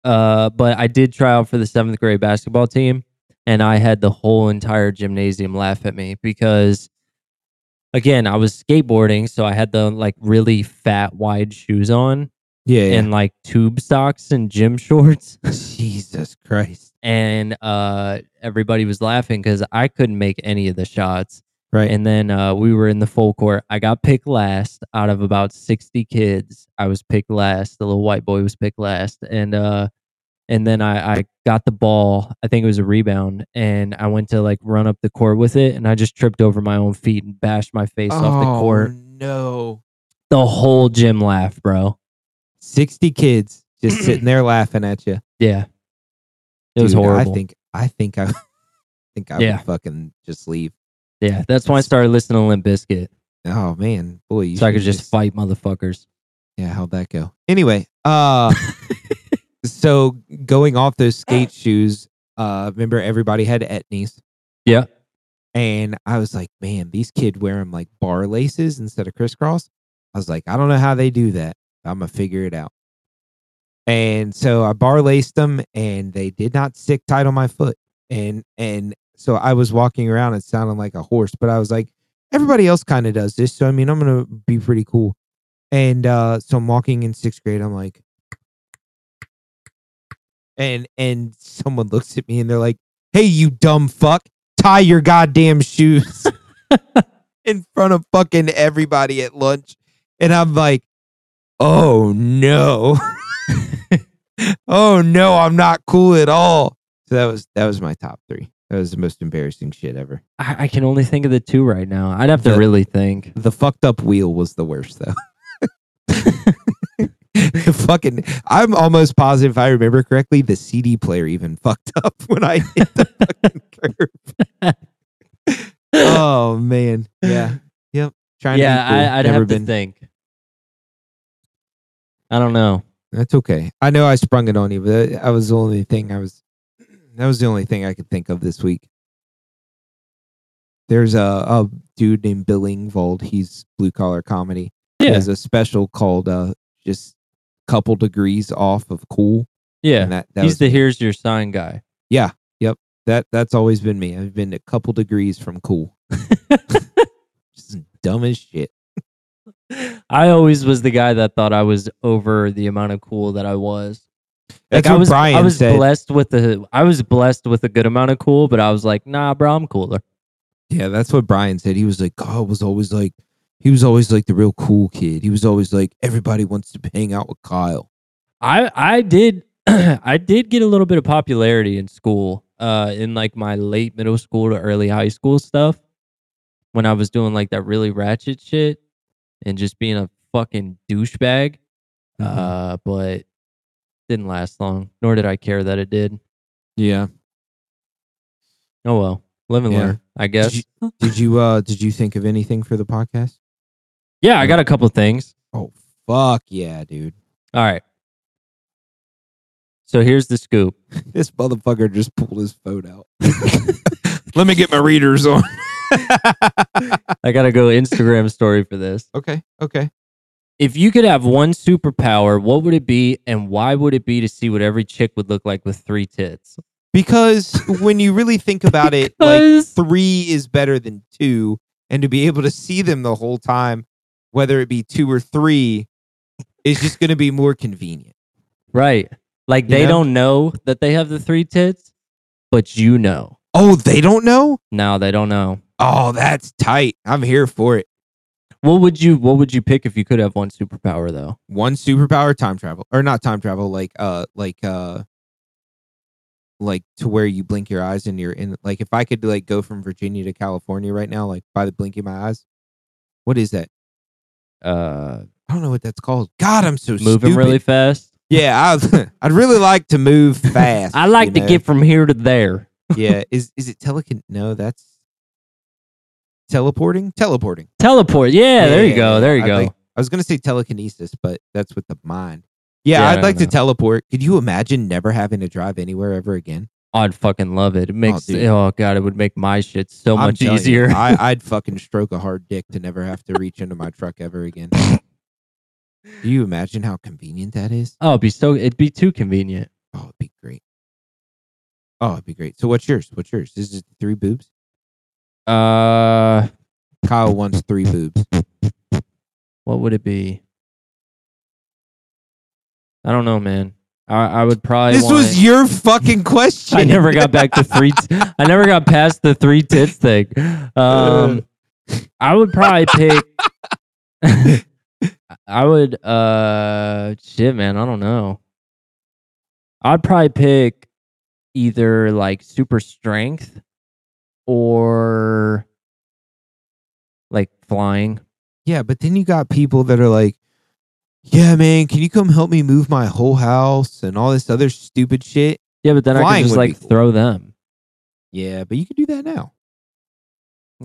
Uh, but I did try out for the seventh grade basketball team, and I had the whole entire gymnasium laugh at me because, again, I was skateboarding, so I had the like really fat, wide shoes on Yeah. yeah. and like tube socks and gym shorts, Jesus Christ. and uh, everybody was laughing because I couldn't make any of the shots. Right. And then uh, we were in the full court. I got picked last out of about 60 kids. I was picked last. The little white boy was picked last. And uh and then I, I got the ball. I think it was a rebound. And I went to like run up the court with it. And I just tripped over my own feet and bashed my face off the court. Oh, no. The whole gym laughed, bro. 60 kids just sitting there laughing at you. Yeah. It was horrible. I think I think I think I Yeah. would fucking just leave. Yeah. That's why I started listening to Limp Bizkit. Oh man, boy, you So I could should just fight motherfuckers. Yeah, how'd that go? Anyway, uh so going off those skate shoes, uh remember everybody had etnies. Yeah. And I was like, man, these kids wear them like bar laces instead of crisscross. I was like, I don't know how they do that. I'm gonna figure it out. And so I bar laced them and they did not stick tight on my foot. And and so I was walking around and sounding like a horse, but I was like, everybody else kind of does this. So I mean, I'm gonna be pretty cool. And uh so I'm walking in sixth grade, I'm like, and and someone looks at me and they're like, Hey, you dumb fuck, tie your goddamn shoes in front of fucking everybody at lunch. And I'm like, oh no. oh no, I'm not cool at all. So that was that was my top three. That was the most embarrassing shit ever. I, I can only think of the two right now. I'd have to The- really think. The fucked up wheel was the worst though. The fucking I'm almost positive if I remember correctly, the CD player even fucked up when I hit the fucking curve. oh man. Yeah. Yep. Trying yeah, to be cool. I, I'd Never have been. to think. I don't know. That's okay. I know I sprung it on you, but that, that was the only thing I was. That was the only thing I could think of this week. There's a, a dude named Bill Engvall. He's blue collar comedy. He has a special called uh, just couple degrees off of cool. yeah. And that, that He's was the here's your sign guy. Yeah. Yep. That that's always been me. I've been a couple degrees from cool. just dumb as shit. I always was the guy that thought I was over the amount of cool that I was. That's I what was Brian I was said. blessed with the I was blessed with a good amount of cool, but I was like, nah, bro, I'm cooler. Yeah, that's what Brian said. He was like, God was always like, he was always like the real cool kid. He was always like, everybody wants to hang out with Kyle. I I did I did get a little bit of popularity in school. Uh in like my late middle school to early high school stuff. When I was doing like that really ratchet shit and just being a fucking douchebag. Mm-hmm. Uh but didn't last long, nor did I care that it did. yeah. Oh well. Live and Yeah. learn, I guess. you- Did you uh did you think of anything for the podcast? yeah, I got a couple things. Oh fuck yeah, dude. All right. So here's the scoop. This motherfucker just pulled his phone out. Let me get my readers on. I gotta go Instagram story for this. okay, okay. If you could have one superpower, what would it be and why would it be to see what every chick would look like with three tits? because when you really think about it, like Because- three is better than two, and to be able to see them the whole time, whether it be two or three, is just going to be more convenient. Right. Like they don't know that they have the three tits, but you know. Oh, they don't know. No, they don't know. Oh, that's tight. I'm here for it. What would you what would you pick if you could have one superpower though? One superpower, time travel, or not time travel, like uh, like uh, like to where you blink your eyes and you're in. Like if I could like go from Virginia to California right now, like by the blinking of my eyes. What is that? Uh I don't know what that's called. God, I'm so moving stupid. really fast. Yeah, I, I'd really like to move fast. I like you to know? get from here to there. yeah, is is it telekin? No, that's teleporting. Teleporting. Teleport. Yeah, there you go. There you I go. think- I was gonna say telekinesis, but that's with the mind. Yeah, Yeah, I'd like to teleport. Could you imagine never having to drive anywhere ever again? I'd fucking love it. It oh, makes dude. oh, god, it would make my shit so I'm much telling you, easier. I, I'd fucking stroke a hard dick to never have to reach into my truck ever again. Do you imagine how convenient that is? oh, it'd be so it'd be too convenient. Oh, it'd be great. Oh, it'd be great. So, what's yours? What's yours? Is it three boobs? Uh Kyle wants three boobs. what would it be? I don't know, man. I, I would probably This want was your fucking question. I never got back to three. T- I never got past the three tits thing. Um, I would probably pick. I would. Uh, shit, man. I don't know. I'd probably pick either like super strength or like flying. Yeah, but then you got people that are like, "Yeah, man, can you come help me move my whole house and all this other stupid shit?" Yeah, but then I can just like cool. throw them. Yeah, but you could do that now.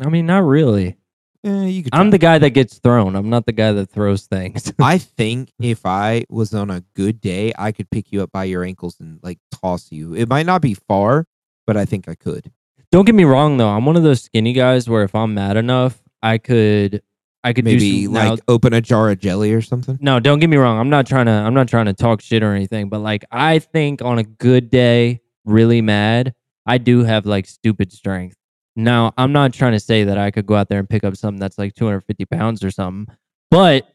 I mean, not really. Eh, you could. I'm the guy that gets thrown. I'm not the guy that throws things. I think if I was on a good day, I could pick you up by your ankles and like toss you. It might not be far, but I think I could. Don't get me wrong though. I'm one of those skinny guys where if I'm mad enough, I could I could Maybe do some, like now, open a jar of jelly or something. no, don't get me wrong. I'm not trying to I'm not trying to talk shit or anything, but like I think on a good day, really mad, I do have like stupid strength. Now, I'm not trying to say that I could go out there and pick up something that's like 250 pounds or something, but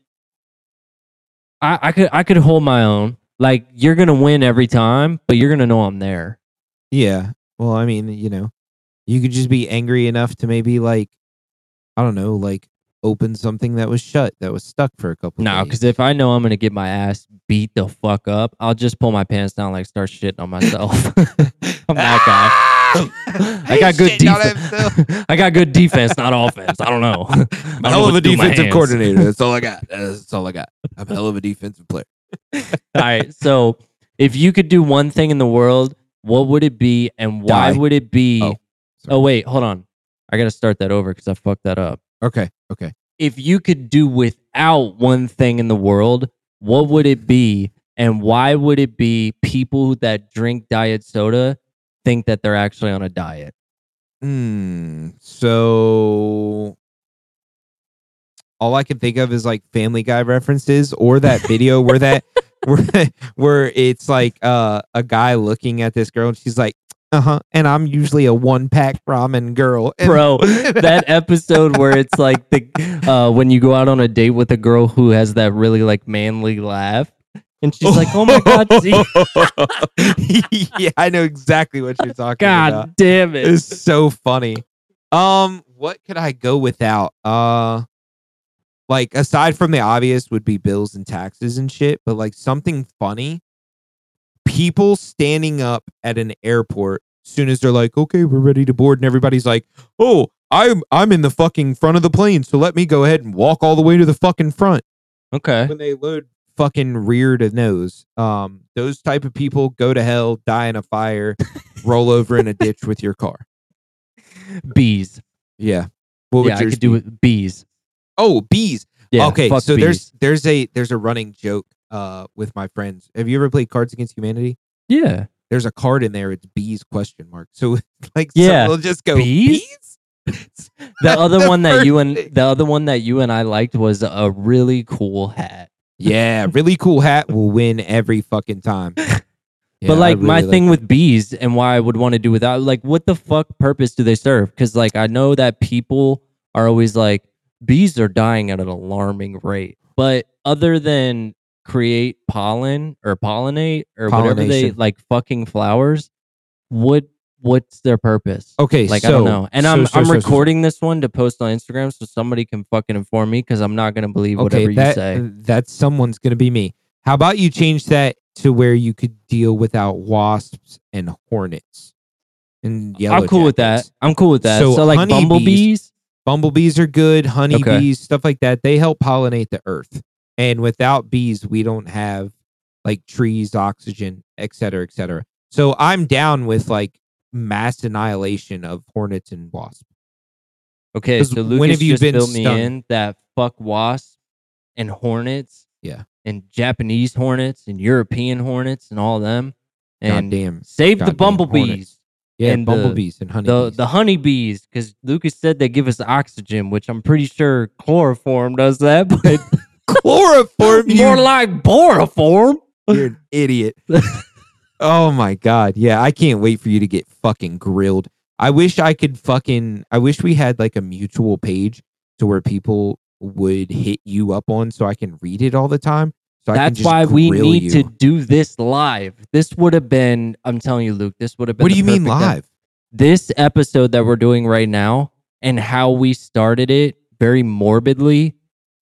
I, I could I could hold my own. Like you're gonna win every time, but you're gonna know I'm there. Yeah. Well, I mean, you know, you could just be angry enough to maybe like, I don't know, like open something that was shut that was stuck for a couple. No, days. because if I know I'm gonna get my ass beat the fuck up, I'll just pull my pants down, like start shitting on myself. I'm that guy. I got good defense. I got good defense, not offense. I don't know. I don't know hell of a to do with my defensive coordinator. That's all I got. That's all I got. I'm a hell of a defensive player. All right. So if you could do one thing in the world, what would it be, and why Die. would it be? Oh, Oh, wait, hold on. I gotta start that over because I fucked that up. Okay. Okay. If you could do without one thing in the world, what would it be? And why would it be people that drink diet soda think that they're actually on a diet? Hmm. So all I can think of is like Family Guy references or that video where that where where it's like uh a guy looking at this girl and she's like, uh huh, and I'm usually a one pack ramen girl, And- Bro, that episode where it's like the uh when you go out on a date with a girl who has that really like manly laugh and she's like oh my god yeah, I know exactly what you're talking god about. God damn it It's so funny. Um, what could I go without? Uh, like aside from the obvious would be bills and taxes and shit, but like something funny. People standing up at an airport soon as they're like, "Okay, we're ready to board," and everybody's like, "Oh, I'm I'm in the fucking front of the plane, so let me go ahead and walk all the way to the fucking front." okay when they load fucking rear to nose. Um, those type of people go to hell, die in a fire, roll over in a ditch with your car. bees Yeah. What would yeah i could do with bees Oh, bees. yeah okay, so bees. there's there's a there's a running joke uh with my friends. Have you ever played Cards Against Humanity? yeah There's a card in there. It's bees question mark. So like Yeah. they'll just go Bees? bees. the other one that you and the other one that you and i liked was a really cool hat Yeah, really cool hat will win every fucking time. Yeah, but like my really thing like with bees and why I would want to do without, like, what the fuck purpose do they serve? Because like I know that people are always like bees are dying at an alarming rate, but other than create pollen or pollinate or whatever they Pollination. like fucking flowers, what what's their purpose? Okay, Like so, I don't know, and so- I'm so- I'm so- so- recording this one to post on Instagram so somebody can fucking inform me because I'm not gonna believe whatever that, you say. That's someone's gonna be me. How about you change that to where you could deal without wasps and hornets and yellow. I'm cool with that. jackets? I'm cool with that. So So, like honeybees- bumblebees, Bumblebees are good. Honeybees, stuff like that. They help pollinate the earth. And without bees, we don't have like trees, oxygen, et cetera, et cetera. So I'm down with like mass annihilation of hornets and wasps. Okay, so when Lucas have you just been filled me stung? in that fuck wasps and hornets. Yeah. And Japanese hornets and European hornets and all of them. And Goddamn. save the bumblebees. hornets. Yeah, and the- bumblebees and The the honeybees, because Lucas said they give us oxygen, which I'm pretty sure chloroform does that, but chloroform. You, more like boroform. you're an idiot. oh my god. Yeah, I can't wait for you to get fucking grilled. I wish I could fucking. I wish we had like a mutual page to where people would hit you up on, so I can read it all the time. So That's why we need you. to do this live. This would have been, I'm telling you, Luke, this would have been. What do you mean ep- live? this episode that we're doing right now and how we started it very morbidly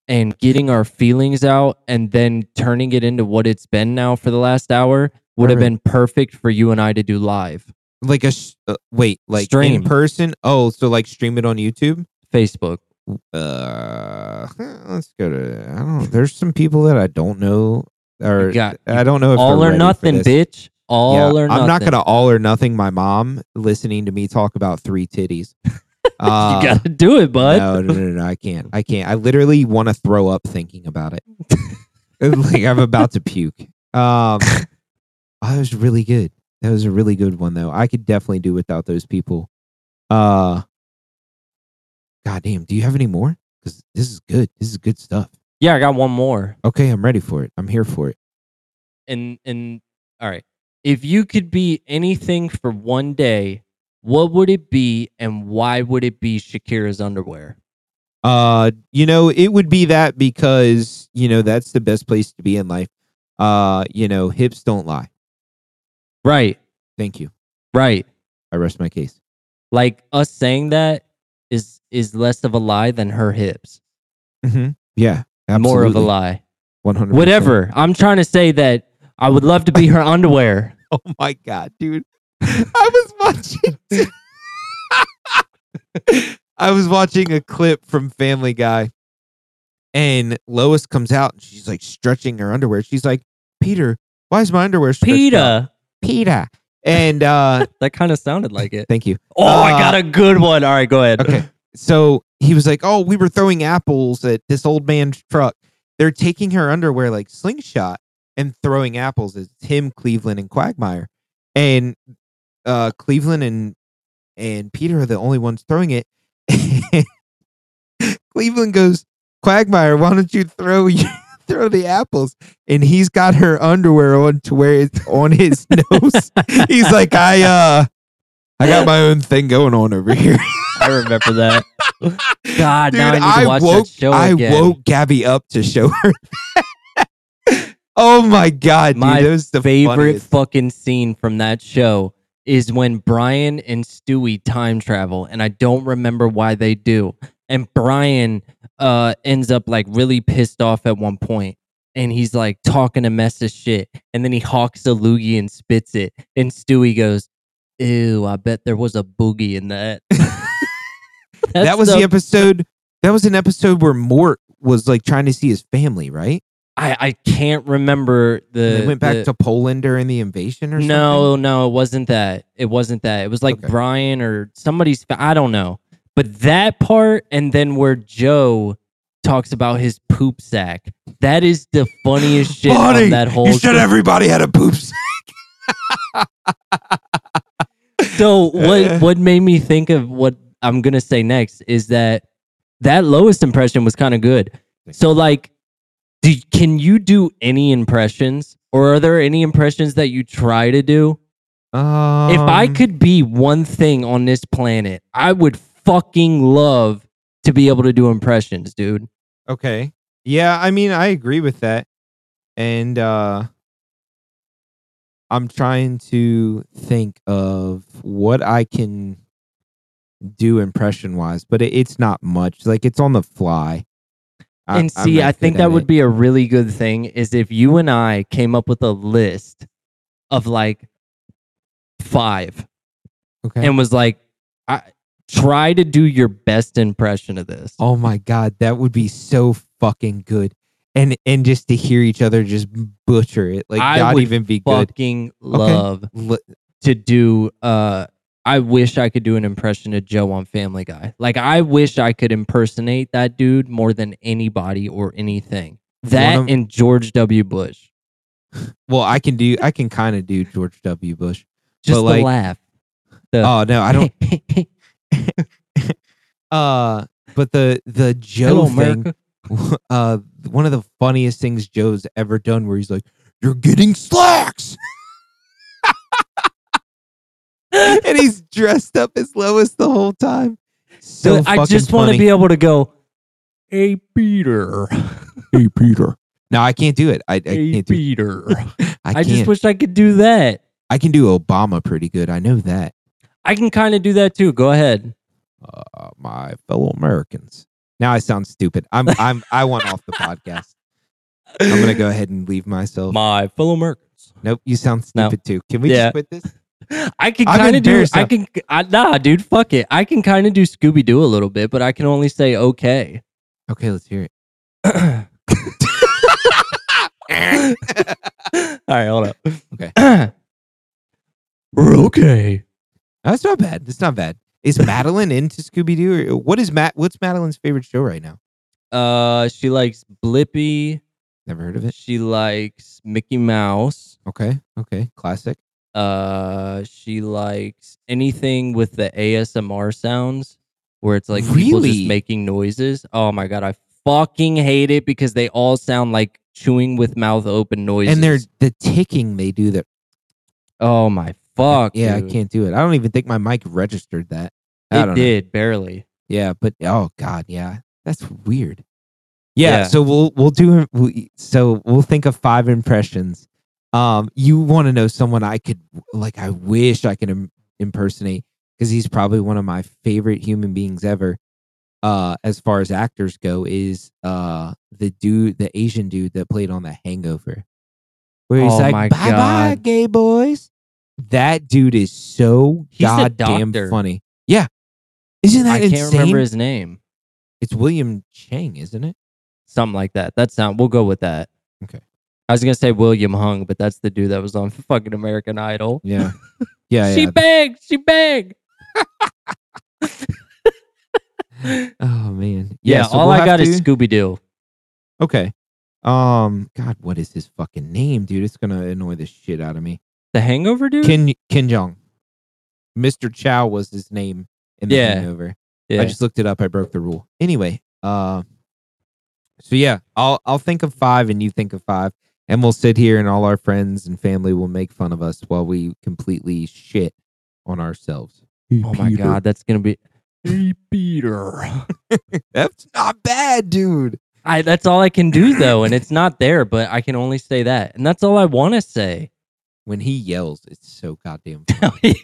and getting our feelings out and then turning it into what it's been now for the last hour would have been Perfect. for you and I to do live. Like a sh- uh, wait, like Stream. in person? Oh, so like stream it on YouTube? Facebook. Uh, let's go to. I don't know. There's some people that I don't know, or You got- I don't know if all they're or ready for nothing, this. bitch. All Yeah, or nothing. I'm not gonna all or nothing my mom listening to me talk about three titties. Uh, you gotta do it, bud. No, no, no, no, I can't. I can't. I literally want to throw up thinking about it. like I'm about to puke. Um, oh, that was really good. That was a really good one, though. I could definitely do without those people. Uh, God damn. Do you have any more? Because this is good. This is good stuff. Yeah, I got one more. Okay, I'm ready for it. I'm here for it. And and all right. If you could be anything for one day, what would it be and why would it be Shakira's underwear? Uh, you know, it would be that because you know that's the best place to be in life. Uh, you know, hips don't lie. Right. Thank you. Right. I rest my case. like us saying that is is less of a lie than her hips. Mm-hmm. Yeah, More of a lie. One hundred. Whatever. I'm trying to say that I would love to be her underwear. Oh my god, dude! I was watching. I was watching a clip from Family Guy, and Lois comes out and she's like stretching her underwear. She's like, "Peter, why is my underwear stretched out?" Peter, and uh, That kind of sounded like it. thank you. Oh, I Uh, got a good one. All right, go ahead. Okay. So he was like, Oh, we were throwing apples at this old man's truck. They're taking her underwear like slingshot and throwing apples. It's him, Cleveland, and Quagmire. And uh Cleveland and and Peter are the only ones throwing it. Cleveland goes, Quagmire, why don't you throw you throw the apples? And he's got her underwear on to where it's on his nose. he's like, I uh I got my own thing going on over here. I remember that. God, Dude, now I need to I watch woke that show again. I woke Gabby up to show her. that. oh my god, dude, that was the favorite funniest. fucking scene from that show is when Brian and Stewie time travel, and I don't remember why they do. And Brian uh ends up like really pissed off at one point, and he's like talking a mess of shit, and then he hawks a loogie and spits it, and Stewie goes, "Ew, I bet there was a boogie in that." that was the, episode. That was an episode where Mort was like trying to see his family, right? I I can't remember the. they went back the- to Poland during the invasion or something. No, no, it wasn't that. It wasn't that. It was like Okay. Brian or somebody's. I don't know. But that part, and then where Joe talks about his poop sack. That is the funniest shit Buddy, on that whole. you said everybody had a poop sack. so what? What made me think of what I'm gonna say next is that that Lois impression was kind of good. So like, do, can you do any impressions Or are there any impressions that you try to do? Um, if I could be one thing on this planet, I would fucking love to be able to do impressions, dude. Okay. Yeah, I mean, I agree with that. And uh I'm trying to think of what I can do impression wise, but it, it's not much. Like it's on the fly. I- and see, I think that would it. be a really good thing is if you and I came up with a list of like five okay. and was like, I try to do your best impression of this. oh my god, that would be so fucking good. And and just to hear each other just butcher it, like I not would even be good. Fucking love L- to do uh I wish I could do an impression of Joe on Family Guy. Like I wish I could impersonate that dude more than anybody or anything. That of- and George W. Bush. well, I can do I can kind of do George W. Bush. Just the like- laugh. The, Oh no, I don't uh but the the Joe Hello, thing uh one of the funniest things Joe's ever done where he's like, You're getting slacks. and he's dressed up as Lois the whole time. So But I just want to be able to go, hey Peter. Hey Peter. No, I can't do it. I, I hey can't do Peter. I I, can't. just wish I could do that. I can do Obama pretty good. I know that. I can kind of do that too. Go ahead. Uh, my fellow Americans. Now I sound stupid. I'm I'm I want off the podcast. I'm gonna go ahead and leave myself. My fellow Americans. Nope, you sound No. stupid too. Can we Yeah. just quit this? I can kind of do. I can. I, nah, dude. Fuck it. I can kind of do Scooby Doo a little bit, but I can only say okay. Okay, let's hear it. All right, hold up. Okay. We're okay. That's not bad. That's not bad. Is Madeline into Scooby Doo? What is Matt? What's Madeline's favorite show right now? Uh, she likes Blippi. Never heard of it. She likes Mickey Mouse. Okay, okay, classic. Uh, she likes anything with the ASMR sounds, where it's like people Really? just making noises. Oh my god, I fucking hate it because they all sound like chewing with mouth open noises. And they're the ticking they do that. oh my fuck. Yeah, dude. I can't do it. I don't even think my mic registered that. I It don't know. did barely. Yeah, but oh god, yeah, that's weird. Yeah, Yeah. so we'll we'll do we, so we'll think of five impressions. Um, you want to know someone I could like? I wish I could Im- impersonate because he's probably one of my favorite human beings ever. Uh, as far as actors go, is uh the dude, the Asian dude that played on The Hangover, where he's Oh like, "Bye bye, gay boys." That dude is so He's goddamn funny. Yeah, isn't that I can't remember his name. It's William Chang, isn't it? Something like that. That sound. We'll go with that. Okay. I was gonna say William Hung, but that's the dude that was on fucking American Idol. Yeah. Yeah. she yeah. begged. She begged. Oh man. Yeah. so all we'll I got is Scooby Doo. Okay. Um. God, what is his fucking name, dude? It's gonna annoy the shit out of me. The Hangover dude. Kim Kim Jong. Mr. Chow was his name in the Yeah. Hangover. yeah. I just looked it up. I broke the rule. Anyway. Uh. So yeah, I'll I'll think of five, and you think of five, and we'll sit here, and all our friends and family will make fun of us while we completely shit on ourselves. oh my god, that's gonna be. Hey Peter. That's not bad, dude. I that's all I can do though, and it's not there, but I can only say that, and that's all I want to say. When he yells, it's so goddamn. funny.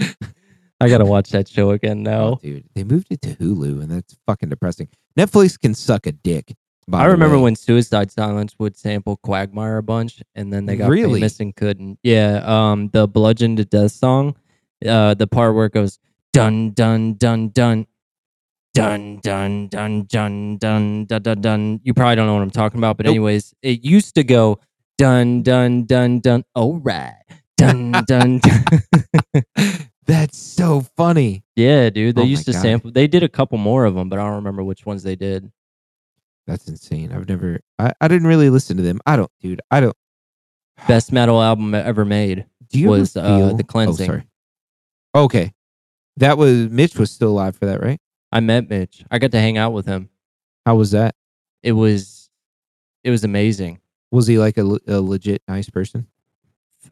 Oh, I gotta watch that show again Oh, now. dude, they moved it to Hulu, and that's fucking depressing. Netflix can suck a dick. I remember when Suicide Silence would sample Quagmire a bunch, and then they got Really? famous and couldn't. Yeah, um, the Bludgeon to Death song, uh, the part where it goes dun dun dun dun. Dun dun dun dun dun dun dun dun. You probably don't know what I'm talking about, but Nope. anyways, it used to go dun dun dun dun. All right, dun dun. dun. that's so funny. yeah, dude, they Oh used to God. sample. They did a couple more of them, but I don't remember which ones they did. That's insane. I've never. I, I didn't really listen to them. I don't, dude. I don't. Best metal album ever made. Do you was, uh, feel- The Cleansing. Oh, sorry. Okay, that was Mitch was still alive for that, right? I met Mitch. I got to hang out with him. How was that? It was it was amazing. Was he like a, a legit nice person?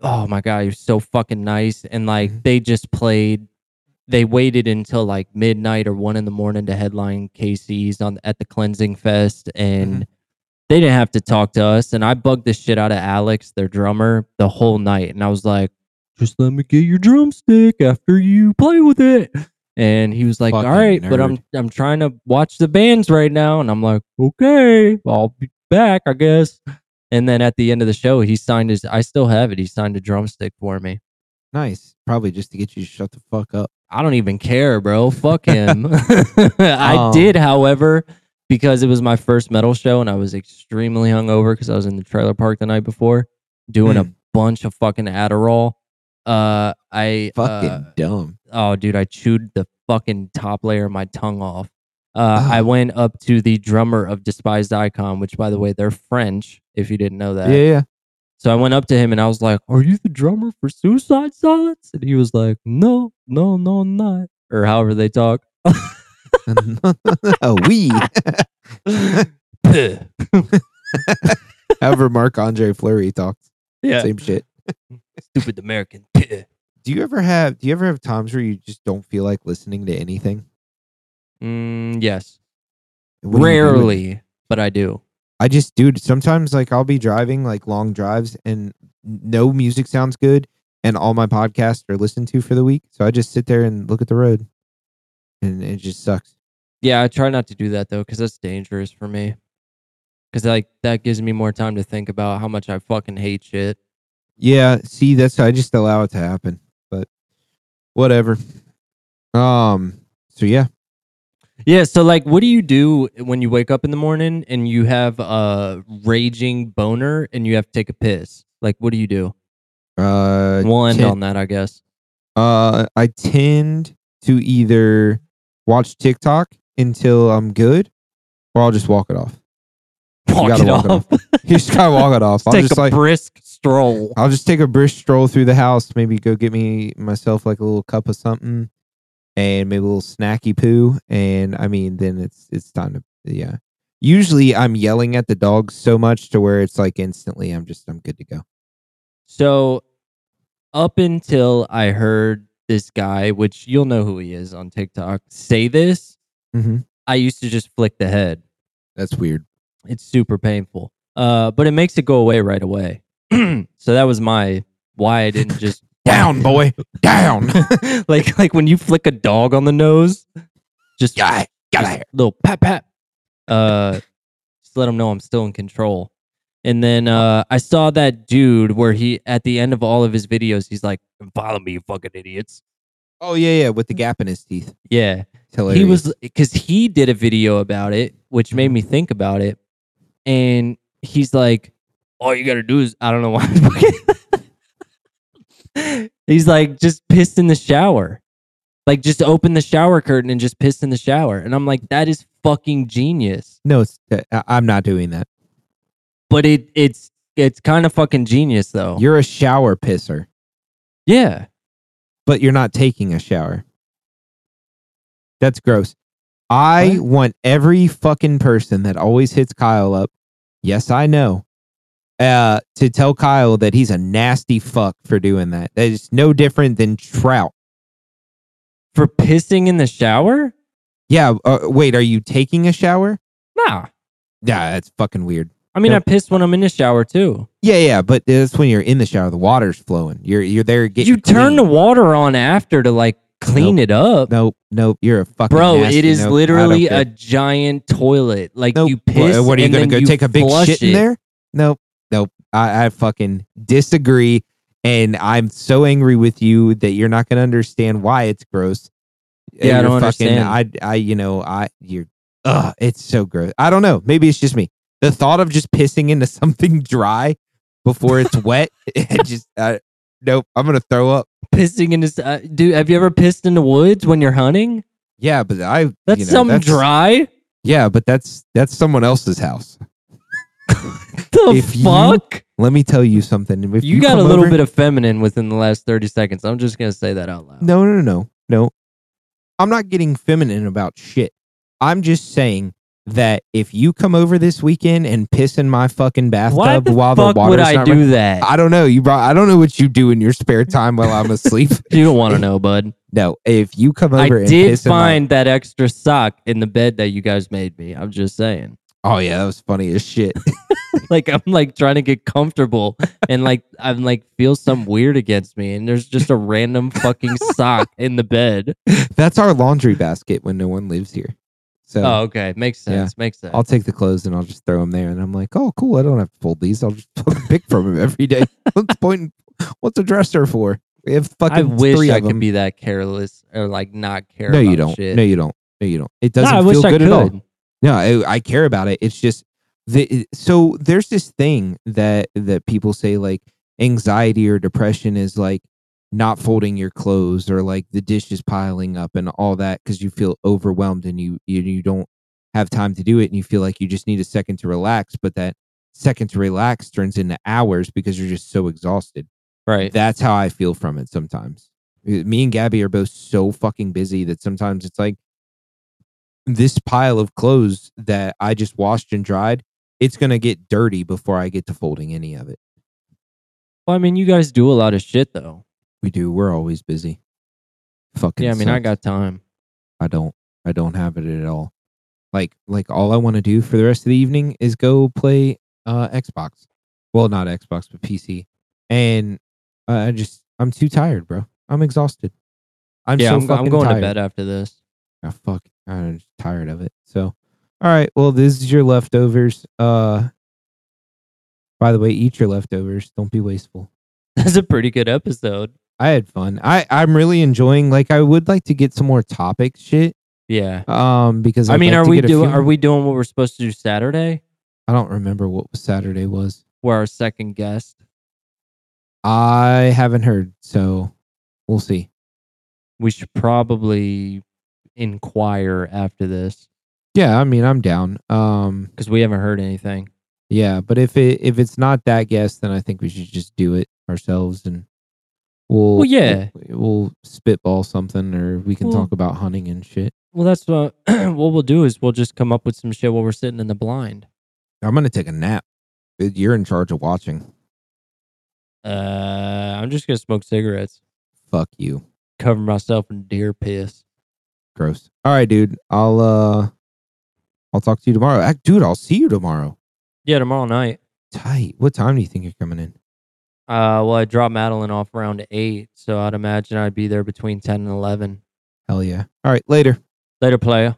oh my god, he was so fucking nice. And like Mhm. they just played. They waited until like midnight or one in the morning to headline KC's on at the Cleansing Fest, and Mhm. they didn't have to talk to us. And I bugged the shit out of Alex, their drummer, the whole night. And I was like, "Just let me get your drumstick after you play with it." And he was like, Fucking "All right, but I'm. I'm trying to watch the bands right now." And I'm like, "Okay, I'll be back, I guess." And then at the end of the show, he signed his. I still have it. He signed a drumstick for me. Nice. Probably just to get you to shut the fuck up. I don't even care, bro. Fuck him. I Um, did, however, because it was my first metal show and I was extremely hungover because I was in the trailer park the night before doing a Hmm. bunch of fucking Adderall. Uh, I Fucking uh, dumb. oh, dude, I chewed the fucking top layer of my tongue off. Uh, I Oh. went up to the drummer of Despised Icon, which, by the way, they're French. If you didn't know that, Yeah, yeah. So I went up to him and I was like, "Are you the drummer for Suicide Silence?" And he was like, "No, no, no, I'm not." Or however they talk. we. However, Marc Andre Fleury talks. yeah, Same shit. stupid American. Do you ever have do you ever have times where you just don't feel like listening to anything? mm, yes, What do you do with- rarely, but I do. I just dude, sometimes like I'll be driving like long drives and no music sounds good and all my podcasts are listened to for the week. So I just sit there and look at the road. And it just sucks. Yeah, I try not to do that though, because that's dangerous for me. Because like that gives me more time to think about how much I fucking hate shit. Yeah, see, that's I just allow it to happen. But whatever. Um so yeah. Yeah, so like, what do you do when you wake up in the morning and you have a raging boner and you have to take a piss? Like, what do you do? Uh We'll end ten- on that, I guess. Uh, I tend to either watch TikTok until I'm good, or I'll just walk it off. Walk gotta it walk it off. You just gotta walk it off. I'll Take just a like brisk stroll. I'll just take a brisk stroll through the house. Maybe go get me myself like a little cup of something, and maybe a little snacky poo. And I mean, then it's it's time to yeah. Usually, I'm yelling at the dogs so much to where it's like instantly I'm just I'm good to go. So, up until I heard this guy, which you'll know who he is on TikTok, say this, Mm-hmm. I used to just flick the head. That's weird. It's super painful. Uh, but it makes it go away right away. so that was my why I didn't just Down, boy, down. like like when you flick a dog on the nose, just Guy, get just out here. little pat pat. Uh, just let him know I'm still in control. And then uh, I saw that dude where he at the end of all of his videos, he's like, "Follow me, you fucking idiots." Oh yeah, yeah, with the gap in his teeth. Yeah, he was because he did a video about it, which made me think about it. And he's like, "All you gotta do is I don't know why." he's like, just piss in the shower, like just open the shower curtain and just piss in the shower. And I'm like, that is fucking genius. No, it's uh, I'm not doing that. But it it's it's kind of fucking genius though. You're a shower pisser, yeah. but you're not taking a shower. That's gross. I What? want every fucking person that always hits Kyle up. Yes, I know. Uh, to tell Kyle that he's a nasty fuck for doing that. That is no different than Trout. For pissing in the shower? Yeah. Uh, wait, are you taking a shower? Nah. Yeah, that's fucking weird. I mean, Nope. I piss when I'm in the shower too. Yeah, yeah, but that's when you're in the shower. The water's flowing. You're you're there getting. you turn the water on after to like clean Nope. it up. Nope, nope. You're a fucking Bro, nasty, it is nope, literally a giant toilet. Like Nope. you What- piss. What, are you gonna go you take a big shit in there? Nope. I, I fucking disagree, and I'm so angry with you that you're not gonna understand why it's gross. Yeah, I don't fucking, understand. I, I, you know, I, you're, ugh, it's so gross. I don't know. Maybe it's just me. The thought of just pissing into something dry before it's wet, it just, uh, nope. I'm gonna throw up. Pissing in his. Uh, dude, have you ever pissed in the woods when you're hunting? Yeah, but I, That's you know, something that's- dry. Yeah, but that's that's someone else's house. The If you fuck? Let me tell you something. If You, you, got a little over- bit of feminine within the last 30 seconds. I'm just going to say that out loud. No, no, no, no, no. I'm not getting feminine about shit. I'm just saying that if you come over this weekend and piss in my fucking bathtub Why the while fuck the water's would I not do running- that? I don't know. You brought. I don't know what you do in your spare time while I'm asleep. you don't want to know, bud. no, if you come I over and did piss in my- find that extra sock in the bed that you guys made me. I'm just saying. Oh yeah, that was funny as shit. like I'm like trying to get comfortable and like I'm like feel some weird against me and there's just a random fucking sock in the bed. That's our laundry basket when no one lives here. So Oh, okay. Makes sense. Makes sense. I'll take the clothes and I'll just throw them there, and I'm like, oh, cool. I don't have to fold these. I'll just fucking pick from them every day. What's point? What's a dresser for? We have fucking I wish three I could them. be that careless or like not care no, you don't. shit. No, you don't. No, you don't. It doesn't I feel wish I good at all. could. No, I, I care about it. It's just the so there's this thing that that people say like anxiety or depression is like not folding your clothes or like the dishes piling up and all that because you feel overwhelmed and you, you you don't have time to do it and you feel like you just need a second to relax, but that second to relax turns into hours because you're just so exhausted. Right. That's how I feel from it sometimes. Me and Gabby are both so fucking busy that sometimes it's like this pile of clothes that I just washed and dried, it's going to get dirty before I get to folding any of it. Well, I mean, you guys do a lot of shit though. We do. We're always busy. Fucking Yeah, I mean, I got time. I don't. I don't have it at all. Like like all I want to do for the rest of the evening is go play uh Xbox. Well, not Xbox, but PC. And uh, I just I'm too tired, bro. I'm exhausted. I'm yeah, so I'm, I'm going tired. to bed after this. Oh, fuck. I'm tired of it. So, all right. Well, this is your leftovers. Uh, by the way, eat your leftovers. Don't be wasteful. That's a pretty good episode. I had fun. I I'm really enjoying. Like, I would like to get some more topic shit. Yeah. Um, because I I'd mean, like are we doing are we doing what we're supposed to do Saturday? I don't remember what Saturday was. We're our second guest. I haven't heard, so we'll see. We should probably inquire after this Yeah, I mean, I'm down. Um, because we haven't heard anything. yeah, but if it if it's not that guest, then I think we should just do it ourselves and we'll Well, yeah. we'll, we'll spitball something or we can Well- talk about hunting and shit. Well, that's what what we'll do is we'll just come up with some shit while we're sitting in the blind. I'm gonna take a nap. You're in charge of watching. Uh, I'm just gonna smoke cigarettes, Fuck you. cover myself in deer piss. Gross. All right, dude. I'll uh I'll talk to you tomorrow. Ac- Dude, I'll see you tomorrow. Yeah, tomorrow night. Tight. What time do you think you're coming in? Uh, well, I dropped Madeline off around eight, so I'd imagine I'd be there between ten and eleven. Hell yeah. All right, later. Later, player.